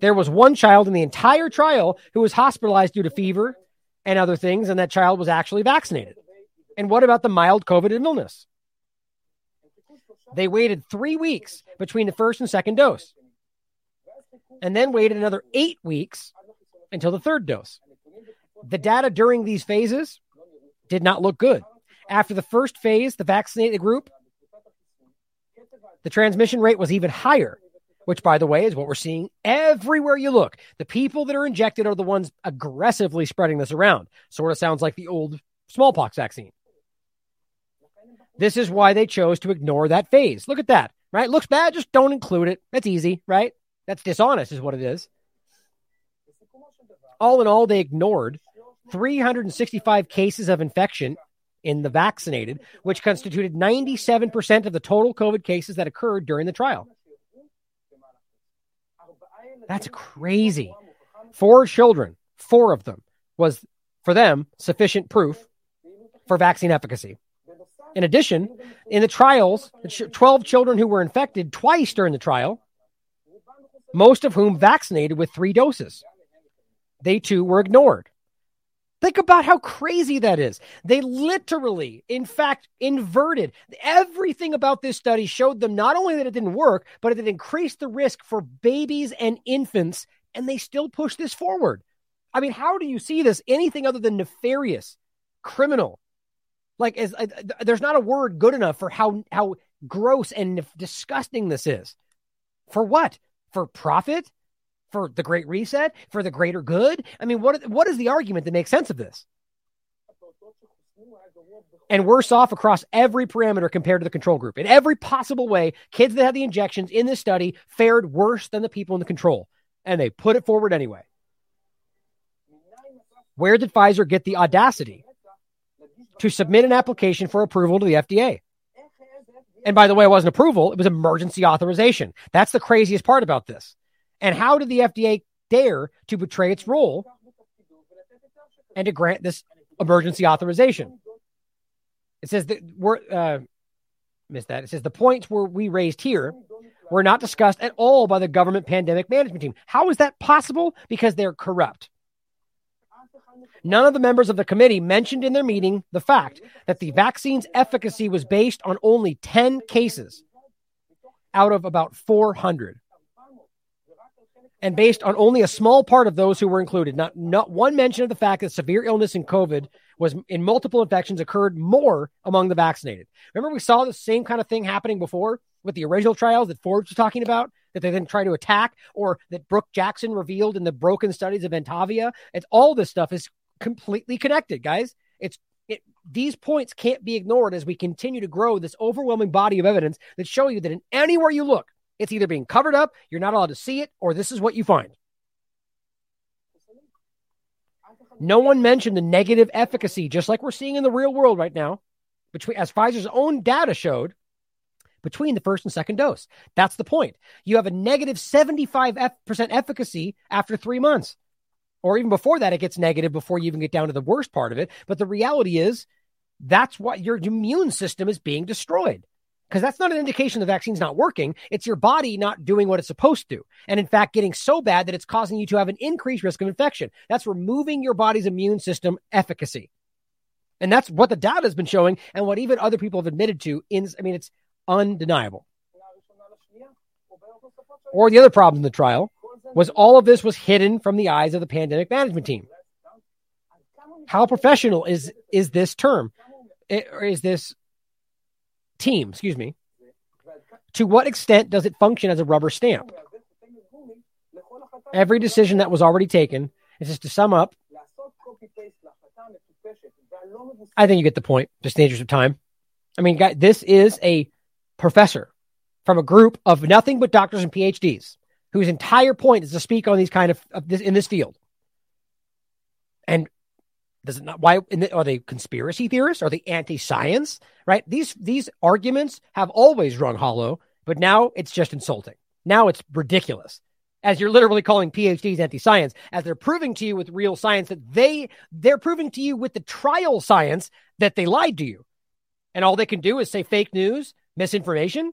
There was one child in the entire trial who was hospitalized due to fever and other things, and that child was actually vaccinated. And what about the mild COVID illness? They waited three weeks between the first and second dose, and then waited another eight weeks until the third dose. The data during these phases did not look good. After the first phase, the vaccinated group, the transmission rate was even higher, which, by the way, is what we're seeing everywhere you look. The people that are injected are the ones aggressively spreading this around. Sort of sounds like the old smallpox vaccine. This is why they chose to ignore that phase. Look at that, right? Looks bad, just don't include it. That's easy, right? That's dishonest, is what it is. All in all, they ignored 365 cases of infection in the vaccinated, which constituted 97% of the total COVID cases that occurred during the trial. That's crazy. Four children, four of them, was for them sufficient proof for vaccine efficacy. In addition, in the trials, 12 children who were infected twice during the trial, most of whom vaccinated with three doses. They too were ignored. Think about how crazy that is. They literally, in fact, inverted everything about this study showed them not only that it didn't work, but it increased the risk for babies and infants, and they still push this forward. I mean, how do you see this anything other than nefarious, criminal? Like, as, uh, there's not a word good enough for how how gross and disgusting this is. For what? For profit? For the Great Reset, for the greater good? I mean, what what is the argument that makes sense of this? And worse off across every parameter compared to the control group. In every possible way, kids that had the injections in this study fared worse than the people in the control. And they put it forward anyway. Where did Pfizer get the audacity to submit an application for approval to the FDA? And by the way, it wasn't approval, it was emergency authorization. That's the craziest part about this. And how did the FDA dare to betray its role and to grant this emergency authorization? It says that we're, uh, missed that. It says the points were we raised here were not discussed at all by the government pandemic management team. How is that possible? Because they're corrupt. None of the members of the committee mentioned in their meeting the fact that the vaccine's efficacy was based on only 10 cases out of about 400 and based on only a small part of those who were included. Not, not one mention of the fact that severe illness in COVID was in multiple infections occurred more among the vaccinated. Remember, we saw the same kind of thing happening before with the original trials that Forbes was talking about that they then try to attack, or that Brook Jackson revealed in the broken studies of Ventavia. It's all this stuff is completely connected, guys. It's it, these points can't be ignored as we continue to grow this overwhelming body of evidence that show you that in anywhere you look, it's either being covered up, you're not allowed to see it, or this is what you find. No one mentioned the negative efficacy, just like we're seeing in the real world right now, between as Pfizer's own data showed between the first and second dose. That's the point. You have a negative 75% efficacy after three months. Or even before that, it gets negative before you even get down to the worst part of it. But the reality is, that's what your immune system is being destroyed because that's not an indication the vaccine's not working. It's your body not doing what it's supposed to. And in fact, getting so bad that it's causing you to have an increased risk of infection. That's removing your body's immune system efficacy. And that's what the data has been showing and what even other people have admitted to. In, I mean, it's undeniable. Or the other problem in the trial was all of this was hidden from the eyes of the pandemic management team. How professional is is this term? Is this team, excuse me, to what extent does it function as a rubber stamp? Every decision that was already taken is just to sum up. I think you get the point, just the of time. I mean, this is a professor from a group of nothing but doctors and PhDs whose entire point is to speak on these kind of, of this in this field. And does it not? Why are they conspiracy theorists? Are they anti-science? Right? These these arguments have always rung hollow, but now it's just insulting. Now it's ridiculous. As you're literally calling PhDs anti-science, as they're proving to you with real science that they they're proving to you with the trial science that they lied to you, and all they can do is say fake news, misinformation.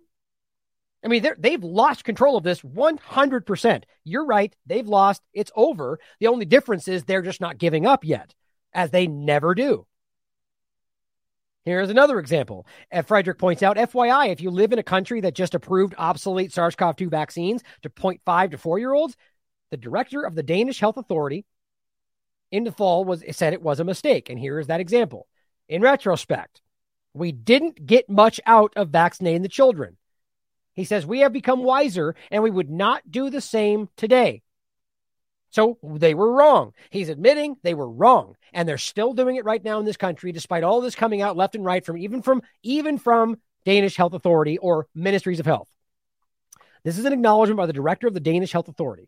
I mean, they've lost control of this 100%. You're right. They've lost. It's over. The only difference is they're just not giving up yet as they never do. Here's another example. Frederick points out, FYI, if you live in a country that just approved obsolete SARS CoV 2 vaccines to 0.5 to 4 year olds, the director of the Danish Health Authority in the fall was said it was a mistake. And here is that example. In retrospect, we didn't get much out of vaccinating the children. He says we have become wiser and we would not do the same today. So they were wrong. He's admitting they were wrong, and they're still doing it right now in this country, despite all this coming out left and right from even from even from Danish Health Authority or Ministries of Health. This is an acknowledgement by the director of the Danish Health Authority.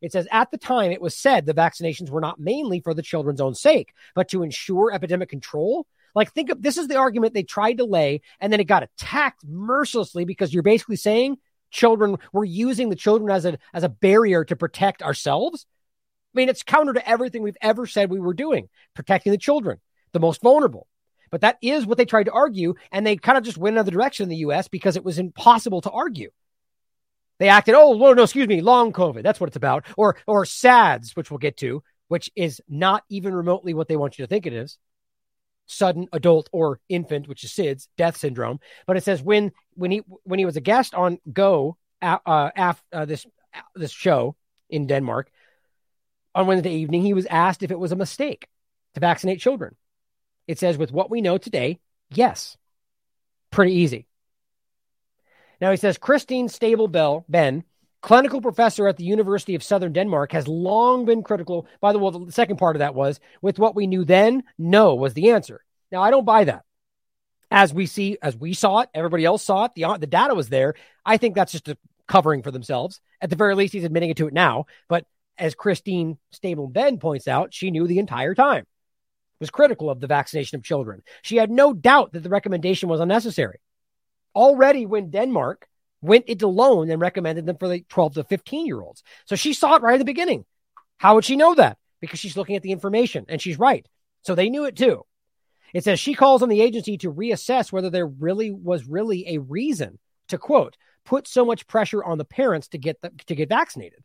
It says at the time it was said the vaccinations were not mainly for the children's own sake, but to ensure epidemic control. Like, think of this is the argument they tried to lay, and then it got attacked mercilessly because you're basically saying children we're using the children as a as a barrier to protect ourselves I mean, it's counter to everything we've ever said we were doing, protecting the children, the most vulnerable. But that is what they tried to argue, and they kind of just went another direction in the U.S. because it was impossible to argue. They acted, oh, no, no, excuse me, long COVID. That's what it's about. Or, or SADS, which we'll get to, which is not even remotely what they want you to think it is. Sudden adult or infant, which is SIDS, death syndrome. But it says when, when he, when he was a guest on Go, uh, uh, uh, this, this show in Denmark, on Wednesday evening, he was asked if it was a mistake to vaccinate children. It says, with what we know today, yes. Pretty easy. Now he says, Christine Stabell Bell, Benn, clinical professor at the University of Southern Denmark, has long been critical. By the way, the second part of that was, with what we knew then, no was the answer. Now, I don't buy that. As we see, as we saw it, everybody else saw it, the, the data was there. I think that's just a covering for themselves. At the very least, he's admitting it to it now. But as Christine Stabell Benn points out, she knew the entire time, was critical of the vaccination of children. She had no doubt that the recommendation was unnecessary. Already when Denmark went it alone and recommended them for the 12 to 15 year olds. So she saw it right at the beginning. How would she know that? Because she's looking at the information and she's right. So they knew it too. It says she calls on the agency to reassess whether there really was really a reason to quote put so much pressure on the parents to get the, to get vaccinated.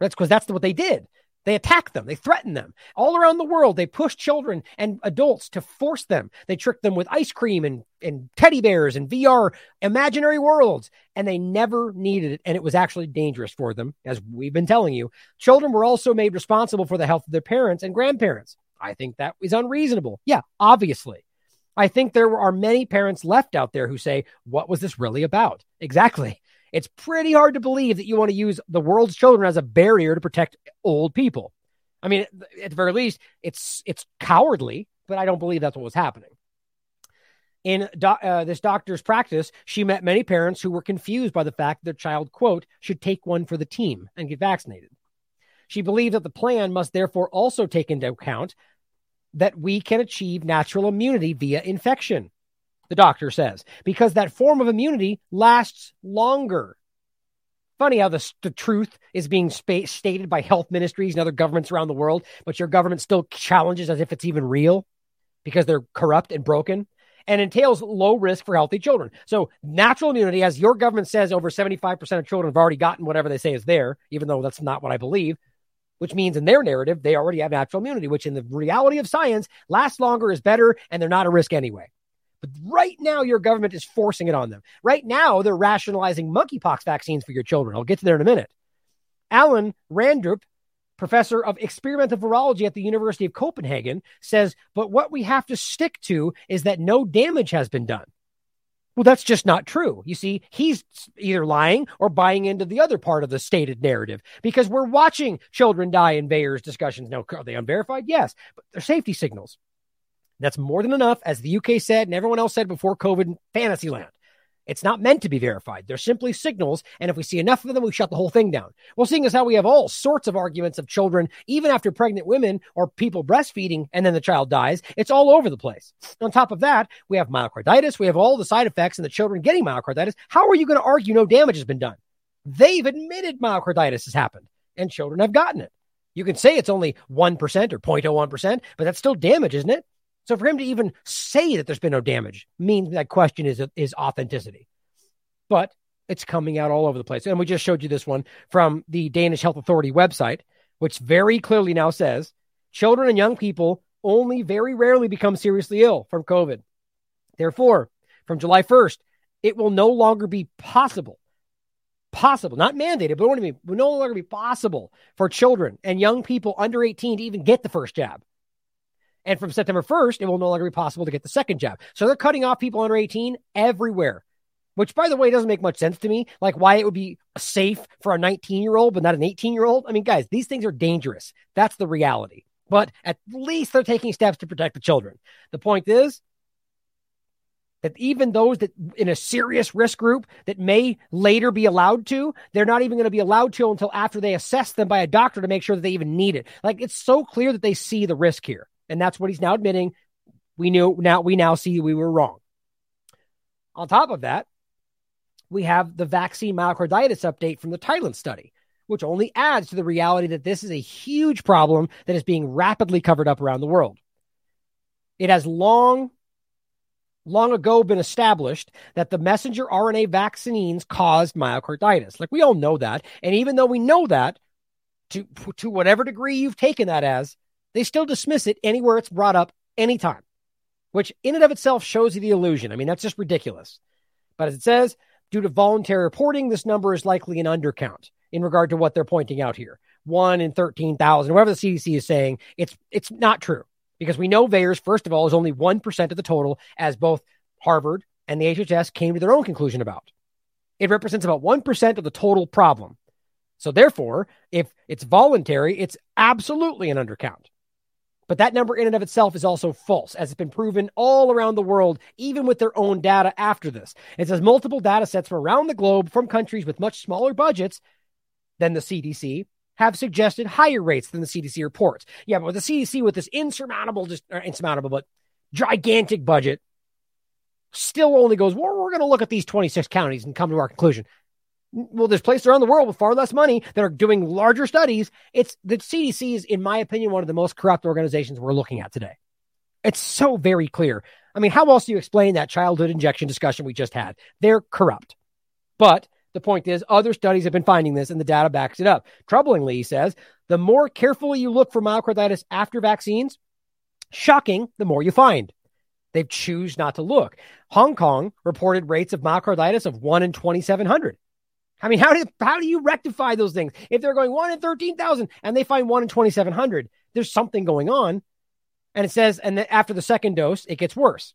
That's because that's what they did. They attacked them. They threatened them. All around the world, they pushed children and adults to force them. They tricked them with ice cream and, and teddy bears and VR imaginary worlds. And they never needed it. And it was actually dangerous for them, as we've been telling you. Children were also made responsible for the health of their parents and grandparents. I think that is unreasonable. Yeah, obviously. I think there are many parents left out there who say, What was this really about? Exactly. It's pretty hard to believe that you want to use the world's children as a barrier to protect old people. I mean, at the very least, it's it's cowardly, but I don't believe that's what was happening. In do, uh, this doctor's practice, she met many parents who were confused by the fact that their child, quote, should take one for the team and get vaccinated. She believed that the plan must therefore also take into account that we can achieve natural immunity via infection, the doctor says, because that form of immunity lasts longer. Funny how the, the truth is being stated by health ministries and other governments around the world, but your government still challenges as if it's even real because they're corrupt and broken and entails low risk for healthy children. So, natural immunity, as your government says, over 75% of children have already gotten whatever they say is there, even though that's not what I believe which means in their narrative, they already have natural immunity, which in the reality of science lasts longer, is better, and they're not a risk anyway. But right now, your government is forcing it on them. Right now, they're rationalizing monkeypox vaccines for your children. I'll get to there in a minute. Allan Randrup, professor of experimental virology at the University of Copenhagen, says, but what we have to stick to is that no damage has been done. Well, that's just not true. You see, he's either lying or buying into the other part of the stated narrative because we're watching children die in VAERS discussions. Now, are they unverified? Yes, but they're safety signals. That's more than enough, as the UK said and everyone else said before COVID fantasy land. It's not meant to be verified. They're simply signals. And if we see enough of them, we shut the whole thing down. Well, seeing as how we have all sorts of arguments of children, even after pregnant women or people breastfeeding, and then the child dies, it's all over the place. On top of that, we have myocarditis. We have all the side effects and the children getting myocarditis. How are you going to argue no damage has been done? They've admitted myocarditis has happened and children have gotten it. You can say it's only 1% or 0.01%, but that's still damage, isn't it? So for him to even say that there's been no damage means that question is is authenticity. But it's coming out all over the place. And we just showed you this one from the Danish Health Authority website, which very clearly now says children and young people only very rarely become seriously ill from COVID. Therefore, from July 1st, it will no longer be possible, possible, not mandated, but what do you? Will no longer be possible for children and young people under 18 to even get the first jab. And from September 1st, it will no longer be possible to get the second jab. So they're cutting off people under 18 everywhere, which, by the way, doesn't make much sense to me. Like why it would be safe for a 19 year old, but not an 18 year old. I mean, guys, these things are dangerous. That's the reality. But at least they're taking steps to protect the children. The point is that even those that in a serious risk group that may later be allowed to, they're not even going to be allowed to until after they assess them by a doctor to make sure that they even need it. Like it's so clear that they see the risk here. And that's what he's now admitting. We knew now we now see we were wrong. On top of that, we have the vaccine myocarditis update from the Thailand study, which only adds to the reality that this is a huge problem that is being rapidly covered up around the world. It has long, long ago been established that the messenger RNA vaccines caused myocarditis. Like we all know that. And even though we know that, to, to whatever degree you've taken that as, they still dismiss it anywhere it's brought up anytime, which in and of itself shows you the illusion. I mean, that's just ridiculous. But as it says, due to voluntary reporting, this number is likely an undercount in regard to what they're pointing out here. One in 13,000, whatever the CDC is saying, it's, it's not true because we know VAERS, first of all, is only 1% of the total, as both Harvard and the HHS came to their own conclusion about. It represents about 1% of the total problem. So, therefore, if it's voluntary, it's absolutely an undercount. But that number in and of itself is also false, as it's been proven all around the world, even with their own data after this. It says multiple data sets from around the globe from countries with much smaller budgets than the CDC have suggested higher rates than the CDC reports. Yeah, but the CDC with this insurmountable, just insurmountable, but gigantic budget still only goes, well, we're going to look at these 26 counties and come to our conclusion well, there's places around the world with far less money that are doing larger studies. It's the CDC is, in my opinion, one of the most corrupt organizations we're looking at today. It's so very clear. I mean, how else do you explain that childhood injection discussion we just had? They're corrupt. But the point is, other studies have been finding this and the data backs it up. Troublingly, he says, the more carefully you look for myocarditis after vaccines, shocking, the more you find. They choose not to look. Hong Kong reported rates of myocarditis of 1 in 2,700. I mean, how do, how do you rectify those things? If they're going 1 in 13,000 and they find 1 in 2,700, there's something going on. And it says, and then after the second dose, it gets worse.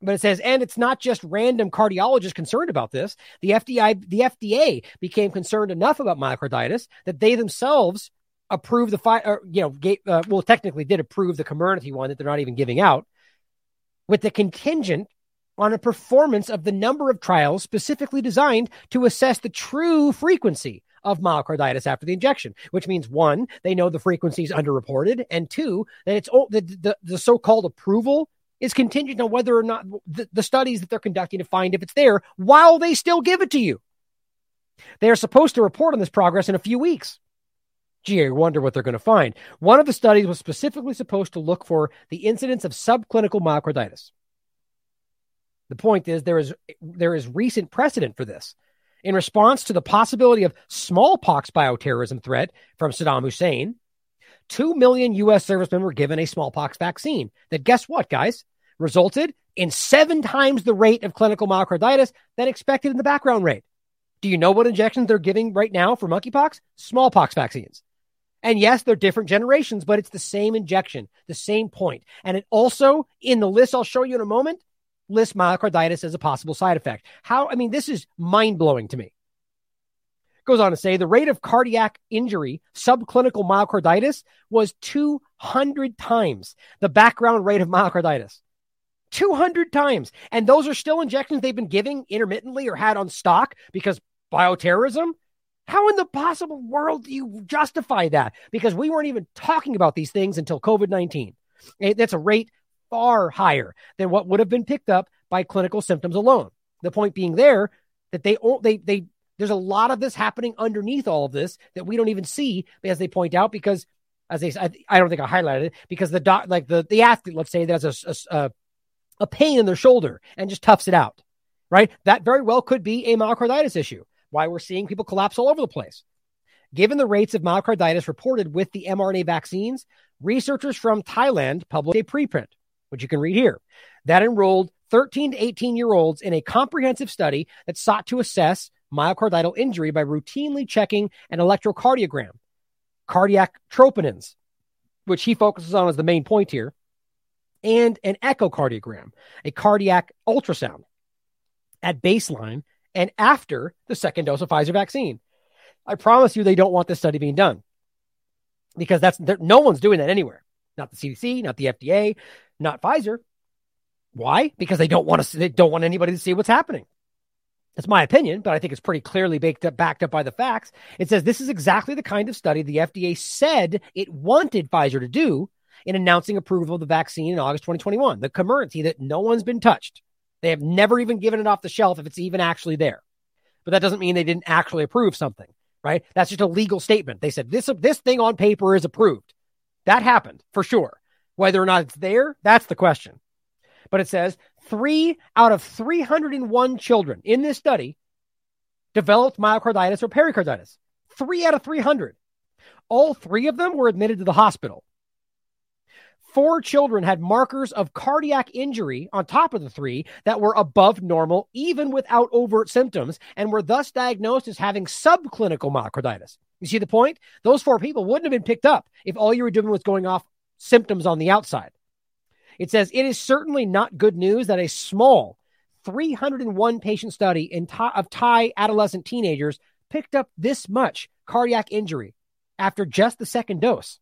But it says, and it's not just random cardiologists concerned about this. The FDA, the FDA became concerned enough about myocarditis that they themselves approved the fi- or, you know, gave, uh, well, technically did approve the Comirnaty one that they're not even giving out with the contingent on a performance of the number of trials specifically designed to assess the true frequency of myocarditis after the injection, which means one, they know the frequency is underreported, and two, that it's the, the, the so-called approval is contingent on whether or not the, the studies that they're conducting to find if it's there while they still give it to you. They are supposed to report on this progress in a few weeks. Gee, I wonder what they're going to find. One of the studies was specifically supposed to look for the incidence of subclinical myocarditis. The point is there is there is recent precedent for this. In response to the possibility of smallpox bioterrorism threat from Saddam Hussein, 2 million US servicemen were given a smallpox vaccine that guess what, guys? Resulted in 7 times the rate of clinical myocarditis than expected in the background rate. Do you know what injections they're giving right now for monkeypox? Smallpox vaccines. And yes, they're different generations, but it's the same injection, the same point. And it also, in the list I'll show you in a moment, lists myocarditis as a possible side effect. How, I mean, this is mind blowing to me. Goes on to say the rate of cardiac injury, subclinical myocarditis, was 200 times the background rate of myocarditis. 200 times. And those are still injections they've been giving intermittently or had on stock because bioterrorism. How in the possible world do you justify that? Because we weren't even talking about these things until COVID 19. That's a rate far higher than what would have been picked up by clinical symptoms alone. The point being there that they they they there's a lot of this happening underneath all of this that we don't even see as they point out because as they I, I don't think I highlighted it because the doc like the the athlete let's say that has a, a a pain in their shoulder and just toughs it out, right? That very well could be a myocarditis issue. Why we're seeing people collapse all over the place. Given the rates of myocarditis reported with the mRNA vaccines, researchers from Thailand published a preprint which you can read here, that enrolled 13 to 18 year olds in a comprehensive study that sought to assess myocardial injury by routinely checking an electrocardiogram, cardiac troponins, which he focuses on as the main point here, and an echocardiogram, a cardiac ultrasound at baseline and after the second dose of Pfizer vaccine. I promise you, they don't want this study being done because that's no one's doing that anywhere. Not the CDC, not the FDA, not Pfizer. Why? Because they don't want to. They don't want anybody to see what's happening. That's my opinion, but I think it's pretty clearly baked up, backed up by the facts. It says this is exactly the kind of study the FDA said it wanted Pfizer to do in announcing approval of the vaccine in August 2021. The Comirnaty that no one's been touched. They have never even given it off the shelf if it's even actually there. But that doesn't mean they didn't actually approve something, right? That's just a legal statement. They said this this thing on paper is approved. That happened for sure. Whether or not it's there, that's the question. But it says three out of 301 children in this study developed myocarditis or pericarditis. Three out of 300. All three of them were admitted to the hospital. Four children had markers of cardiac injury on top of the three that were above normal, even without overt symptoms, and were thus diagnosed as having subclinical myocarditis. You see the point? Those four people wouldn't have been picked up if all you were doing was going off symptoms on the outside. It says it is certainly not good news that a small 301 patient study in Thai, of Thai adolescent teenagers picked up this much cardiac injury after just the second dose.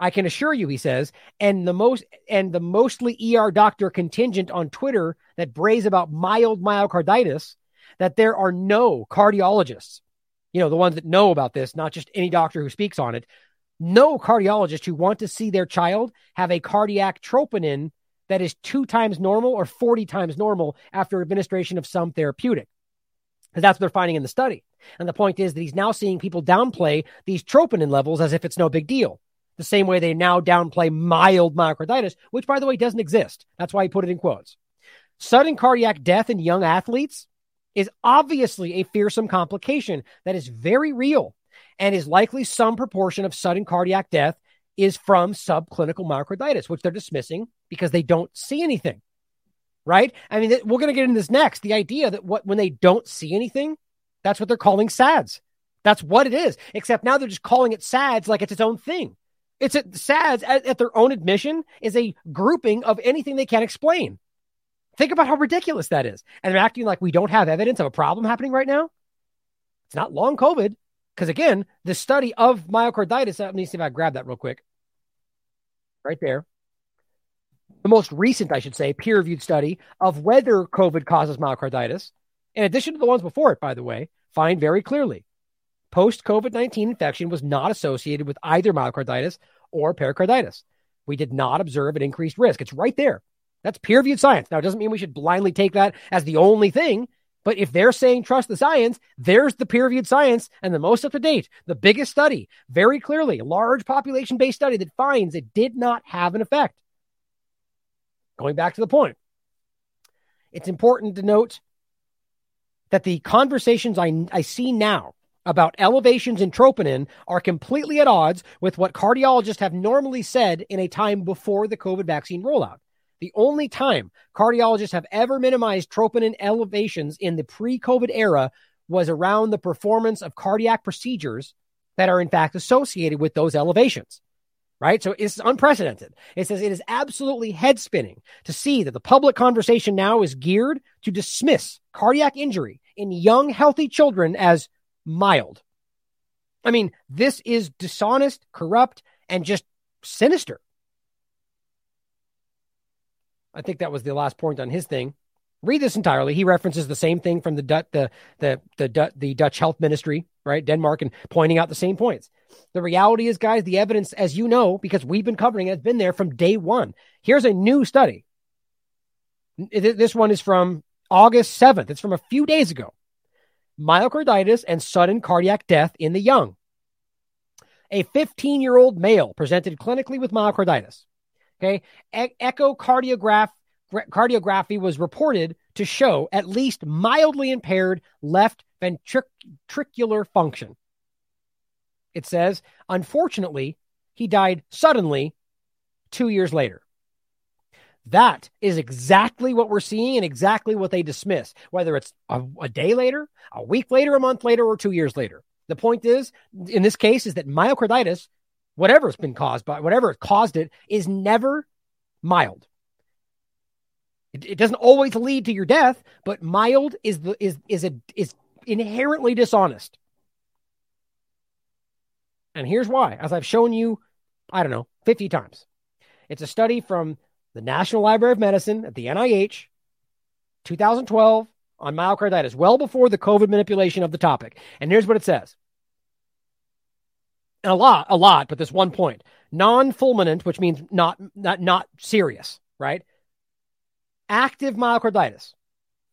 I can assure you, he says, and the most and the mostly ER doctor contingent on Twitter that brays about mild myocarditis, that there are no cardiologists, you know, the ones that know about this, not just any doctor who speaks on it, no cardiologist who want to see their child have a cardiac troponin that is two times normal or 40 times normal after administration of some therapeutic. Because that's what they're finding in the study. And the point is that he's now seeing people downplay these troponin levels as if it's no big deal. the same way they now downplay mild myocarditis, which, by the way, doesn't exist. That's why he put it in quotes. Sudden cardiac death in young athletes is obviously a fearsome complication that is very real and is likely some proportion of sudden cardiac death is from subclinical myocarditis, which they're dismissing because they don't see anything. Right? I mean, we're going to get into this next. The idea that what when they don't see anything, that's what they're calling SADS. That's what it is. Except now they're just calling it SADS like it's its own thing. It's a SADS at, at their own admission is a grouping of anything they can't explain. Think about how ridiculous that is. And they're acting like we don't have evidence of a problem happening right now. It's not long COVID. Because again, the study of myocarditis, let me see if I grab that real quick. Right there. The most recent, I should say, peer reviewed study of whether COVID causes myocarditis, in addition to the ones before it, by the way, find very clearly post COVID 19 infection was not associated with either myocarditis or pericarditis. We did not observe an increased risk. It's right there. That's peer reviewed science. Now, it doesn't mean we should blindly take that as the only thing, but if they're saying trust the science, there's the peer reviewed science and the most up to date, the biggest study, very clearly, large population based study that finds it did not have an effect. Going back to the point, it's important to note that the conversations I, I see now about elevations in troponin are completely at odds with what cardiologists have normally said in a time before the COVID vaccine rollout. The only time cardiologists have ever minimized troponin elevations in the pre COVID era was around the performance of cardiac procedures that are in fact associated with those elevations. Right. So it's unprecedented. It says it is absolutely head spinning to see that the public conversation now is geared to dismiss cardiac injury in young, healthy children as mild. I mean, this is dishonest, corrupt, and just sinister. I think that was the last point on his thing. Read this entirely. He references the same thing from the the the the the Dutch Health Ministry, right, Denmark, and pointing out the same points. The reality is, guys, the evidence, as you know, because we've been covering it, has been there from day one. Here's a new study. This one is from August seventh. It's from a few days ago myocarditis and sudden cardiac death in the young. A 15 year old male presented clinically with myocarditis. Okay. E- echocardiograph cardiography was reported to show at least mildly impaired left ventricular function. It says, unfortunately, he died suddenly two years later. That is exactly what we're seeing and exactly what they dismiss, whether it's a, a, day later, a week later, a month later, or two years later. The point is, in this case, is that myocarditis, whatever it's been caused by, whatever caused it, is never mild. It, it doesn't always lead to your death, but mild is the is is a is inherently dishonest. And here's why, as I've shown you, I don't know, 50 times. It's a study from the National Library of Medicine at the NIH, 2012, on myocarditis, well before the COVID manipulation of the topic. And here's what it says. And a lot, a lot, but this one point. Non-fulminant, which means not, not, not serious, right? Active myocarditis.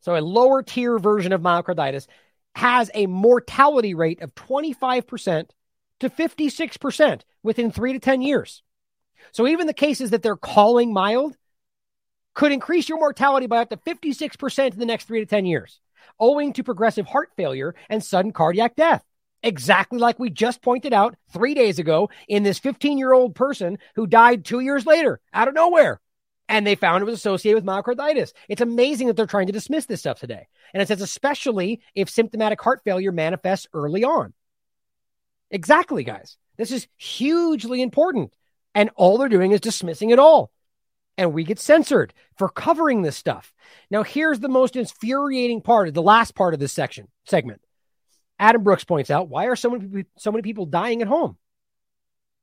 So a lower tier version of myocarditis has a mortality rate of 25% to 56% within three to 10 years. So even the cases that they're calling mild could increase your mortality by up to 56% in the next three to 10 years, owing to progressive heart failure and sudden cardiac death. Exactly like we just pointed out three days ago in this 15 year old person who died two years later out of nowhere. And they found it was associated with myocarditis. It's amazing that they're trying to dismiss this stuff today. And it says, especially if symptomatic heart failure manifests early on. Exactly, guys. This is hugely important. And all they're doing is dismissing it all. And we get censored for covering this stuff. Now, here's the most infuriating part of the last part of this section segment. Adam Brooks points out why are so many so many people dying at home?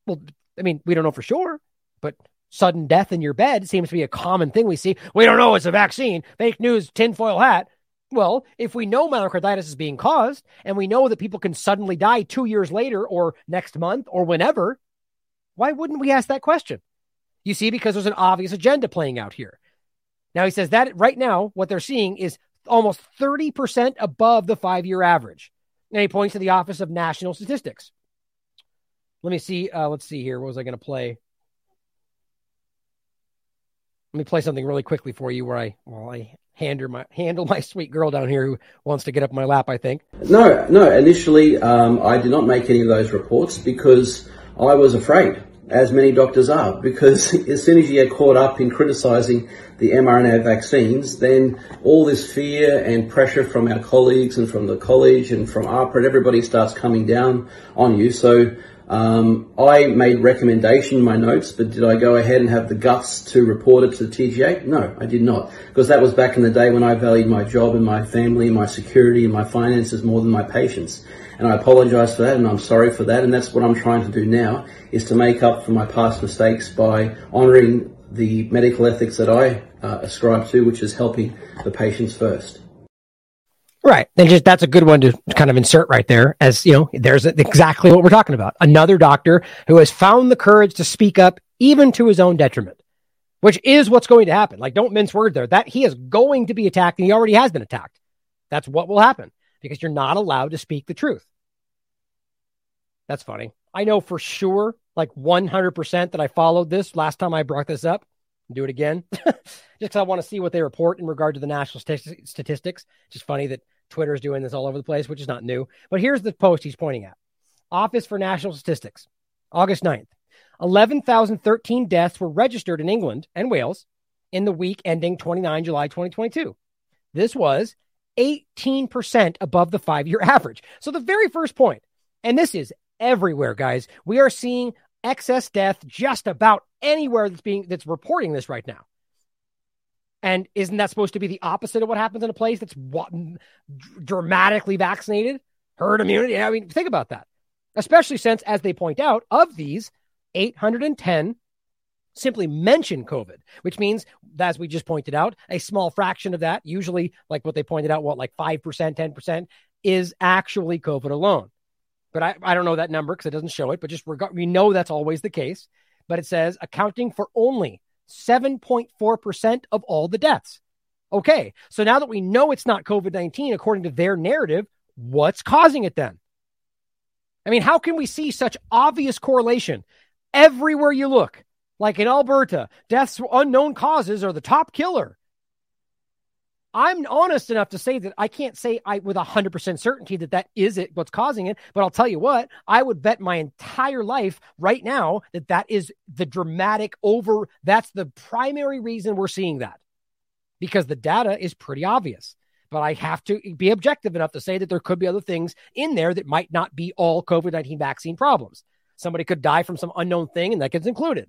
Well, I mean, we don't know for sure, but sudden death in your bed seems to be a common thing we see. We don't know it's a vaccine. Fake news, tinfoil hat. Well, if we know myocarditis is being caused and we know that people can suddenly die two years later or next month or whenever, why wouldn't we ask that question? You see, because there's an obvious agenda playing out here. Now, he says that right now, what they're seeing is almost 30% above the five year average. And he points to the Office of National Statistics. Let me see. Uh, let's see here. What was I going to play? Let me play something really quickly for you where I, while I handle my, handle my sweet girl down here who wants to get up my lap, I think. No, no. Initially, um, I did not make any of those reports because I was afraid, as many doctors are, because [LAUGHS] as soon as you get caught up in criticising the mRNA vaccines, then all this fear and pressure from our colleagues and from the college and from AHPRA and everybody starts coming down on you. So um, I made recommendation in my notes, but did I go ahead and have the guts to report it to the TGA? No, I did not, because that was back in the day when I valued my job and my family and my security and my finances more than my patients. And I apologize for that and I'm sorry for that. And that's what I'm trying to do now is to make up for my past mistakes by honoring the medical ethics that I uh, ascribe to, which is helping the patients first. Right. And just that's a good one to kind of insert right there as, you know, there's exactly what we're talking about. Another doctor who has found the courage to speak up even to his own detriment, which is what's going to happen. Like don't mince word there. That he is going to be attacked and he already has been attacked. That's what will happen because you're not allowed to speak the truth. That's funny. I know for sure, like 100% that I followed this last time I brought this up. Do it again, [LAUGHS] just because I want to see what they report in regard to the national st- statistics. It's just funny that Twitter is doing this all over the place, which is not new. But here's the post he's pointing at Office for National Statistics, August 9th. 11,013 deaths were registered in England and Wales in the week ending 29 July 2022. This was 18% above the five year [LAUGHS] average. So, the very first point, and this is everywhere, guys, we are seeing excess death just about anywhere that's being that's reporting this right now. And isn't that supposed to be the opposite of what happens in a place that's dramatically vaccinated? Herd immunity. I mean, think about that. Especially since, as they point out, of these, 810 simply mention COVID, which means, as we just pointed out, a small fraction of that, usually like what they pointed out, what, like 5%, 10%, is actually COVID alone. But I, I don't know that number because it doesn't show it, but just we know that's always the case. But it says accounting for only 7.4% of all the deaths. Okay, so now that we know it's not COVID 19, according to their narrative, what's causing it then? I mean, how can we see such obvious correlation everywhere you look? Like in Alberta, deaths unknown causes are the top killer. I'm honest enough to say that I can't say I with 100% certainty that that is it what's causing it, but I'll tell you what, I would bet my entire life right now that that is the dramatic over that's the primary reason we're seeing that. Because the data is pretty obvious. But I have to be objective enough to say that there could be other things in there that might not be all COVID 19 vaccine problems. Somebody could die from some unknown thing, and that gets included.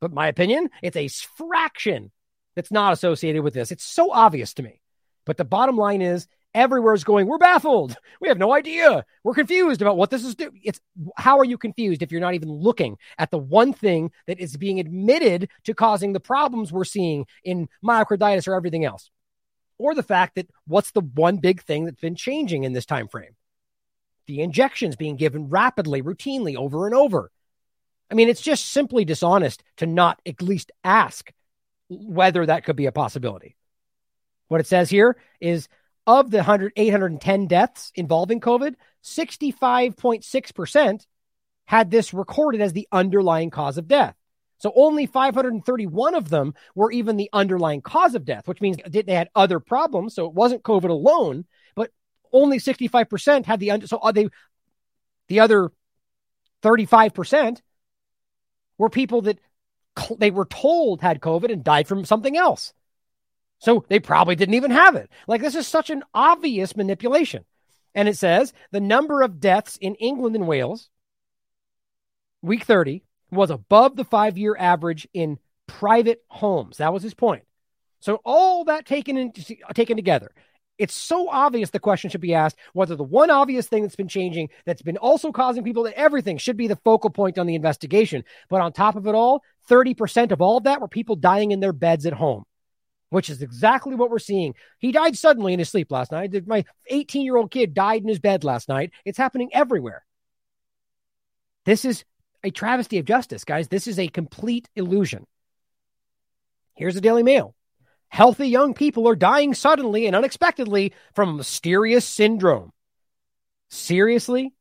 But my opinion, it's a fraction that's not associated with this. It's so obvious to me. But the bottom line is everywhere is going, we're baffled. We have no idea. We're confused about what this is doing. It's how are you confused if you're not even looking at the one thing that is being admitted to causing the problems we're seeing in myocarditis or everything else? Or the fact that what's the one big thing that's been changing in this time frame? The injections being given rapidly, routinely, over and over. I mean, it's just simply dishonest to not at least ask whether that could be a possibility. What it says here is of the 100, 810 deaths involving COVID, 65.6% had this recorded as the underlying cause of death. So only 531 of them were even the underlying cause of death, which means they had other problems. So it wasn't COVID alone, but only 65% had the under. So uh, they, the other 35% were people that they were told had COVID and died from something else. So they probably didn't even have it. Like this is such an obvious manipulation. And it says the number of deaths in England and Wales, week 30, was above the five year average in private homes. That was his point. So all that taken in, taken together, it's so obvious the question should be asked whether the one obvious thing that's been changing that's been also causing people that everything should be the focal point on the investigation. But on top of it all, 30% of all of that were people dying in their beds at home which is exactly what we're seeing. He died suddenly in his sleep last night. My 18 year old kid died in his bed last night. It's happening everywhere. This is a travesty of justice, guys. This is a complete illusion. Here's the Daily Mail. Healthy young people are dying suddenly and unexpectedly from mysterious syndrome. Seriously?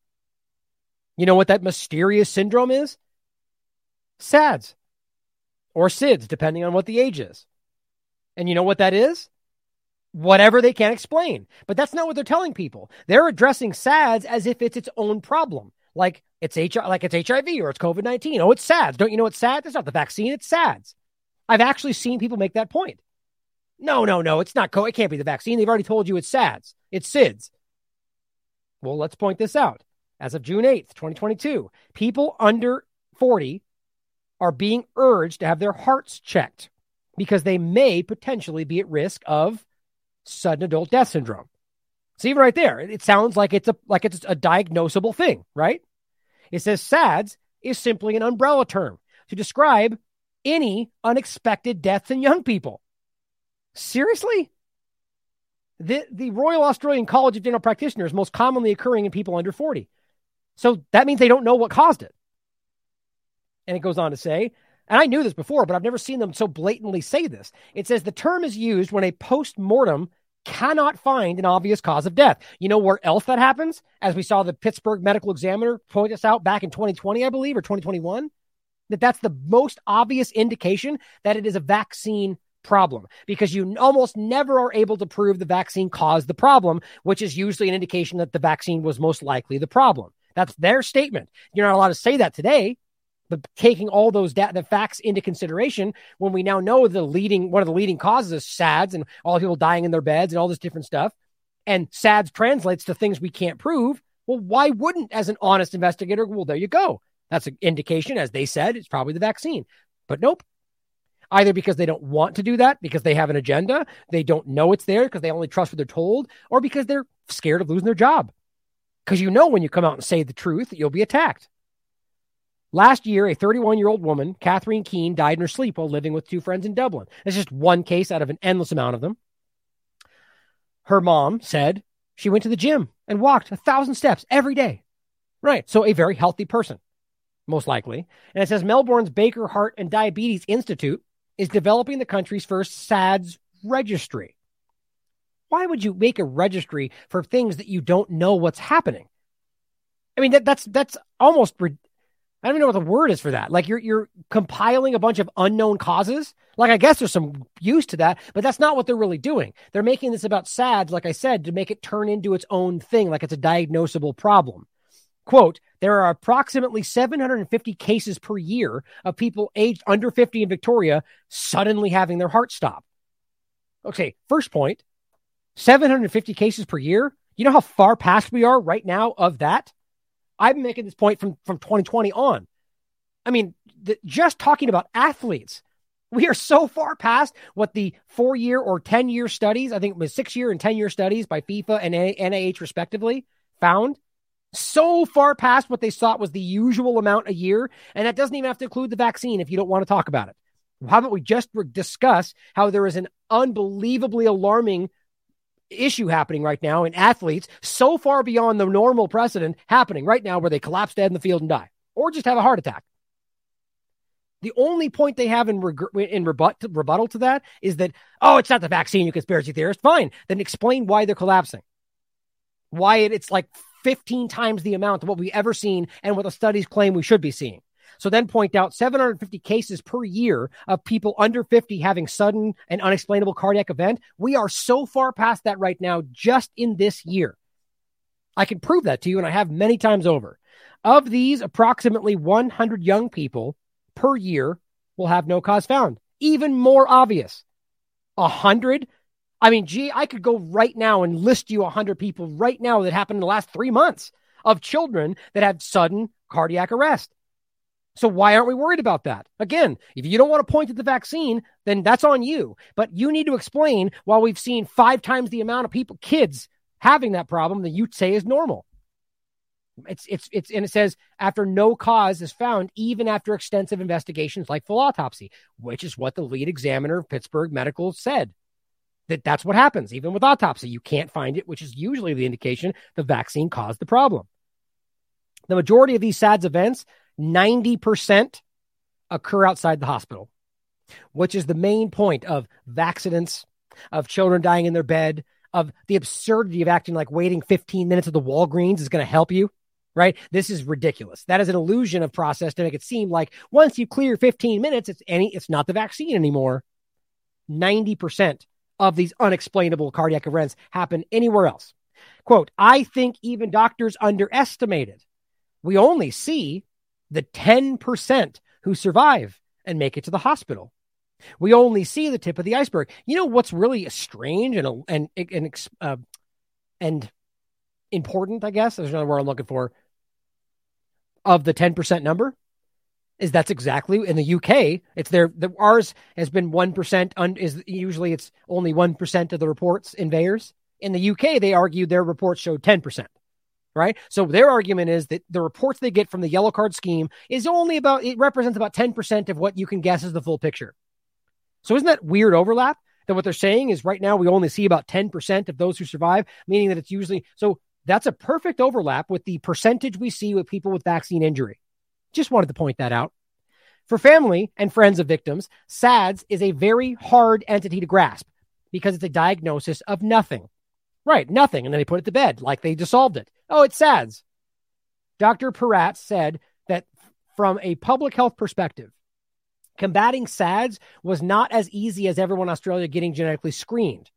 You know what that mysterious syndrome is? SADS or SIDS, depending on what the age is. And you know what that is? Whatever they can't explain. But that's not what they're telling people. They're addressing SADS as if it's its own problem. Like it's H- like it's HIV or it's COVID 19. Oh, it's SADS. Don't you know it's SADS? It's not the vaccine, it's SADS. I've actually seen people make that point. No, no, no, it's not co it can't be the vaccine. They've already told you it's SADS. It's SIDS. Well, let's point this out. As of June 8th, 2022, people under 40 are being urged to have their hearts checked because they may potentially be at risk of sudden adult death syndrome. So even right there, it sounds like it's a like it's a diagnosable thing, right? It says SADS is simply an umbrella term to describe any unexpected deaths in young people. Seriously? The, the Royal Australian College of General Practitioners most commonly occurring in people under 40. So that means they don't know what caused it. And it goes on to say, and I knew this before, but I've never seen them so blatantly say this. It says the term is used when a post mortem cannot find an obvious cause of death. You know where else that happens? As we saw the Pittsburgh Medical Examiner point us out back in 2020, I believe, or 2021, that that's the most obvious indication that it is a vaccine problem because you almost never are able to prove the vaccine caused the problem, which is usually an indication that the vaccine was most likely the problem. That's their statement. You're not allowed to say that today taking all those da- the facts into consideration, when we now know the leading one of the leading causes is SADS and all people dying in their beds and all this different stuff, and SADS translates to things we can't prove. Well, why wouldn't, as an honest investigator, well, there you go. That's an indication, as they said, it's probably the vaccine. But nope. Either because they don't want to do that, because they have an agenda, they don't know it's there because they only trust what they're told, or because they're scared of losing their job. Because you know when you come out and say the truth, you'll be attacked. Last year, a 31 year old woman, Catherine Keene, died in her sleep while living with two friends in Dublin. That's just one case out of an endless amount of them. Her mom said she went to the gym and walked a thousand steps every day. Right. So a very healthy person, most likely. And it says Melbourne's Baker Heart and Diabetes Institute is developing the country's first SADS registry. Why would you make a registry for things that you don't know what's happening? I mean, that, that's that's almost I don't even know what the word is for that. Like you're you're compiling a bunch of unknown causes. Like I guess there's some use to that, but that's not what they're really doing. They're making this about SADS, like I said, to make it turn into its own thing, like it's a diagnosable problem. Quote, there are approximately 750 cases per year of people aged under 50 in Victoria suddenly having their heart stop. Okay, first point 750 cases per year. You know how far past we are right now of that? I've been making this point from, from 2020 on. I mean, the, just talking about athletes, we are so far past what the four year or 10 year studies, I think it was six year and 10 year studies by FIFA and NIH respectively, found. So far past what they thought was the usual amount a year. And that doesn't even have to include the vaccine if you don't want to talk about it. How about we just discuss how there is an unbelievably alarming issue happening right now in athletes so far beyond the normal precedent happening right now where they collapse dead in the field and die or just have a heart attack. The only point they have in, reg- in rebut- rebuttal to that is that, oh, it's not the vaccine, you conspiracy theorist. Fine. Then explain why they're collapsing. Why it, it's like 15 times the amount of what we've ever seen and what the studies claim we should be seeing. So then point out 750 cases per year of people under 50 having sudden and unexplainable cardiac event. We are so far past that right now just in this year. I can prove that to you and I have many times over. Of these, approximately 100 young people per year will have no cause found. Even more obvious. A hundred. I mean, gee, I could go right now and list you a hundred people right now that happened in the last three months of children that had sudden cardiac arrest. So why aren't we worried about that? Again, if you don't want to point at the vaccine, then that's on you. But you need to explain why we've seen five times the amount of people, kids having that problem that you say is normal. It's it's it's and it says after no cause is found, even after extensive investigations like full autopsy, which is what the lead examiner of Pittsburgh Medical said. That that's what happens even with autopsy. You can't find it, which is usually the indication the vaccine caused the problem. The majority of these SADS events 90% occur outside the hospital, which is the main point of vaccinates, of children dying in their bed, of the absurdity of acting like waiting 15 minutes at the Walgreens is going to help you. right? This is ridiculous. That is an illusion of process to make it seem like once you clear 15 minutes, it's any it's not the vaccine anymore. 90% of these unexplainable cardiac events happen anywhere else. Quote, I think even doctors underestimate it. We only see the 10% who survive and make it to the hospital. We only see the tip of the iceberg. You know what's really strange and and and uh, and important, I guess. There's another word I'm looking for. Of the 10% number, is that's exactly in the UK. It's there. The VAERS has been one percent. Is usually it's only one percent of the reports in. In the UK, they argue their reports showed ten percent. Right. So their argument is that the reports they get from the yellow card scheme is only about it represents about ten percent of what you can guess is the full picture. So isn't that weird overlap? That what they're saying is right now we only see about 10% of those who survive, meaning that it's usually so that's a perfect overlap with the percentage we see with people with vaccine injury. Just wanted to point that out. For family and friends of victims, SADS is a very hard entity to grasp because it's a diagnosis of nothing. Right, nothing. And then they put it to bed like they dissolved it. Oh, it's SADS. Dr. Paratz said that from a public health perspective, combating SADS was not as easy as everyone in Australia getting genetically screened.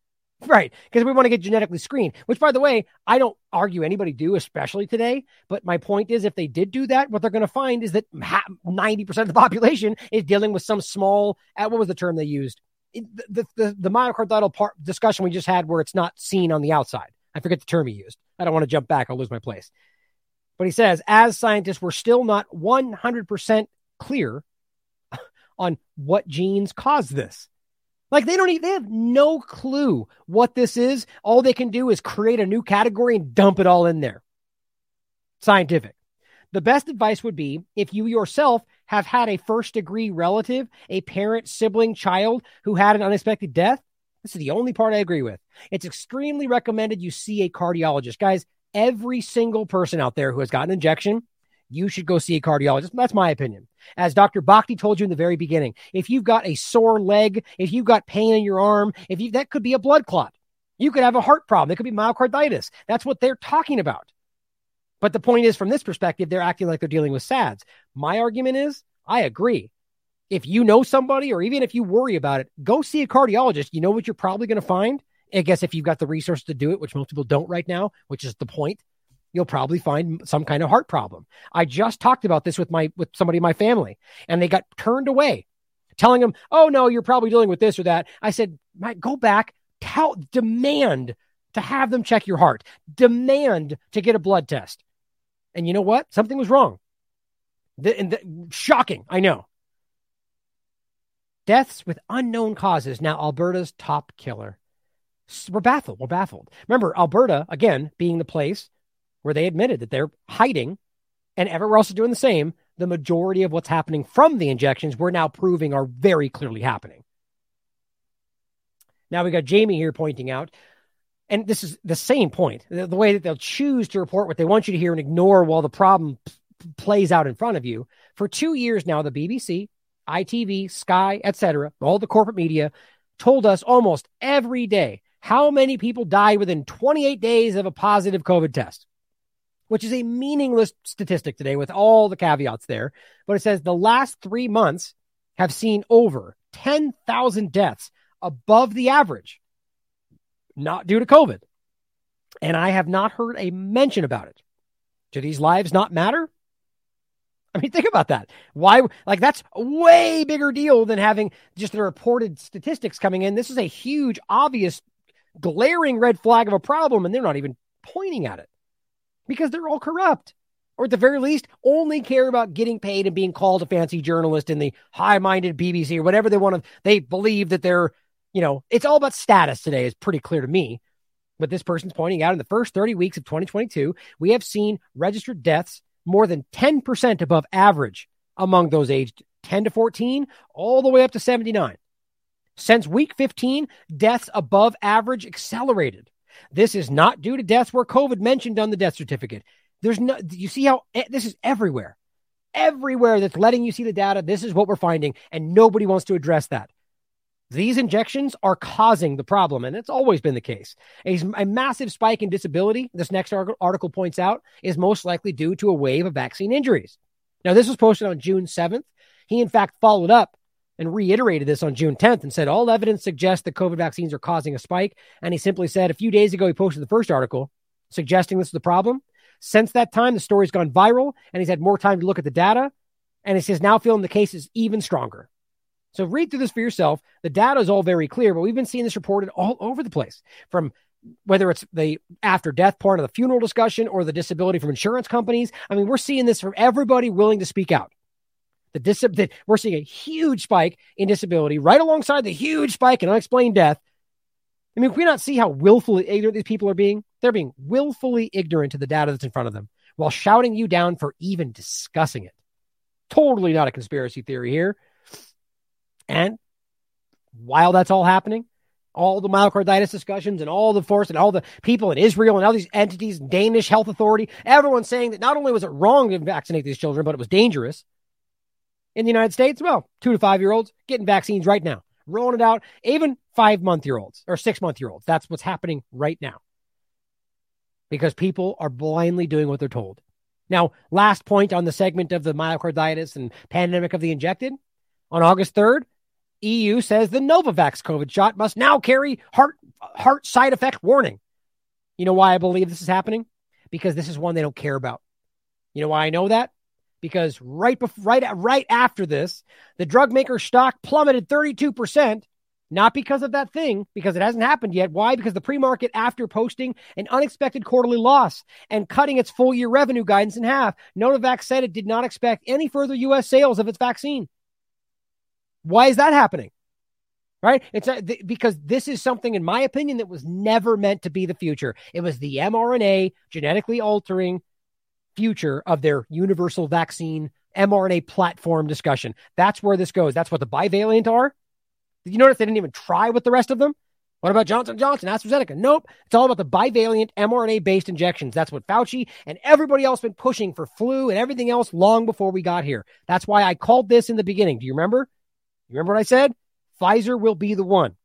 Right. Because we want to get genetically screened, which, by the way, I don't argue anybody do, especially today. But my point is, if they did do that, what they're going to find is that 90% of the population is dealing with some small, uh, what was the term they used? The, the, the myocardial part discussion we just had where it's not seen on the outside. I forget the term he used. I don't want to jump back. I'll lose my place. But he says, as scientists, we're still not 100% clear [LAUGHS] on what genes cause this. Like they don't even, they have no clue what this is. All they can do is create a new category and dump it all in there. Scientific. The best advice would be if you yourself have had a first degree relative, a parent, sibling, child who had an unexpected death. This is the only part I agree with. It's extremely recommended you see a cardiologist. Guys, every single person out there who has gotten an injection you should go see a cardiologist. That's my opinion. As Dr. Bhakdi told you in the very beginning, if you've got a sore leg, if you've got pain in your arm, if you that could be a blood clot. You could have a heart problem. It could be myocarditis. That's what they're talking about. But the point is, from this perspective, they're acting like they're dealing with SADS. My argument is, I agree. If you know somebody, or even if you worry about it, go see a cardiologist. You know what you're probably going to find? I guess if you've got the resources to do it, which most people don't right now, which is the point, you'll probably find some kind of heart problem. I just talked about this with my with somebody in my family, and they got turned away, telling them, "Oh no, you're probably dealing with this or that." I said, "Mike, go back, tell, demand to have them check your heart, demand to get a blood test." And you know what? Something was wrong. The, the, shocking, I know. Deaths with unknown causes now Alberta's top killer. We're baffled. We're baffled. Remember, Alberta, again, being the place where they admitted that they're hiding and everywhere else is doing the same. The majority of what's happening from the injections, we're now proving are very clearly happening. Now we got Jamie here pointing out, and this is the same point the, the way that they'll choose to report what they want you to hear and ignore while the problem p- plays out in front of you. For two years now, the BBC, ITV, Sky, etc., all the corporate media told us almost every day how many people died within 28 days of a positive COVID test which is a meaningless statistic today with all the caveats there. But it says the last three months have seen over 10,000 deaths above the average, not due to COVID. And I have not heard a mention about it. Do these lives not matter? I mean, think about that. Why, like, that's a way bigger deal than having just the reported statistics coming in. This is a huge, obvious, glaring red flag of a problem, and they're not even pointing at it because they're all corrupt. Or at the very least, only care about getting paid and being called a fancy journalist in the high minded BBC or whatever they want to. They believe that they're, you know, it's all about status today, is pretty clear to me. But this person's pointing out in the first 30 weeks of 2022, we have seen registered deaths more than 10% above average among those aged 10 to 14, all the way up to 79. Since week 15, deaths above average accelerated. This is not due to deaths where COVID mentioned on the death certificate. There's no, you see how eh, this is everywhere, everywhere that's letting you see the data. This is what we're finding, and nobody wants to address that. These injections are causing the problem, and it's always been the case. A, a massive spike in disability, this next article points out, is most likely due to a wave of vaccine injuries. Now, this was posted on June 7th. He, in fact, followed up and reiterated this on June 10th and said all evidence suggests that COVID vaccines are causing a spike. And he simply said a few days ago, he posted the first article suggesting this is the problem. Since that time, the story's gone viral and he's had more time to look at the data. And he says now feeling the case is even stronger. So read through this for yourself. The data is all very clear, but we've been seeing this reported all over the place from whether it's the after death part of the funeral discussion or the disability from insurance companies. I mean, we're seeing this from everybody willing to speak out. The dis- the, we're seeing a huge spike in disability right alongside the huge spike in unexplained death. I mean, if we not see how willfully ignorant these people are being, they're being willfully ignorant to the data that's in front of them while shouting you down for even discussing it. Totally not a conspiracy theory here. And while that's all happening, all the myocarditis discussions and all the force and all the people in Israel and all these entities, Danish health authority, everyone's saying that not only was it wrong to vaccinate these children, but it was dangerous. In the United States, well, two to five year olds getting vaccines right now, rolling it out, even five month year olds or six month year olds. That's what's happening right now because people are blindly doing what they're told. Now, last point on the segment of the myocarditis and pandemic of the injected. On August 3rd, EU says the Novavax COVID shot must now carry heart heart side effect warning. You know why I believe this is happening? Because this is one they don't care about. You know why I know that? Because right before, right right after this, the drug maker stock plummeted 32%, not because of that thing, because it hasn't happened yet. Why? Because the pre-market after posting an unexpected quarterly loss and cutting its full year revenue guidance in half, Novavax said it did not expect any further US sales of its vaccine. Why is that happening? Right? It's a, th- because this is something, in my opinion, that was never meant to be the future. It was the mRNA genetically altering future of their universal vaccine mRNA platform discussion. That's where this goes. That's what the bivalent are. Did you notice they didn't even try with the rest of them? What about Johnson Johnson, AstraZeneca? Nope. It's all about the bivalent mRNA based injections. That's what Fauci and everybody else been pushing for flu and everything else long before we got here. That's why I called this in the beginning. Do you remember? You remember what I said? Pfizer will be the one.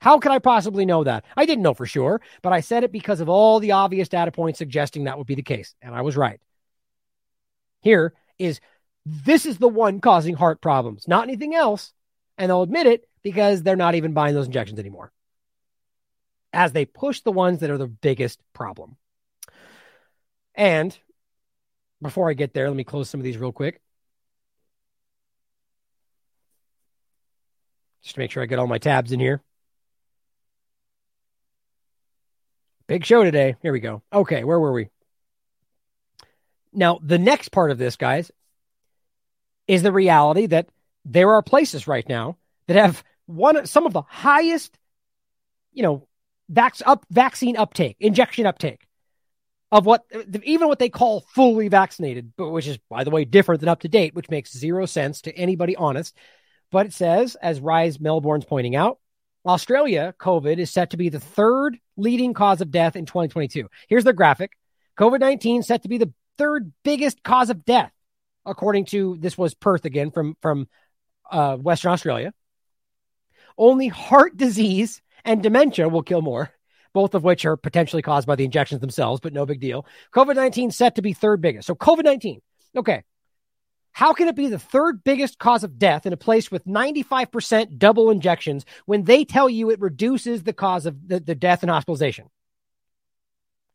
How could I possibly know that? I didn't know for sure, but I said it because of all the obvious data points suggesting that would be the case. And I was right. Here is this is the one causing heart problems, not anything else. And they'll admit it because they're not even buying those injections anymore as they push the ones that are the biggest problem. And before I get there, let me close some of these real quick. Just to make sure I get all my tabs in here. Big show today. Here we go. Okay, where were we? Now, the next part of this, guys, is the reality that there are places right now that have one some of the highest, you know, vac- up, vaccine uptake, injection uptake of what even what they call fully vaccinated, but which is by the way different than up to date, which makes zero sense to anybody honest. But it says, as Rise Melbourne's pointing out, Australia COVID is set to be the third leading cause of death in 2022. Here's their graphic. COVID 19 set to be the third biggest cause of death, according to this was Perth again from, from uh, Western Australia. Only heart disease and dementia will kill more, both of which are potentially caused by the injections themselves, but no big deal. COVID 19 set to be third biggest. So COVID 19. Okay. How can it be the third biggest cause of death in a place with 95% double injections when they tell you it reduces the cause of the, the death and hospitalization?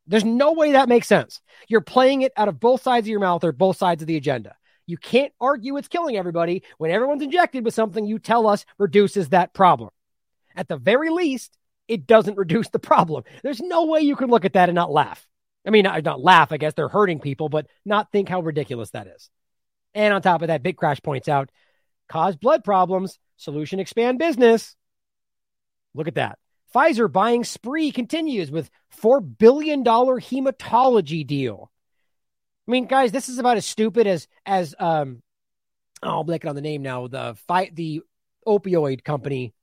There's no way that makes sense. You're playing it out of both sides of your mouth or both sides of the agenda. You can't argue it's killing everybody when everyone's injected with something you tell us reduces that problem. At the very least, it doesn't [LAUGHS] reduce the problem. There's no way you can look at that and not laugh. I mean, not, not laugh, I guess they're hurting people, but not think how ridiculous that is. And on top of that, Big Crash points out cause blood problems, solution expand business. Look at that. Pfizer buying spree continues with $4 billion hematology deal. I mean, guys, this is about as stupid as, as, um, oh, I'll blank it on the name now. The fight, the opioid company,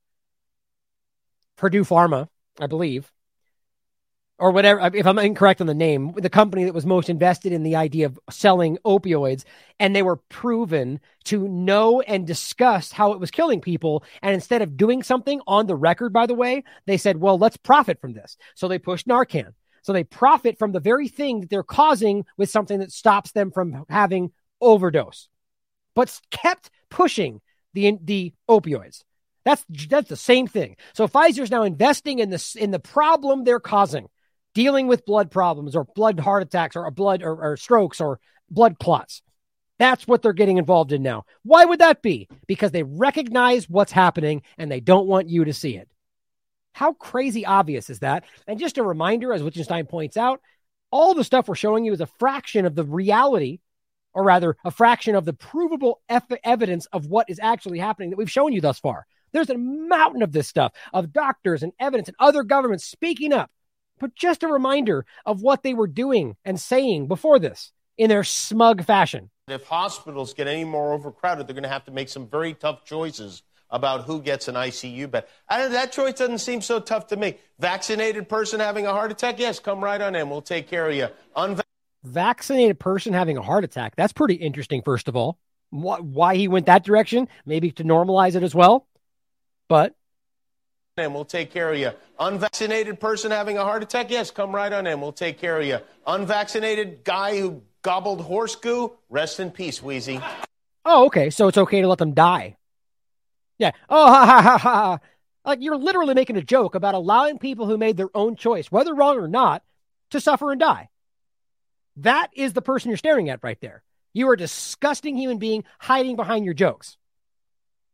Purdue Pharma, I believe, or whatever, if I'm incorrect on the name, the company that was most invested in the idea of selling opioids, and they were proven to know and discuss how it was killing people. And instead of doing something on the record, by the way, they said, well, let's profit from this. So they pushed Narcan. So they profit from the very thing that they're causing with something that stops them from having overdose, but kept pushing the, the opioids. That's, that's the same thing. So Pfizer's now investing in this, in the problem they're causing dealing with blood problems or blood heart attacks or blood or, or strokes or blood clots. That's what they're getting involved in now. Why would that be? Because they recognize what's happening and they don't want you to see it. How crazy obvious is that? And just a reminder, as Wittgenstein points out, all the stuff we're showing you is a fraction of the reality, or rather, a fraction of the provable evidence of what is actually happening that we've shown you thus far. There's a mountain of this stuff, of doctors and evidence and other governments speaking up but just a reminder of what they were doing and saying before this in their smug fashion. If hospitals get any more overcrowded, they're going to have to make some very tough choices about who gets an ICU bed. And that choice doesn't seem so tough to me. Vaccinated person having a heart attack, yes, come right on in. We'll take care of you. Unvaccinated vaccinated person having a heart attack. That's pretty interesting, first of all. Why he went that direction, maybe to normalize it as well. But and we'll take care of you. Unvaccinated person having a heart attack? Yes, come right on in. We'll take care of you. Unvaccinated guy who gobbled horse goo? Rest in peace, Wheezy. Oh, okay. So it's okay to let them die. Yeah. Oh, ha ha ha ha. Like you're literally making a joke about allowing people who made their own choice, whether wrong or not, to suffer and die. That is the person you're staring at right there. You are a disgusting human being hiding behind your jokes.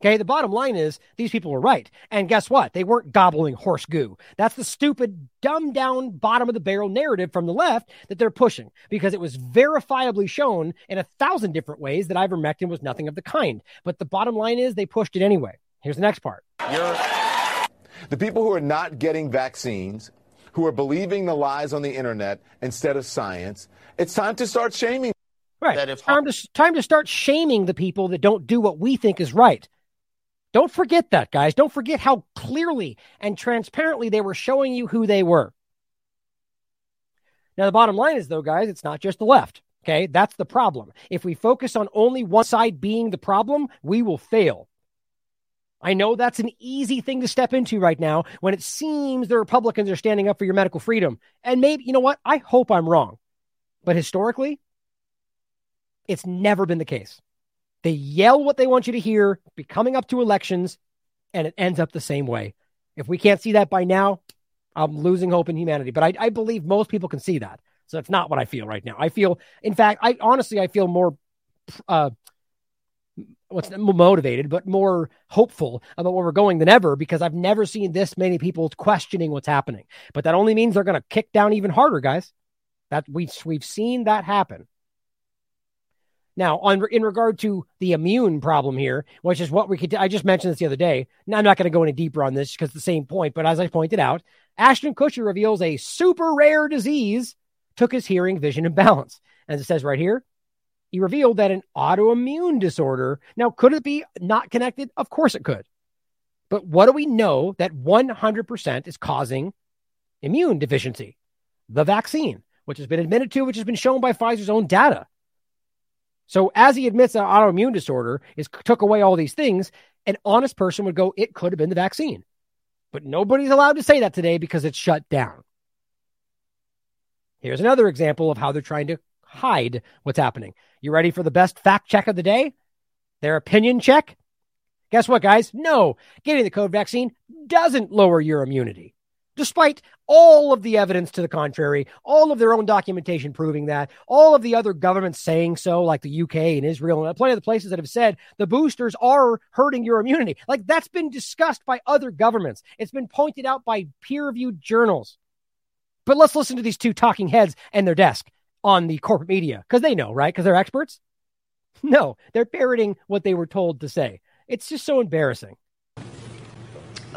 Okay, the bottom line is these people were right. And guess what? They weren't gobbling horse goo. That's the stupid, dumbed down, bottom of the barrel narrative from the left that they're pushing because it was verifiably shown in a thousand different ways that ivermectin was nothing of the kind. But the bottom line is they pushed it anyway. Here's the next part. You're... The people who are not getting vaccines, who are believing the lies on the internet instead of science, it's time to start shaming. Right. If... Time, to, time to start shaming the people that don't do what we think is right. Don't forget that, guys. Don't forget how clearly and transparently they were showing you who they were. Now, the bottom line is, though, guys, it's not just the left. Okay. That's the problem. If we focus on only one side being the problem, we will fail. I know that's an easy thing to step into right now when it seems the Republicans are standing up for your medical freedom. And maybe, you know what? I hope I'm wrong. But historically, it's never been the case. They yell what they want you to hear, be coming up to elections, and it ends up the same way. If we can't see that by now, I'm losing hope in humanity. But I, I believe most people can see that. So it's not what I feel right now. I feel, in fact, I honestly, I feel more, uh, what's motivated, but more hopeful about where we're going than ever because I've never seen this many people questioning what's happening. But that only means they're going to kick down even harder, guys. That we we've seen that happen. Now, on in regard to the immune problem here, which is what we could, I just mentioned this the other day. Now, I'm not going to go any deeper on this because the same point, but as I pointed out, Ashton Kutcher reveals a super rare disease took his hearing, vision, and balance. As it says right here, he revealed that an autoimmune disorder. Now, could it be not connected? Of course it could. But what do we know that 100% is causing immune deficiency? The vaccine, which has been admitted to, which has been shown by Pfizer's own data. So as he admits that autoimmune disorder is took away all these things, an honest person would go, it could have been the vaccine. But nobody's allowed to say that today because it's shut down. Here's another example of how they're trying to hide what's happening. You ready for the best fact check of the day? Their opinion check? Guess what, guys? No, getting the COVID vaccine doesn't lower your immunity despite all of the evidence to the contrary, all of their own documentation proving that, all of the other governments saying so, like the UK and Israel, and plenty of the places that have said the boosters are hurting your immunity. Like that's been discussed by other governments. It's been pointed out by peer reviewed journals. But let's listen to these two talking heads and their desk on the corporate media because they know, right? Because they're experts. [LAUGHS] No, they're parroting what they were told to say. It's just so embarrassing.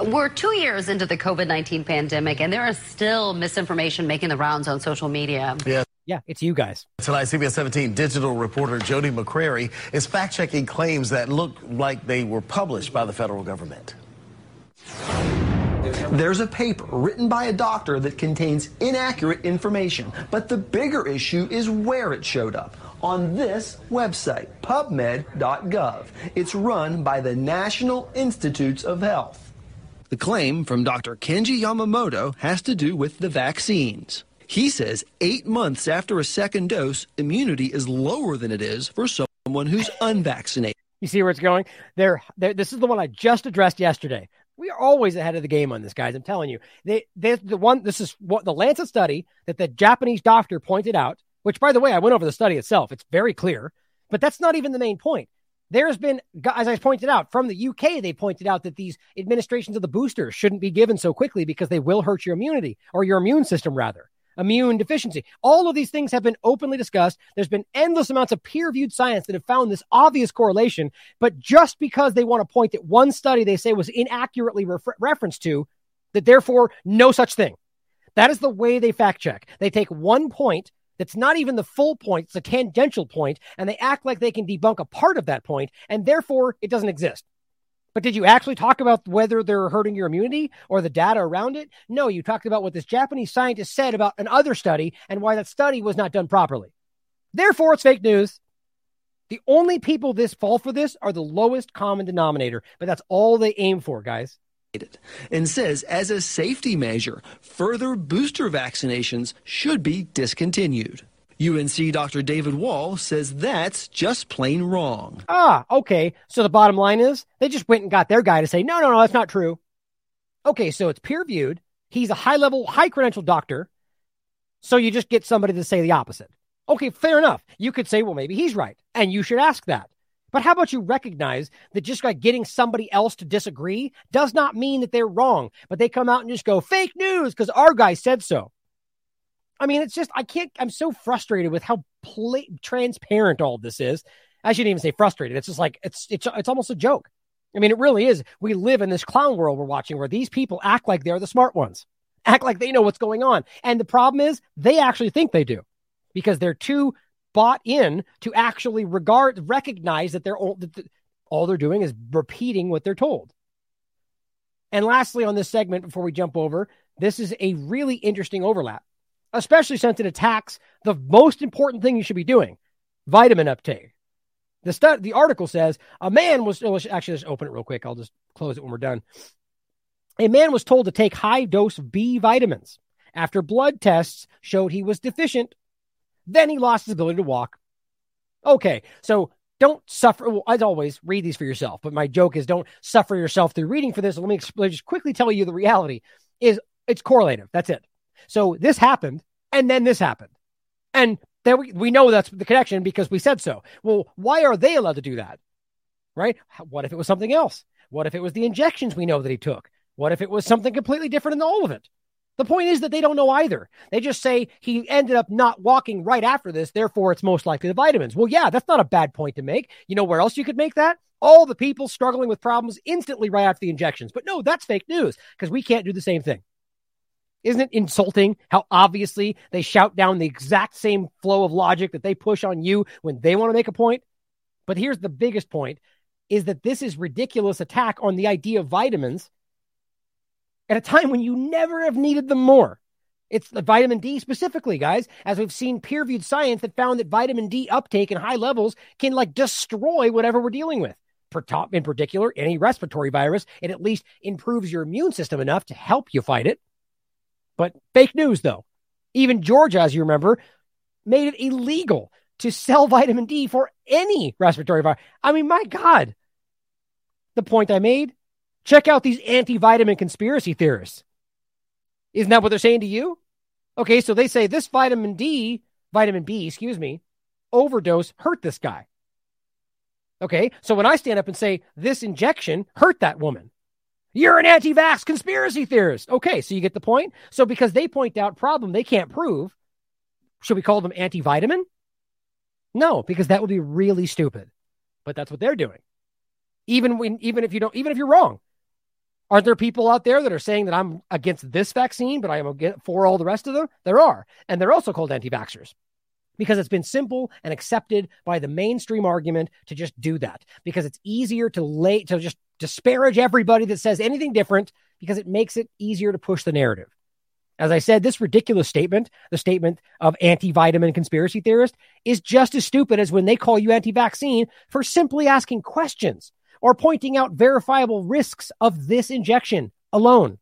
We're two years into the COVID 19 pandemic, and there is still misinformation making the rounds on social media. Yeah. Yeah, it's you guys. Tonight, CBS 17 digital reporter Jody McCrary is fact checking claims that look like they were published by the federal government. There's a paper written by a doctor that contains inaccurate information, but the bigger issue is where it showed up. On this website, pubmed.gov. It's run by the National Institutes of Health. The claim from Dr. Kenji Yamamoto has to do with the vaccines. He says eight months after a second dose, immunity is lower than it is for someone who's unvaccinated. You see where it's going? There, this is the one I just addressed yesterday. We are always ahead of the game on this, guys. I'm telling you. They, they, the one. This is what the Lancet study that the Japanese doctor pointed out. Which, by the way, I went over the study itself. It's very clear, but that's not even the main point. There's been, as I pointed out, from the UK, they pointed out that these administrations of the boosters shouldn't be given so quickly because they will hurt your immunity or your immune system, rather immune deficiency. All of these things have been openly discussed. There's been endless amounts of peer reviewed science that have found this obvious correlation. But just because they want to point at one study they say was inaccurately refer- referenced to, that therefore no such thing. That is the way they fact check. They take one point that's not even the full point, it's a tangential point, and they act like they can debunk a part of that point, and therefore it doesn't exist. But did you actually talk about whether they're hurting your immunity or the data around it? No, you talked about what this Japanese scientist said about another study and why that study was not done properly. Therefore, it's fake news. The only people this fall for this are the lowest common denominator, but that's all they aim for, guys. And says, as a safety measure, further booster vaccinations should be discontinued. UNC Dr. David Wohl says that's just plain wrong. Ah, okay. So the bottom line is they just went and got their guy to say, no, no, no, that's not true. Okay, so it's peer reviewed. He's a high level, high credential doctor. So you just get somebody to say the opposite. Okay, fair enough. You could say, well, maybe he's right. And you should ask that. But how about you recognize that just by getting somebody else to disagree does not mean that they're wrong, but they come out and just go fake news because our guy said so. I mean, it's just I can't. I'm so frustrated with how pla- transparent all this is. I shouldn't even say frustrated. It's just like it's it's it's almost a joke. I mean, it really is. We live in this clown world we're watching where these people act like they're the smart ones, act like they know what's going on. And the problem is they actually think they do because they're too bought in to actually regard, recognize that they're all, that all they're doing is repeating what they're told. And lastly, on this segment, before we jump over, this is a really interesting overlap especially since it attacks the most important thing you should be doing vitamin uptake. The, stu- the article says a man was actually let's open it real quick. I'll just close it when we're done. A man was told to take high dose B vitamins after blood tests showed he was deficient. Then he lost his ability to walk. Okay, so don't suffer. Well, as always, read these for yourself. But my joke is don't suffer yourself through reading for this. Let me explain, just quickly tell you the reality is it's correlative. That's it. So this happened, and then this happened. And then we, we know that's the connection because we said so. Well, why are they allowed to do that? Right? What if it was something else? What if it was the injections we know that he took? What if it was something completely different in all of it? The point is that they don't know either. They just say he ended up not walking right after this, therefore it's most likely the vitamins. Well, yeah, that's not a bad point to make. You know where else you could make that? All the people struggling with problems instantly right after the injections. But no, that's fake news because we can't do the same thing. Isn't it insulting how obviously they shout down the exact same flow of logic that they push on you when they want to make a point? But here's the biggest point is that this is ridiculous attack on the idea of vitamins at a time when you never have needed them more. It's the vitamin D specifically, guys, as we've seen peer reviewed science that found that vitamin D uptake in high levels can like destroy whatever we're dealing with. In particular, any respiratory virus, it at least improves your immune system enough to help you fight it. But fake news, though. Even Georgia, as you remember, made it illegal to sell vitamin D for any respiratory virus. I mean, my God. The point I made check out these anti vitamin conspiracy theorists. Isn't that what they're saying to you? Okay, so they say this vitamin D, vitamin B, excuse me, overdose hurt this guy. Okay, so when I stand up and say this injection hurt that woman, you're an anti vax conspiracy theorist. Okay, so you get the point. So because they point out problem they can't prove, should we call them anti vitamin? No, because that would be really stupid. But that's what they're doing. Even when, even if you don't, even if you're wrong, aren't there people out there that are saying that I'm against this vaccine, but I am for all the rest of them? There are, and they're also called anti-vaxxers because it's been simple and accepted by the mainstream argument to just do that because it's easier to lay to just disparage everybody that says anything different because it makes it easier to push the narrative. As I said, this ridiculous statement, the statement of anti vitamin conspiracy theorist, is just as stupid as when they call you anti vaccine for simply asking questions or pointing out verifiable risks of this injection alone.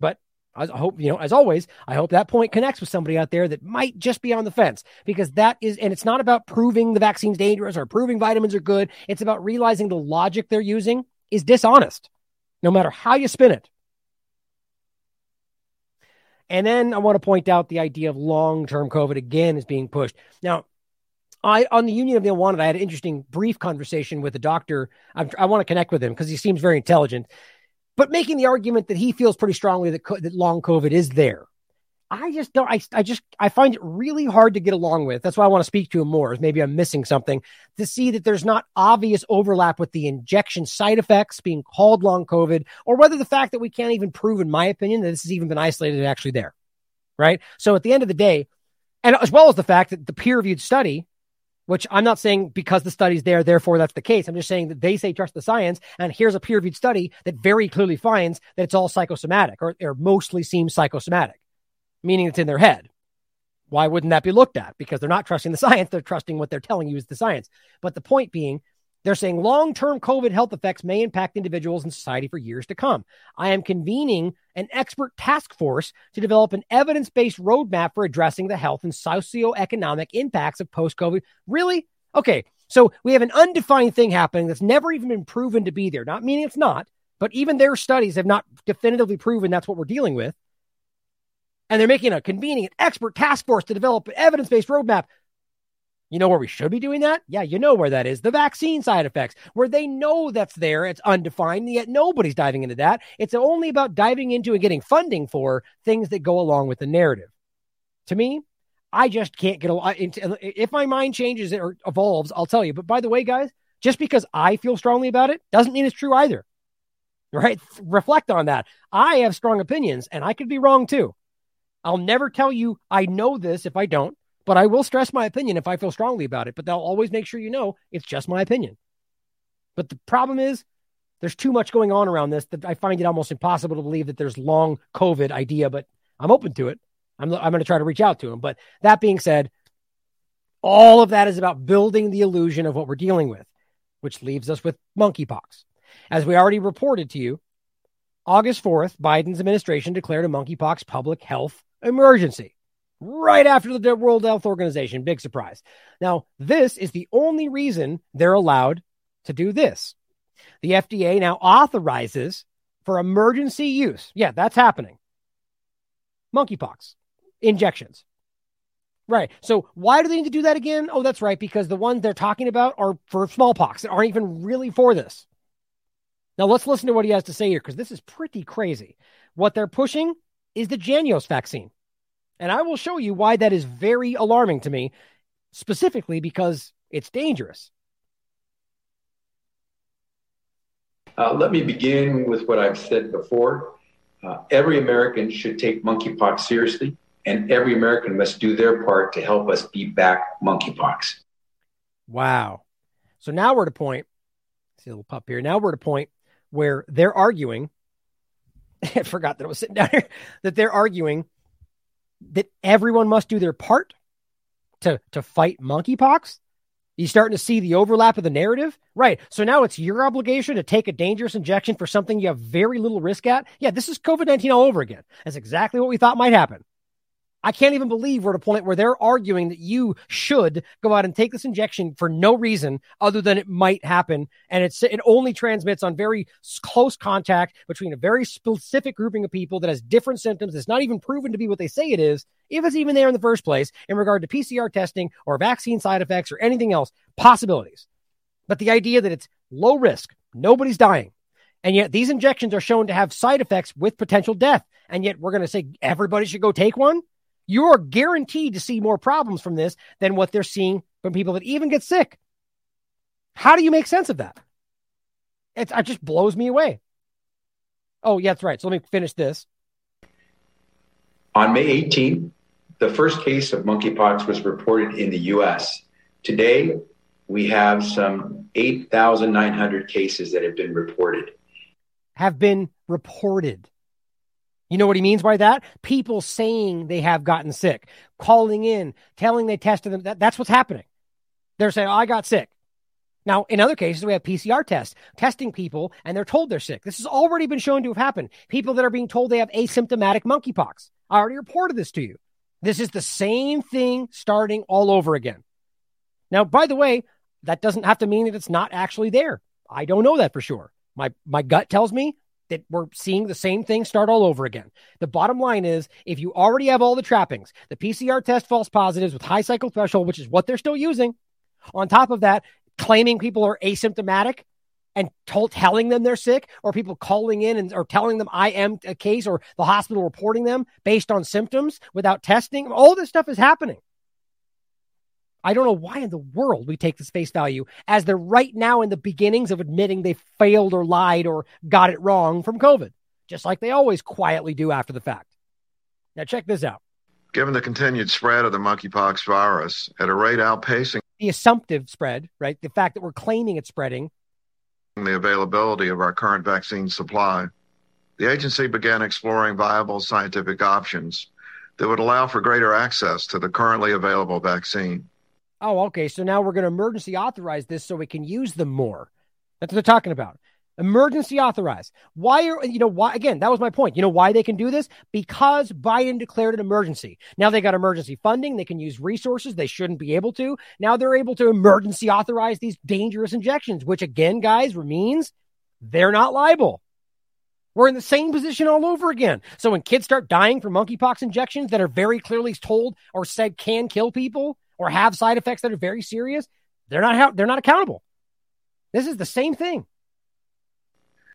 But I hope, you know, as always, I hope that point connects with somebody out there that might just be on the fence because that is, and it's not about proving the vaccine's dangerous or proving vitamins are good. It's about realizing the logic they're using is dishonest, no matter how you spin it. And then I want to point out the idea of long term COVID again is being pushed. Now, I on the Union of the Unwanted, I had an interesting brief conversation with a doctor. I'm, i want to connect with him because he seems very intelligent, but making the argument that he feels pretty strongly that, that long COVID is there. I just don't. I, I just I find it really hard to get along with. That's why I want to speak to him more. Maybe I'm missing something to see that there's not obvious overlap with the injection side effects being called long COVID, or whether the fact that we can't even prove, in my opinion, that this has even been isolated actually there. Right. So at the end of the day, and as well as the fact that the peer reviewed study, which I'm not saying because the study's there, therefore that's the case. I'm just saying that they say trust the science, and here's a peer reviewed study that very clearly finds that it's all psychosomatic or, or mostly seems psychosomatic meaning it's in their head. Why wouldn't that be looked at? Because they're not trusting the [LAUGHS] science, they're trusting what they're telling you is the science. But the point being, they're saying long term COVID health effects may impact individuals and society for years to come. I am convening an expert task force to develop an evidence based roadmap for addressing the health and socioeconomic impacts of post COVID. Really? Okay. So we have an undefined thing happening that's never even been proven to be there. Not meaning it's not, but even their studies have not definitively proven that's what we're dealing with and they're making a convening an expert task force to develop an evidence based roadmap. You know where we should be doing that? Yeah, you know where that is. The vaccine side effects, where they know that's there, it's undefined, yet nobody's diving into that. It's only about diving into and getting funding for things that go along with the narrative. To me, I just can't get a lot into if my mind changes or evolves, I'll tell you. But by the way, guys, just because I feel strongly about it doesn't mean it's true either. Right? Reflect on that. I have strong opinions and I could be wrong too. I'll never tell you I know this if I don't, but I will stress my opinion if I feel strongly about it. But they'll always make sure you know it's just my opinion. But the problem is there's too much going on around this that I find it almost impossible to believe that there's long COVID idea, but I'm open to it. I'm, I'm going to try to reach out to him. But that being said, all of that is about building the illusion of what we're dealing with, which leaves us with monkeypox. As we already reported to you, August 4th, Biden's administration declared a monkeypox public health emergency right after the World Health Organization. Big surprise. Now, this is the only reason they're allowed to do this. The FDA now authorizes for emergency use. Yeah, that's happening. Monkeypox injections. Right. So why do they need to do that again? Oh, that's right. Because the ones they're talking about are for smallpox that aren't even really for this. Now let's listen to what he has to say here because this is pretty crazy. What they're pushing is the Jynneos vaccine. And I will show you why that is very alarming to me, specifically because it's dangerous. Uh, let me begin with what I've said before. Uh, every American should take monkeypox seriously, and every American must do their part to help us beat back monkeypox. Wow. So now we're at a point, see a little pup here. Now we're at a point where they're arguing [LAUGHS] I forgot that I was sitting down here, that they're arguing that everyone must do their part to, to fight monkeypox. You starting to see the overlap of the narrative? Right. So now it's your obligation to take a dangerous injection for something you have very little risk at. Yeah, this is COVID 19 all over again. That's exactly what we thought might happen. I can't even believe we're at a point where they're arguing that you should go out and take this injection for no reason other than it might happen. And it's, it only transmits on very close contact between a very specific grouping of people that has different symptoms. It's not even proven to be what they say it is, if it's even there in the first place, in regard to PCR testing or vaccine side effects or anything else, possibilities. But the idea that it's low risk, nobody's dying. And yet these injections are shown to have side effects with potential death. And yet we're going to say everybody should go take one you're guaranteed to see more problems from this than what they're seeing from people that even get sick. How do you make sense of that? It's, it just blows me away. Oh, yeah, that's right. So let me finish this. On May 18th, the first case of monkeypox was reported in the U.S. Today, we have some 8,900 cases that have been reported. Have been reported. You know what he means by that? People saying they have gotten sick, calling in, telling they tested them. That, that's what's happening. They're saying, oh, I got sick. Now, in other cases, we have PCR tests testing people and they're told they're sick. This has already been shown to have happened. People that are being told they have asymptomatic monkeypox. I already reported this to you. This is the same thing starting all over again. Now, by the way, that doesn't have to mean that it's not actually there. I don't know that for sure. My my gut tells me that we're seeing the same thing start all over again. The bottom line is if you already have all the trappings, the PCR test false positives with high cycle threshold, which is what they're still using, on top of that, claiming people are asymptomatic and told, telling them they're sick, or people calling in and or telling them I am a case, or the hospital reporting them based on symptoms without testing. All this stuff is happening. I don't know why in the world we take this face value as they're right now in the beginnings of admitting they failed or lied or got it wrong from COVID, just like they always quietly do after the fact. Now, check this out. Given the continued spread of the monkeypox virus at a rate outpacing the assumptive spread, right? The fact that we're claiming it's spreading, the availability of our current vaccine supply, the agency began exploring viable scientific options that would allow for greater access to the currently available vaccine. Oh, okay. So now we're going to emergency authorize this so we can use them more. That's what they're talking about. Emergency authorize. Why are, you know, why, again, that was my point. You know why they can do this? Because Biden declared an emergency. Now they got emergency funding. They can use resources they shouldn't be able to. Now they're able to emergency authorize these dangerous injections, which again, guys, means they're not liable. We're in the same position all over again. So when kids start dying from monkeypox injections that are very clearly told or said can kill people, or have side effects that are very serious, they're not they're not accountable. This is the same thing.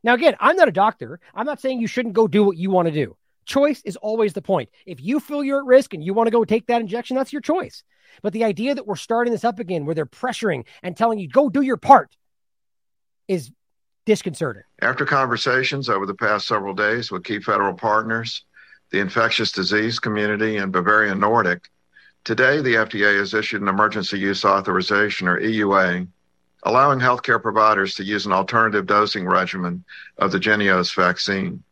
Now, again, I'm not a doctor. I'm not saying you shouldn't go do what you want to do. Choice is always the point. If you feel you're at risk and you want to go take that injection, that's your choice. But the idea that we're starting this up again where they're pressuring and telling you, go do your part, is disconcerting. After conversations over the past several days with key federal partners, the infectious disease community, and Bavarian Nordic, Today, the FDA has issued an emergency use authorization, or EUA, allowing healthcare providers to use an alternative dosing regimen of the Jynneos vaccine.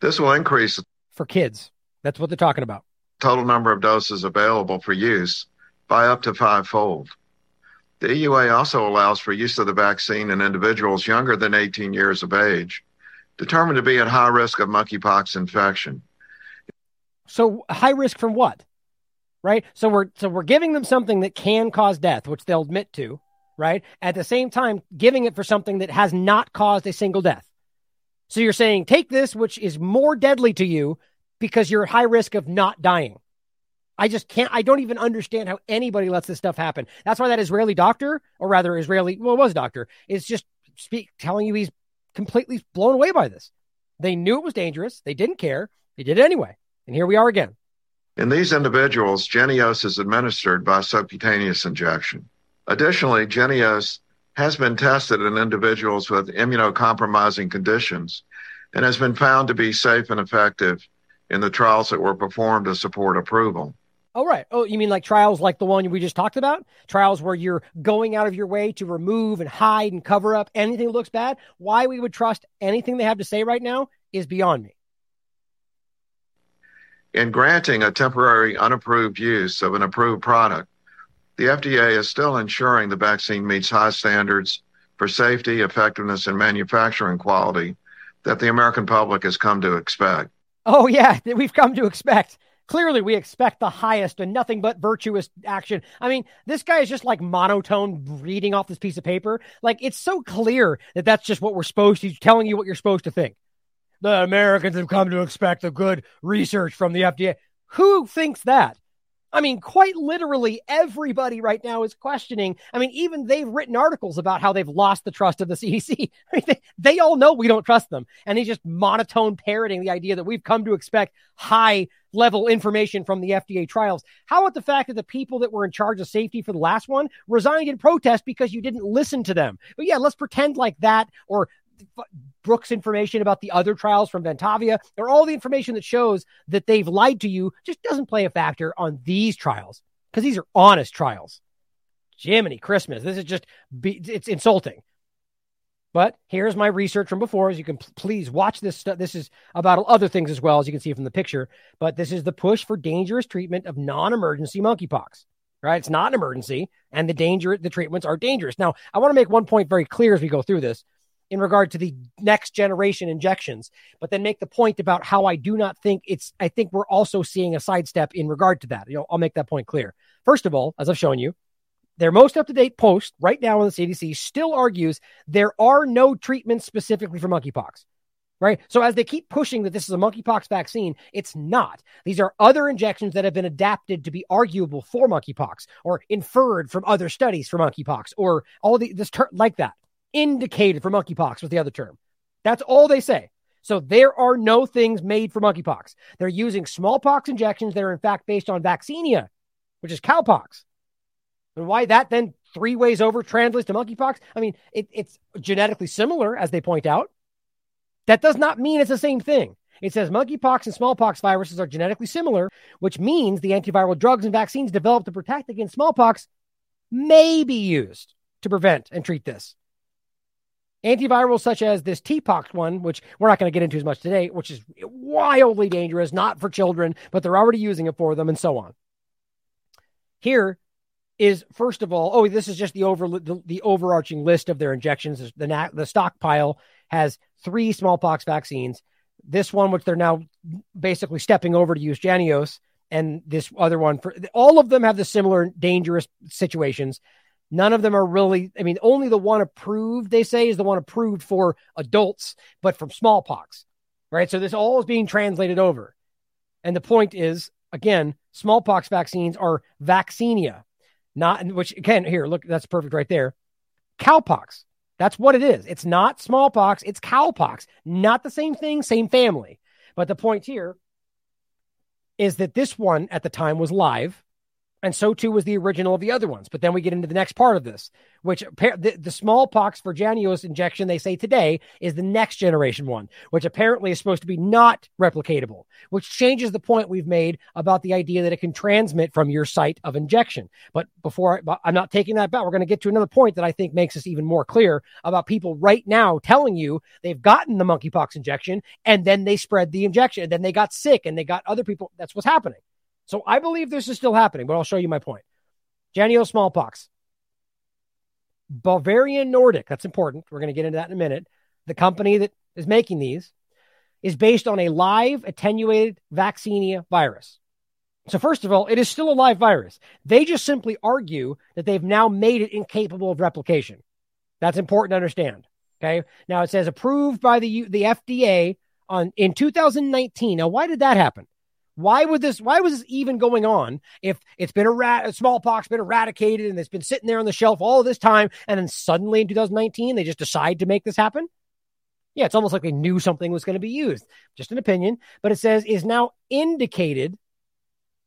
This will increase for kids. That's what they're talking about. Total number of doses available for use by up to fivefold. The EUA also allows for use of the vaccine in individuals younger than 18 years of age, determined to be at high risk of monkeypox infection. So, high risk from what? Right? So we're so we're giving them something that can cause death, which they'll admit to, right? At the same time, giving it for something that has not caused a single death. So you're saying take this, which is more deadly to you because you're high risk of not dying. I just can't. I don't even understand how anybody lets this stuff happen. That's why that Israeli doctor, or rather Israeli, well, it was doctor, is just speak telling you he's completely blown away by this. They knew it was dangerous. They didn't care. They did it anyway. And here we are again. In these individuals, Jynneos is administered by subcutaneous injection. Additionally, Jynneos has been tested in individuals with immunocompromising conditions and has been found to be safe and effective in the trials that were performed to support approval. Oh, right. Oh, you mean like trials like the one we just talked about? Trials where you're going out of your way to remove and hide and cover up anything that looks bad? Why we would trust anything they have to say right now is beyond me. In granting a temporary unapproved use of an approved product, the FDA is still ensuring the vaccine meets high standards for safety, effectiveness, and manufacturing quality that the American public has come to expect. Oh, yeah, [LAUGHS] we've come to expect. Clearly, we expect the highest and nothing but virtuous action. I mean, this guy is just like monotone reading off this piece of paper. Like, it's so clear that that's just what we're supposed to, telling you what you're supposed to think the Americans have come to expect the good research from the FDA. Who thinks that? I mean, quite literally, everybody right now is questioning. I mean, even they've written articles about how they've lost the trust of the [LAUGHS] CDC. I mean, they, they all know we don't trust them. And he's just monotone parroting the idea that we've come to expect high level information from the FDA trials. How about the fact that the people that were in charge of safety for the last one resigned in protest because you didn't listen to them? But yeah, let's pretend like that or Brook's information about the other trials from Ventavia, or all the information that shows that they've lied to you just doesn't play a factor on these trials because these are honest trials. Jiminy Christmas. This is just, it's insulting. But here's my research from before. As you can please watch this stuff. This is about other things as well, as you can see from the picture. But this is the push for dangerous treatment of non-emergency monkeypox. Right? It's not an emergency, and the danger, the treatments are dangerous. Now, I want to make one point very clear as we go through this in regard to the next generation injections, but then make the point about how I do not think it's, I think we're also seeing a sidestep in regard to that. You know, I'll make that point clear. First of all, as I've shown you, their most up to date post right now on the CDC still argues there are no treatments specifically for monkeypox. Right. So as they keep pushing that this is a monkeypox vaccine, it's not. These are other injections that have been adapted to be arguable for monkeypox or inferred from other studies for monkeypox or all the this ter- like that. Indicated for monkeypox was the other term. That's all they say. So there are no things made for monkeypox. They're using smallpox injections that are in fact based on vaccinia, which is cowpox. And why that then three ways over translates to monkeypox? I mean, it, it's genetically similar, as they point out. That does not mean it's the same thing. It says monkeypox and smallpox viruses are genetically similar, which means the antiviral drugs and vaccines developed to protect against smallpox may be used to prevent and treat this. Antivirals such as this TPOXX one, which we're not going to get into as much today, which is wildly dangerous, not for children, but they're already using it for them, and so on. Here, is first of all, oh, this is just the over the, the overarching list of their injections. The the stockpile has three smallpox vaccines. This one, which they're now basically stepping over to use Jynneos, and this other one for all of them have the similar dangerous situations. None of them are really, I mean, only the one approved, they say, is the one approved for adults, but from smallpox, right? So this all is being translated over. And the point is, again, smallpox vaccines are vaccinia, not which again here look that's perfect right there. Cowpox that's what it is. It's not smallpox it's cowpox. Not the same thing same family. But the point here is that this one at the time was live and so too was the original of the other ones. But then we get into the next part of this, which the, the smallpox Jynneos injection, they say today, is the next generation one, which apparently is supposed to be not replicatable, which changes the point we've made about the idea that it can transmit from your site of injection. But before I, I'm not taking that back, we're going to get to another point that I think makes us even more clear about people right now telling you they've gotten the monkeypox injection and then they spread the injection and then they got sick and they got other people. That's what's happening. So I believe this is still happening, but I'll show you my point. Jynneos smallpox. Bavarian Nordic, that's important. We're going to get into that in a minute. The company that is making these is based on a live attenuated vaccinia virus. So, first of all, it is still a live virus. They just simply argue that they've now made it incapable of replication. That's important to understand. Okay. Now it says approved by the the FDA on in 2019. Now, why did that happen? Why would this? Why was this even going on if it's been a rat, smallpox been eradicated and it's been sitting there on the shelf all this time, and then suddenly in 2019 they just decide to make this happen? Yeah, it's almost like they knew something was going to be used. Just an opinion, but it says is now indicated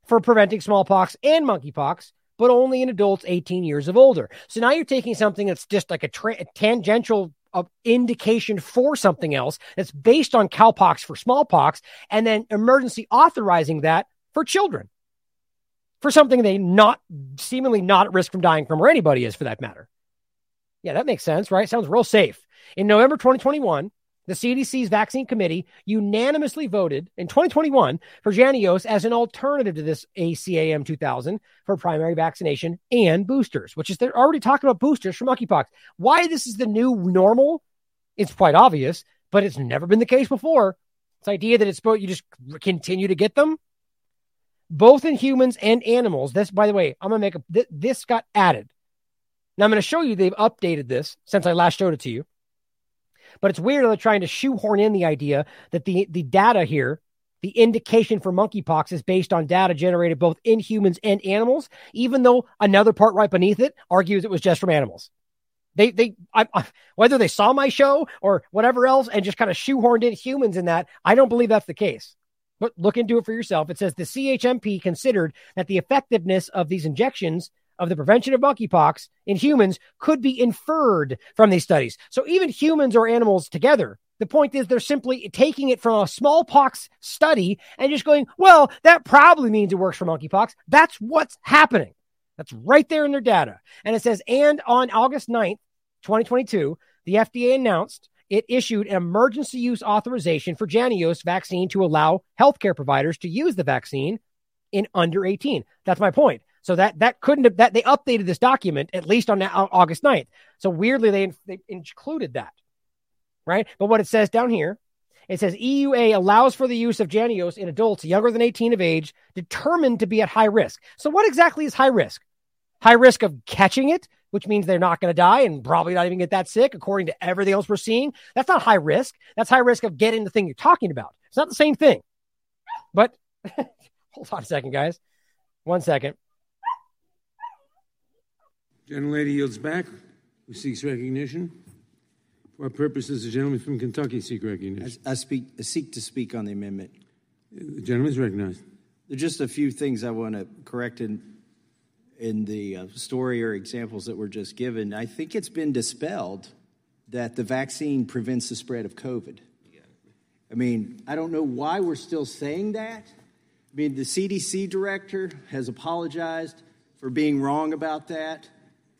for preventing smallpox and monkeypox, but only in adults 18 years of older. So now you're taking something that's just like a, tra- a tangential a indication for something else that's based on cowpox for smallpox, and then emergency authorizing that for children for something they not seemingly not at risk from dying from, or anybody is for that matter. Yeah, that makes sense, right? Sounds real safe. In November 2021, the CDC's vaccine committee unanimously voted in 2021 for Jynneos as an alternative to this ACAM 2000 for primary vaccination and boosters, which is they're already talking about boosters for monkeypox. Why this is the new normal? It's quite obvious, but it's never been the case before. This idea that it's supposed you just continue to get them, both in humans and animals. This, by the way, I'm gonna make a this got added. Now I'm gonna show you they've updated this since I last showed it to you. But it's weird they're trying to shoehorn in the idea that the, the data here, the indication for monkeypox is based on data generated both in humans and animals, even though another part right beneath it argues it was just from animals. They, they, I, I, whether they saw my show or whatever else and just kind of shoehorned in humans in that, I don't believe that's the case. But look into it for yourself. It says the CHMP considered that the effectiveness of these injections of the prevention of monkeypox in humans could be inferred from these studies. So even humans or animals together, the point is they're simply taking it from a smallpox study and just going, well, that probably means it works for monkeypox. That's what's happening. That's right there in their data. And it says, and on August 9th, 2022, the FDA announced it issued an emergency use authorization for Jynneos vaccine to allow healthcare providers to use the vaccine in under 18. That's my point. So that that couldn't have that they updated this document at least on, August 9th. So weirdly they they included that. Right? But what it says down here, it says EUA allows for the use of Jynneos in adults younger than 18 of age determined to be at high risk. So what exactly is high risk? High risk of catching it, which means they're not going to die and probably not even get that sick according to everything else we're seeing. That's not high risk. That's high risk of getting the thing you're talking about. It's not the same thing. But [LAUGHS] hold on a second, guys. One second. Gentlelady yields back, who seeks recognition. For what purpose does the gentleman from Kentucky seek recognition? I, I speak, I seek to speak on the amendment. The gentleman is recognized. There are just a few things I want to correct in, in the uh, story or examples that were just given. I think it's been dispelled that the vaccine prevents the spread of COVID. I mean, I don't know why we're still saying that. I mean, the CDC director has apologized for being wrong about that.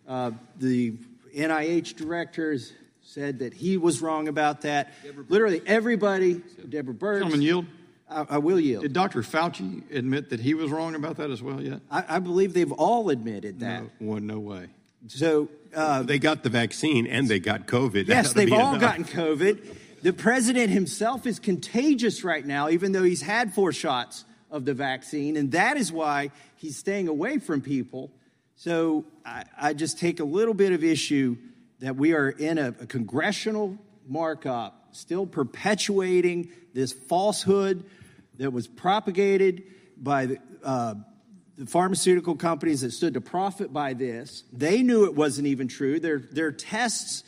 Uh, the NIH director said that he was wrong about that. Literally everybody, Deborah Birx. Gentlemen, yield. I, I, will yield. Did Dr. Fauci admit that he was wrong about that as well yet? I, I believe they've all admitted that. No, well, no way. So uh, they got the vaccine and they got COVID. Yes, they've all enough. gotten COVID. The president himself is contagious right now, even though he's had four shots of the vaccine, and that is why he's staying away from people. So I, I just take a little bit of issue that we are in a, a congressional markup, still perpetuating this falsehood that was propagated by the, uh, the pharmaceutical companies that stood to profit by this. They knew it wasn't even true. Their, their tests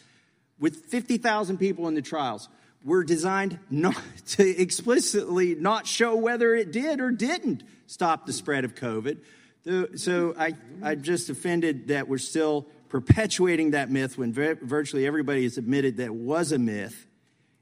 with 50,000 people in the trials were designed not [LAUGHS] to explicitly not show whether it did or didn't stop the spread of COVID. Uh, so I, I'm just offended that we're still perpetuating that myth when virtually everybody has admitted that was a myth.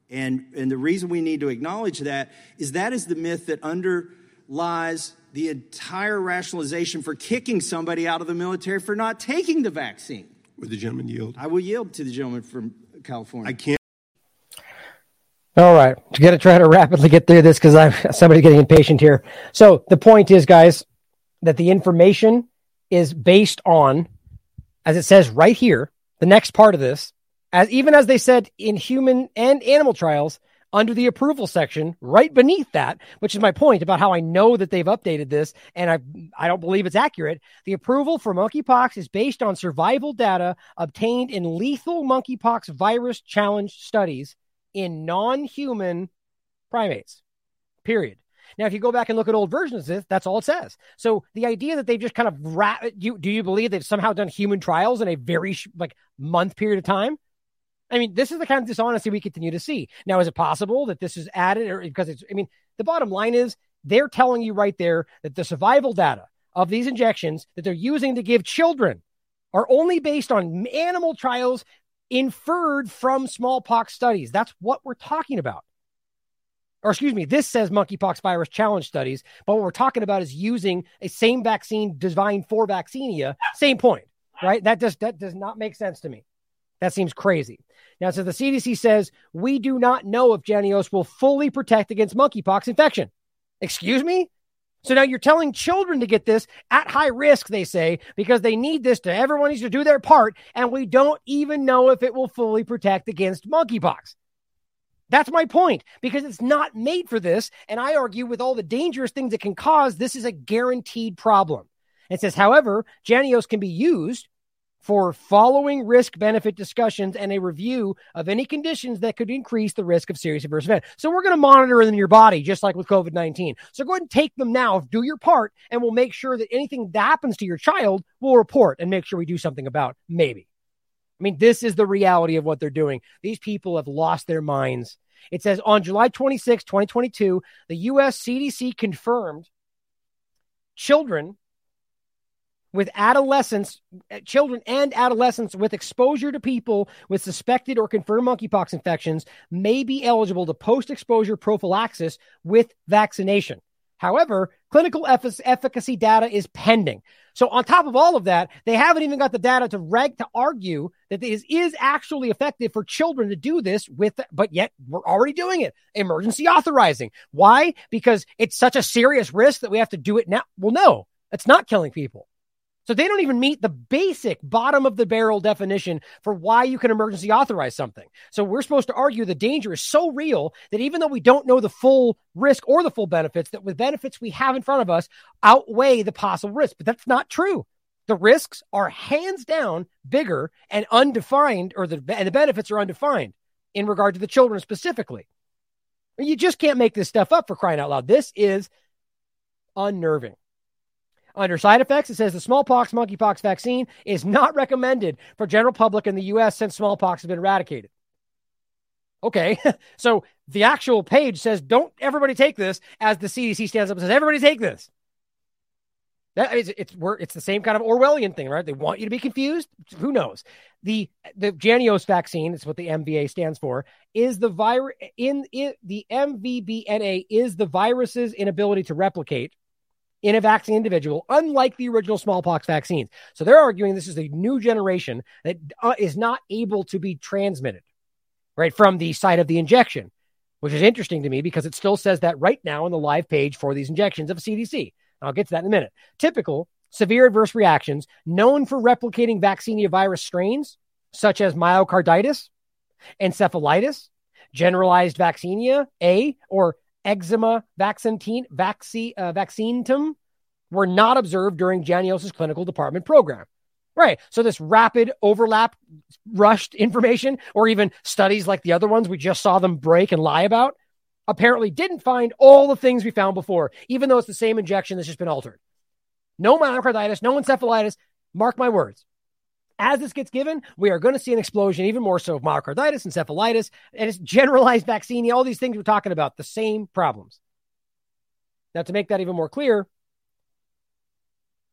And, and the reason we need to acknowledge that is that is the myth that underlies the entire rationalization for kicking somebody out of the military for not taking the vaccine. Would the gentleman yield? I will yield to the gentleman from California. I can't. All right, to get to try to rapidly get through this because I'm somebody getting impatient here. So the point is, guys, that the information is based on, as it says right here, the next part of this, as even as they said in human and animal trials, under the approval section, right beneath that, which is my point about how I know that they've updated this, and I I don't believe it's accurate. The approval for monkeypox is based on survival data obtained in lethal monkeypox virus challenge studies in non-human primates. Period. Now, if you go back and look at old versions of this, that's all it says. So the idea that they've just kind of you do you believe they've somehow done human trials in a very sh- like month period of time? I mean, this is the kind of dishonesty we continue to see. Now, is it possible that this is added or because it's? I mean, the bottom line is they're telling you right there that the survival data of these injections that they're using to give children are only based on animal trials inferred from smallpox studies. That's what we're talking about or excuse me, this says monkeypox virus challenge studies, but what we're talking about is using a same vaccine designed for vaccinia. Same point, right? That does that does not make sense to me. That seems crazy. Now, so the CDC says we do not know if Jynneos will fully protect against monkeypox infection. Excuse me? So now you're telling children to get this at high risk, they say, because they need this to everyone needs to do their part, and we don't even know if it will fully protect against monkeypox. That's my point because it's not made for this. And I argue with all the dangerous things it can cause, this is a guaranteed problem. It says, however, Jynneos can be used for following risk benefit discussions and a review of any conditions that could increase the risk of serious adverse event. So we're going to monitor them in your body, just like with COVID 19. So go ahead and take them now, do your part, and we'll make sure that anything that happens to your child, we'll report and make sure we do something about. Maybe. I mean, this is the reality of what they're doing. These people have lost their minds. It says on July 26, 2022, the US CDC confirmed children with adolescents, children and adolescents with exposure to people with suspected or confirmed monkeypox infections may be eligible to post exposure prophylaxis with vaccination. However, Clinical effic- efficacy data is pending. So on top of all of that, they haven't even got the data to reg to argue that this is actually effective for children to do this with, but yet we're already doing it. Emergency authorizing. Why? Because it's such a serious risk that we have to do it now. Well, no, it's not killing people. So they don't even meet the basic bottom of the barrel definition for why you can emergency authorize something. So we're supposed to argue the danger is so real that even though we don't know the full risk or the full benefits, that with benefits we have in front of us outweigh the possible risk. But that's not true. The risks are hands down bigger and undefined, or the, and the benefits are undefined in regard to the children specifically. You just can't make this stuff up for crying out loud. This is unnerving. Under side effects, it says the smallpox monkeypox vaccine is not recommended for general public in the U.S. since smallpox has been eradicated. Okay, [LAUGHS] so the actual page says don't everybody take this as the CDC stands up and says everybody take this. That is, it's it's the same kind of Orwellian thing, right? They want you to be confused. Who knows? The the Jynneos vaccine, is what the MVA stands for, is the virus in, in the MVBNA is the virus's inability to replicate in a vaccine individual, unlike the original smallpox vaccines. So they're arguing this is a new generation that uh, is not able to be transmitted, right, from the site of the injection, which is interesting to me because it still says that right now on the live page for these injections of CDC. I'll get to that in a minute. Typical severe adverse reactions known for replicating vaccinia virus strains, such as myocarditis, encephalitis, generalized vaccinia A, or eczema vaccine, vaccine, uh, vaccinatum were not observed during Jynneos' clinical department program. Right. So this rapid overlap, rushed information, or even studies like the other ones we just saw them break and lie about, apparently didn't find all the things we found before, even though it's the same injection that's just been altered. No myocarditis, no encephalitis. Mark my words as this gets given, we are going to see an explosion, even more so of myocarditis, encephalitis, and it's generalized vaccine, all these things we're talking about, the same problems. Now, to make that even more clear,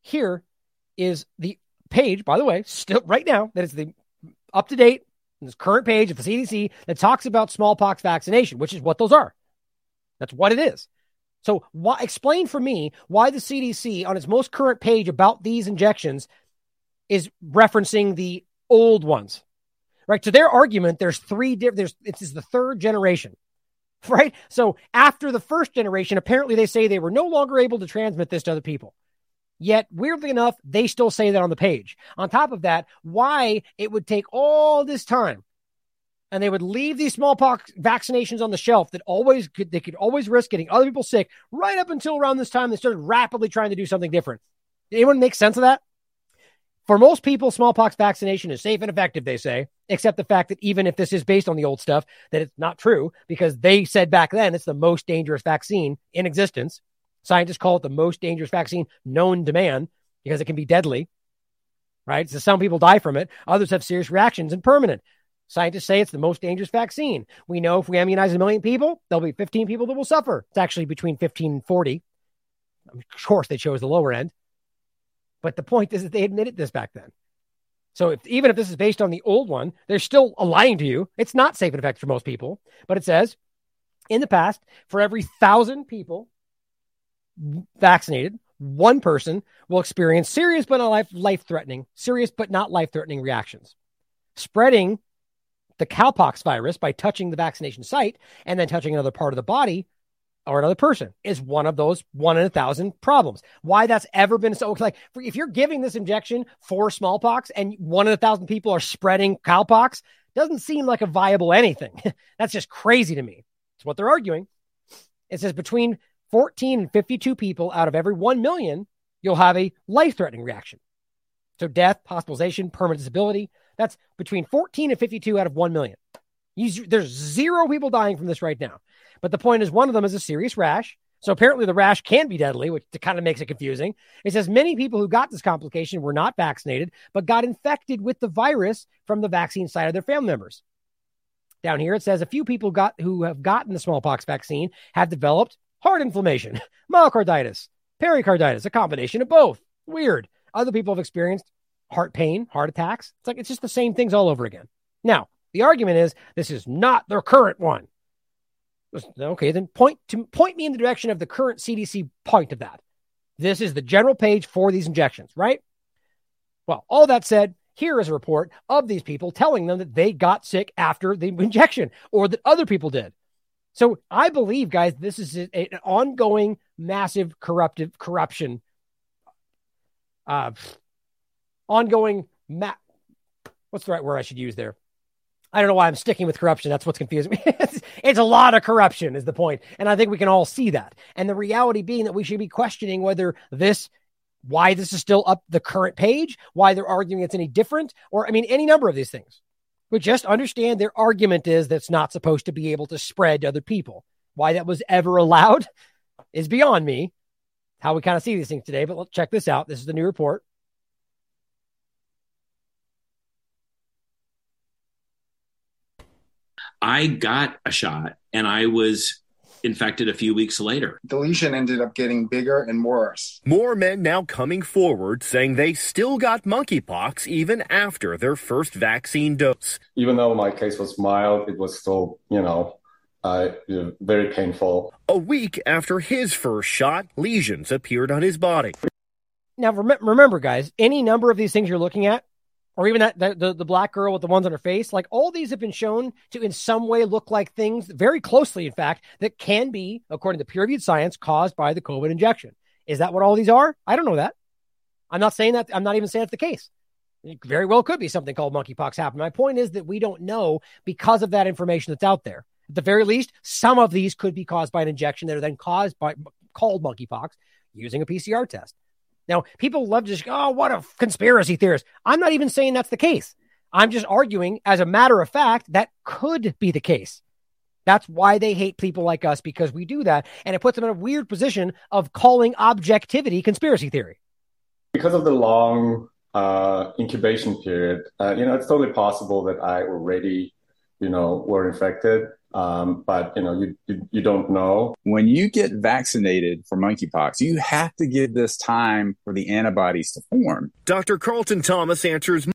here is the page, by the way, still right now, that is the up to date, this current page of the CDC that talks about smallpox vaccination, which is what those are. That's what it is. So, why, explain for me why the CDC, on its most current page about these injections, is referencing the old ones, right? To their argument, there's three different, there's, it's the third generation, [LAUGHS] right? So after the first generation, apparently they say they were no longer able to transmit this to other people. Yet, weirdly enough, they still say that on the page. On top of that, why it would take all this time and they would leave these smallpox vaccinations on the shelf that always could, they could always risk getting other people sick right up until around this time they started rapidly trying to do something different. Anyone make sense of that? For most people, smallpox vaccination is safe and effective, they say, except the fact that even if this is based on the old stuff, that it's not true because they said back then it's the most dangerous vaccine in existence. Scientists call it the most dangerous vaccine known to man because it can be deadly, right? So some people die from it. Others have serious reactions and permanent. Scientists say it's the most dangerous vaccine. We know if we immunize a million people, there'll be 15 people that will suffer. It's actually between 15 and 40. Of course, they chose the lower end. But the point is that they admitted this back then. So if, even if this is based on the old one, they're still lying to you. It's not safe and effective for most people. But it says in the past, for every thousand people vaccinated, one person will experience serious but not life threatening, serious but not life threatening reactions. Spreading the cowpox virus by touching the vaccination site and then touching another part of the body or another person is one of those one in a thousand problems. Why that's ever been so like if you're giving this injection for smallpox and one in a thousand people are spreading cowpox, doesn't seem like a viable anything. [LAUGHS] that's just crazy to me. It's what they're arguing. It says between 14 and 52 people out of every 1 million, you'll have a life threatening reaction. So death, hospitalization, permanent disability. That's between 14 and 52 out of 1 million. You, there's zero people dying from this right now. But the point is, one of them is a serious rash. So apparently, the rash can be deadly, which kind of makes it confusing. It says many people who got this complication were not vaccinated, but got infected with the virus from the vaccine side of their family members. Down here, it says a few people got who have gotten the smallpox vaccine have developed heart inflammation, [LAUGHS] myocarditis, pericarditis, a combination of both. Weird. Other people have experienced heart pain, heart attacks. It's like it's just the same things all over again. Now, the argument is this is not the current one. Okay, then point to point me in the direction of the current CDC point of that. This is the general page for these injections, right? Well, all that said, here is a report of these people telling them that they got sick after the [LAUGHS] injection or that other people did. So I believe, guys, this is an ongoing, massive corruptive corruption, uh, ongoing. Ma- What's the right word I should use there? I don't know why I'm sticking with corruption. That's what's confusing me. [LAUGHS] it's, it's, a lot of corruption, is the point, and I think we can all see that. And the reality being that we should be questioning whether this why this is still up the current page, why they're arguing it's any different, or I mean, any number of these things. But just understand their argument is that's not supposed to be able to spread to other people. Why that was ever allowed is beyond me. How we kind of see these things today. But let's check this out. This is the new report. I got a shot and I was infected a few weeks later. The lesion ended up getting bigger and worse. More men now coming forward saying they still got monkeypox even after their first vaccine dose. Even though my case was mild, it was still, you know, uh, very painful. A week after his first shot, lesions appeared on his body. Now, rem- remember, guys, any number of these things you're looking at, or even that the, the, the black girl with the ones on her face like all these have been shown to in some way look like things very closely in fact that can be according to peer-reviewed science caused by the covid injection. Is that what all these are? I don't know that. I'm not saying that i'm not even saying that's the case. It very well could be something called monkeypox happen my point is that we don't know because of that information that's out there. At the very least some of these could be caused by an injection that are then caused by called monkeypox using a pcr test now, people love to just, go, oh, what a conspiracy theorist. I'm not even saying that's the case. I'm just arguing, as a matter of fact, that could be the case. That's why they hate people like us because we do that. And it puts them in a weird position of calling objectivity conspiracy theory. Because of the long uh, incubation period, uh, you know, it's totally possible that I already, you know, were infected um, but you know you, you, you don't know. When you get vaccinated for monkeypox you have to give this time for the antibodies to form. Dr carlton thomas answers.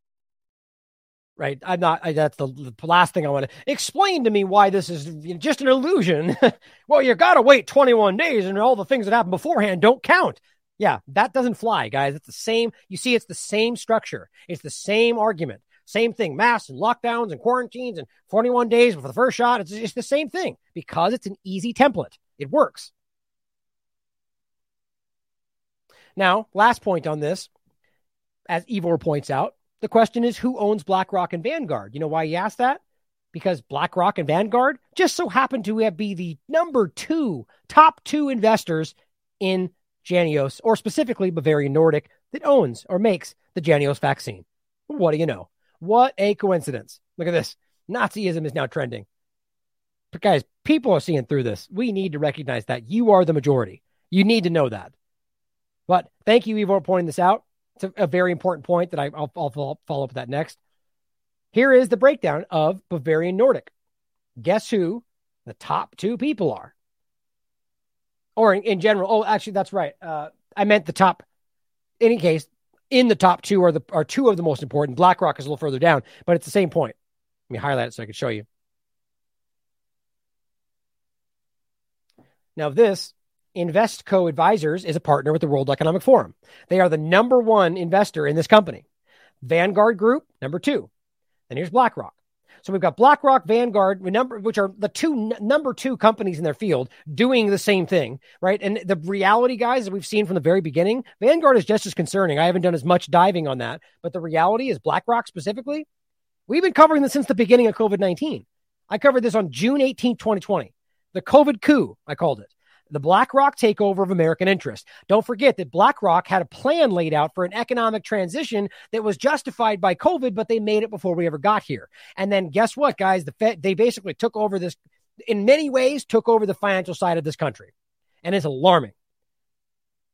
Right. I'm not I, that's the, the, last thing i want to explain to me why this is just an illusion. [LAUGHS] Well you gotta wait 21 days and all the things that happen beforehand don't count. Yeah that doesn't fly guys. It's the same you see it's the same structure. It's the same argument same thing, masks and lockdowns and quarantines and 41 days for the first shot. It's just the same thing because it's an easy template. It works. Now, last point on this, as Ivor points out, the question is who owns BlackRock and Vanguard? You know why he asked that? Because BlackRock and Vanguard just so happen to be the number two, top two investors in Jynneos, or specifically Bavarian Nordic, that owns or makes the Jynneos vaccine. What do you know? What a coincidence. Look at this. Nazism is now trending. But guys, people are seeing through this. We need to recognize that you are the majority. You need to know that. But thank you, Evo, for pointing this out. It's a, a very important point that I, will I'll follow up with that next. Here is the breakdown of Bavarian Nordic. Guess who the top two people are? Or in, in general, oh, actually, that's right. Uh, I meant the top. In any case, in the top two are the are two of the most important. BlackRock is a little further down, but it's the same point. Let me highlight it so I can show you. Now, this Invesco Advisors is a partner with the World Economic Forum. They are the number one investor in this company. Vanguard Group, number two. Then here's BlackRock. So we've got BlackRock, Vanguard, number, which are the two number two companies in their field doing the same thing, right? And the reality, guys, that we've seen from the very beginning, Vanguard is just as concerning. I haven't done as much diving on that, but the reality is BlackRock specifically, we've been covering this since the beginning of COVID 19. I covered this on June 18, 2020. The COVID coup, I called it the BlackRock takeover of American interest. Don't forget that BlackRock had a plan laid out for an economic transition that was justified by COVID, but they made it before we ever got here. And then guess what, guys? The Fed, they basically took over this, in many ways, took over the financial side of this country. And it's alarming.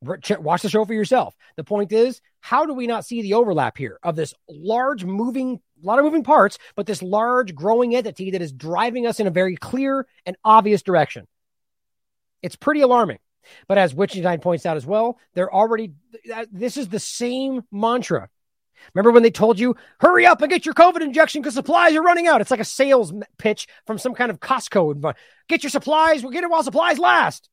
Watch the show for yourself. The point is, how do we not see the overlap here of this large moving, a lot of moving parts, but this large growing entity that is driving us in a very clear and obvious direction? It's pretty alarming. But as Wittgenstein points out as well, they're already, uh, this is the same mantra. Remember when they told you, hurry up and get your COVID injection because supplies are running out? It's like a sales pitch from some kind of Costco. Get your supplies, we'll get it while supplies last.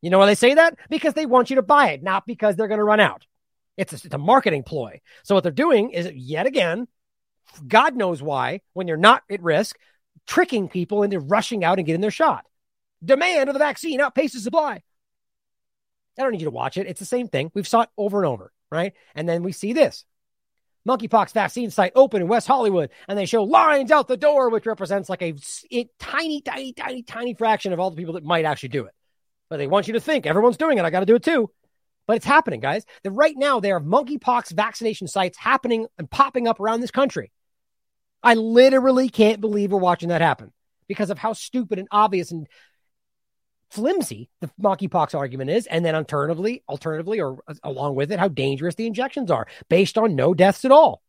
You know why they say that? Because they want you to buy it, not because they're going to run out. It's a, it's a marketing ploy. So what they're doing is yet again, God knows why, when you're not at risk, tricking people into rushing out and getting their shot. Demand of the vaccine outpaces supply. I don't need you to watch it. It's the same thing. We've saw it over and over, right? And then we see this monkeypox vaccine site open in West Hollywood, and they show lines out the door, which represents like a, tiny, tiny, tiny, tiny fraction of all the people that might actually do it. But they want you to think everyone's doing it. I got to do it too. But it's happening, guys. That right now there are monkeypox vaccination sites happening and popping up around this country. I literally can't believe we're watching that happen because of how stupid and obvious and flimsy the monkeypox argument is, and then alternatively, alternatively, or along with it, how dangerous the injections are, based on no deaths at all.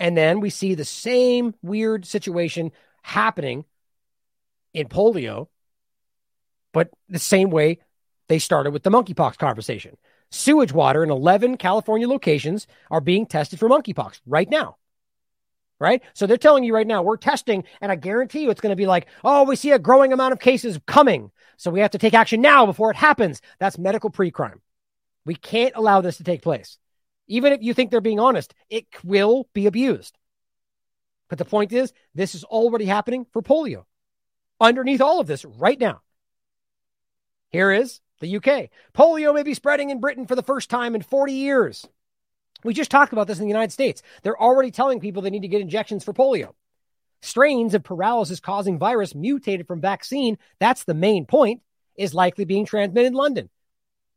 And then we see the same weird situation happening in polio, but the same way they started with the monkeypox conversation. Sewage water in 11 California locations are being tested for monkeypox right now right? So they're telling you right now, we're testing, and I guarantee you it's going to be like, oh, we see a growing amount of cases coming. So we have to take action now before it happens. That's medical pre crime. We can't allow this to take place. Even if you think they're being honest, it will be abused. But the point is, this is already happening for polio. Underneath all of this right now. Here is the UK. Polio may be spreading in Britain for the first time in 40 years. We just talked about this in the United States. They're already telling people they need to get injections for polio. Strains of paralysis causing virus mutated from vaccine, that's the main point, is likely being transmitted in London.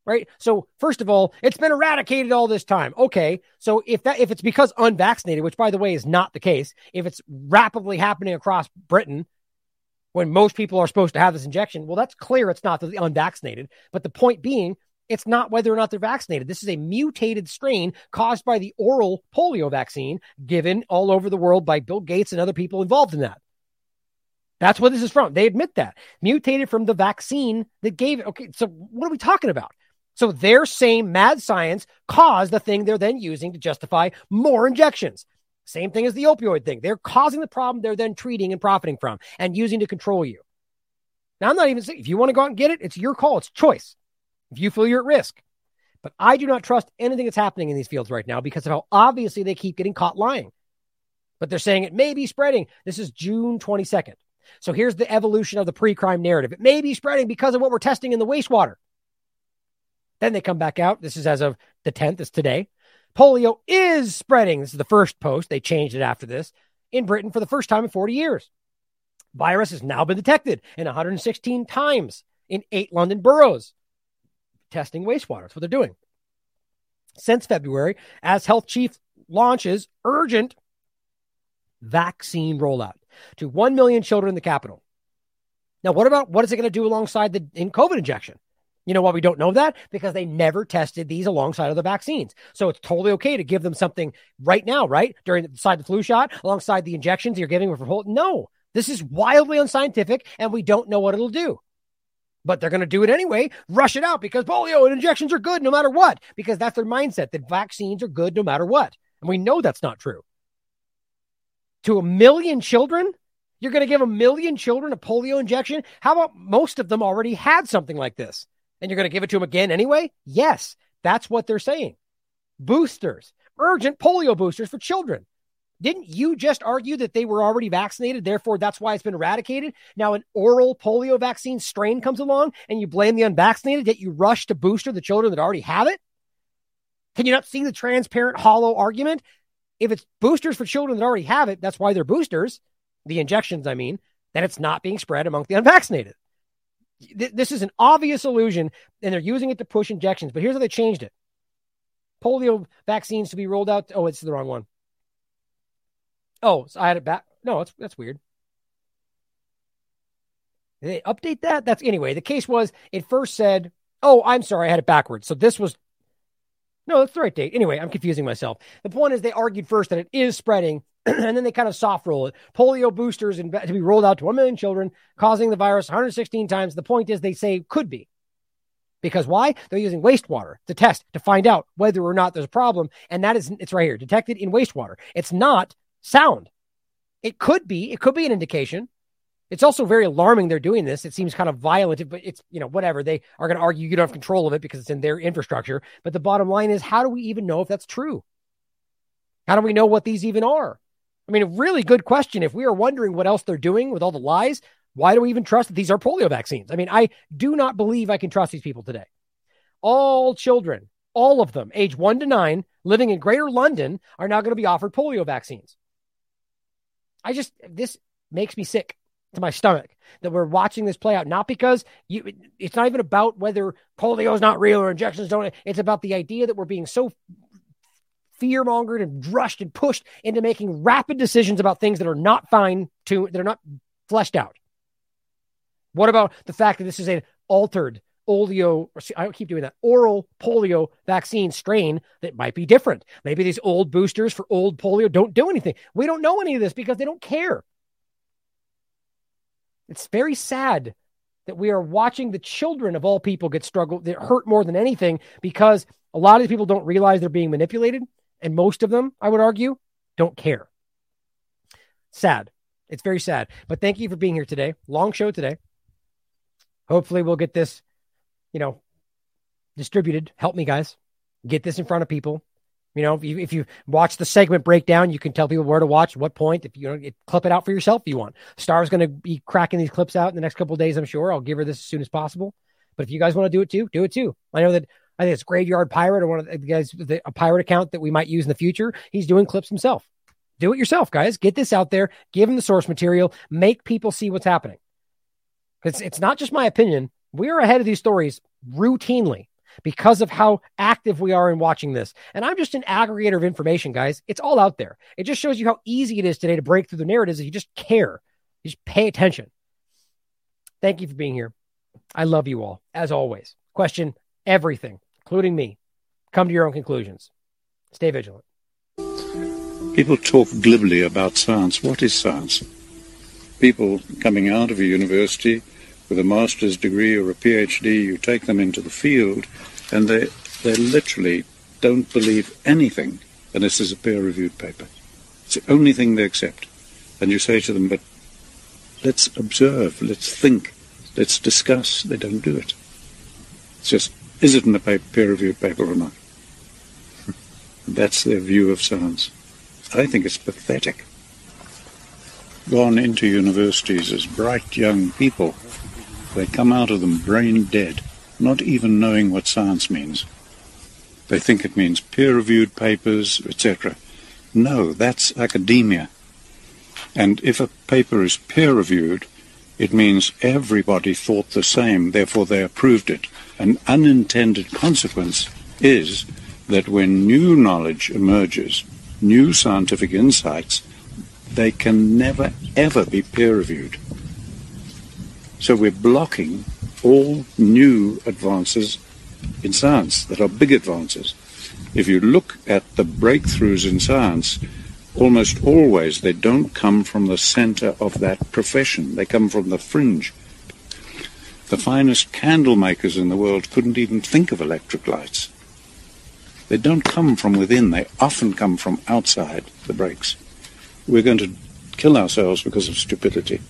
Right? So, first of all, it's been eradicated all this time. Okay. So if that if it's because unvaccinated, which by the way is not the case, if it's rapidly happening across Britain when most people are supposed to have this injection, well, that's clear it's not the unvaccinated. But the point being, it's not whether or not they're vaccinated. This is a mutated strain caused by the oral polio vaccine given all over the world by Bill Gates and other people involved in that. That's where this is from. They admit that. Mutated from the vaccine that gave it. Okay, so what are we talking about? So their same mad science caused the thing they're then using to justify more injections. Same thing as the opioid thing. They're causing the problem they're then treating and profiting from and using to control you. Now, I'm not even saying if you want to go out and get it, it's your call, it's choice if you feel you're at risk. But I do not trust anything that's happening in these fields right now because of how obviously they keep getting caught lying. But they're saying it may be spreading. This is June 22nd. So here's the evolution of the pre crime narrative. It may be spreading because of what we're testing in the wastewater. Then they come back out. This is as of the 10th, it's today. Polio is spreading. This is the first post. They changed it after this in Britain for the first time in 40 years. Virus has now been detected in 116 times in eight London boroughs testing wastewater. That's what they're doing. Since February, as health chief launches urgent vaccine rollout to 1 million children in the capital. Now, what about what is it going to do alongside the in COVID injection? You know why we don't know that? Because they never tested these alongside of the vaccines. So it's totally okay to give them something right now, right? During the side the flu shot, alongside the injections you're giving for whole. No, this is wildly unscientific and we don't know what it'll do but they're going to do it anyway, rush it out because polio and injections are good no matter what, because that's their mindset that vaccines are good no matter what. And we know that's not true. To a million children, you're going to give a million children a polio injection? How about most of them already had something like this? And you're going to give it to them again anyway? Yes, that's what they're saying. Boosters, urgent polio boosters for children. Didn't you just argue that they were already vaccinated? Therefore, that's why it's been eradicated. Now, an oral polio vaccine strain comes along and you blame the unvaccinated, yet you rush to booster the children that already have it? Can you not see the transparent, hollow argument? If it's boosters for children that already have it, that's why they're boosters, the injections, I mean, then it's not being spread among the unvaccinated. This is an obvious illusion, and they're using it to push injections. But here's how they changed it polio vaccines to be rolled out. Oh, it's the wrong one. Oh, so I had it back. No, that's that's weird. Did they update that? That's anyway. The case was it first said, "Oh, I'm sorry, I had it backwards." So this was no, that's the right date. Anyway, I'm confusing myself. The point is, they argued first that it is spreading, [CLEARS THROAT] and then they kind of soft roll it. Polio boosters in, to be rolled out to 1 million children, causing the virus 116 times. The point is, they say could be. Because why? They're using wastewater to test to find out whether or not there's a problem. And that is, it's right here, detected in wastewater. It's not sound. It could be, it could be an indication. It's also very alarming they're doing this. It seems kind of violent, but it's, you know, whatever. They are going to argue you don't have control of it because it's in their infrastructure. But the bottom line is, how do we even know if that's true? How do we know what these even are? I mean, a really good question. If we are wondering what else they're doing with all the lies, why do we even trust that these are polio vaccines? I mean, I do not believe I can trust these people today. All children, all of them, age one to nine, living in greater London, are now going to be offered polio vaccines. I just, this makes me sick to my stomach that we're watching this play out. Not because you, it's not even about whether polio is not real or injections don't. It's about the idea that we're being so fear mongered and rushed and pushed into making rapid decisions about things that are not fine to, that are not fleshed out. What about the fact that this is an altered polio, I keep doing that, oral polio vaccine strain that might be different. Maybe these old boosters for old polio don't do anything. We don't know any of this because they don't care. It's very sad that we are watching the children of all people get struggled, that hurt more than anything because a lot of these people don't realize they're being manipulated. And most of them, I would argue, don't care. Sad. It's very sad. But thank you for being here today. Long show today. Hopefully, we'll get this, you know, distributed. Help me, guys. Get this in front of people. You know, if you, if you watch the segment breakdown, you can tell people where to watch, what point. If you know, clip it out for yourself if you want. Star's going to be cracking these clips out in the next couple days, I'm sure. I'll give her this as soon as possible. But if you guys want to do it too, do it too. I know that I think it's Graveyard Pirate or one of the guys, the, a pirate account that we might use in the future. He's doing clips himself. Do it yourself, guys. Get this out there. Give them the source material. Make people see what's happening. Because it's not just my opinion. We are ahead of these stories routinely because of how active we are in watching this. And I'm just an aggregator of information, guys. It's all out there. It just shows you how easy it is today to break through the narratives if you just care. You just pay attention. Thank you for being here. I love you all, as always. Question everything, including me. Come to your own conclusions. Stay vigilant. People talk glibly about science. What is science? People coming out of a university with a master's degree or a PhD, you take them into the field, and they they literally don't believe anything unless there's a peer-reviewed paper. It's the only thing they accept. And you say to them, but let's observe, let's think, let's discuss. They don't do it. It's just, is it in a peer-reviewed paper or not? [LAUGHS] That's their view of science. I think it's pathetic. Gone into universities as bright young people they come out of them brain dead, not even knowing what science means. They think it means peer-reviewed papers, etc. No, that's academia. And if a paper is peer-reviewed, it means everybody thought the same, therefore they approved it. An unintended consequence is that when new knowledge emerges, new scientific insights, they can never ever be peer-reviewed. So we're blocking all new advances in science that are big advances. If you look at the breakthroughs in science, almost always they don't come from the center of that profession. They come from the fringe. The finest candle makers in the world couldn't even think of electric lights. They don't come from within. They often come from outside the breaks. We're going to kill ourselves because of stupidity.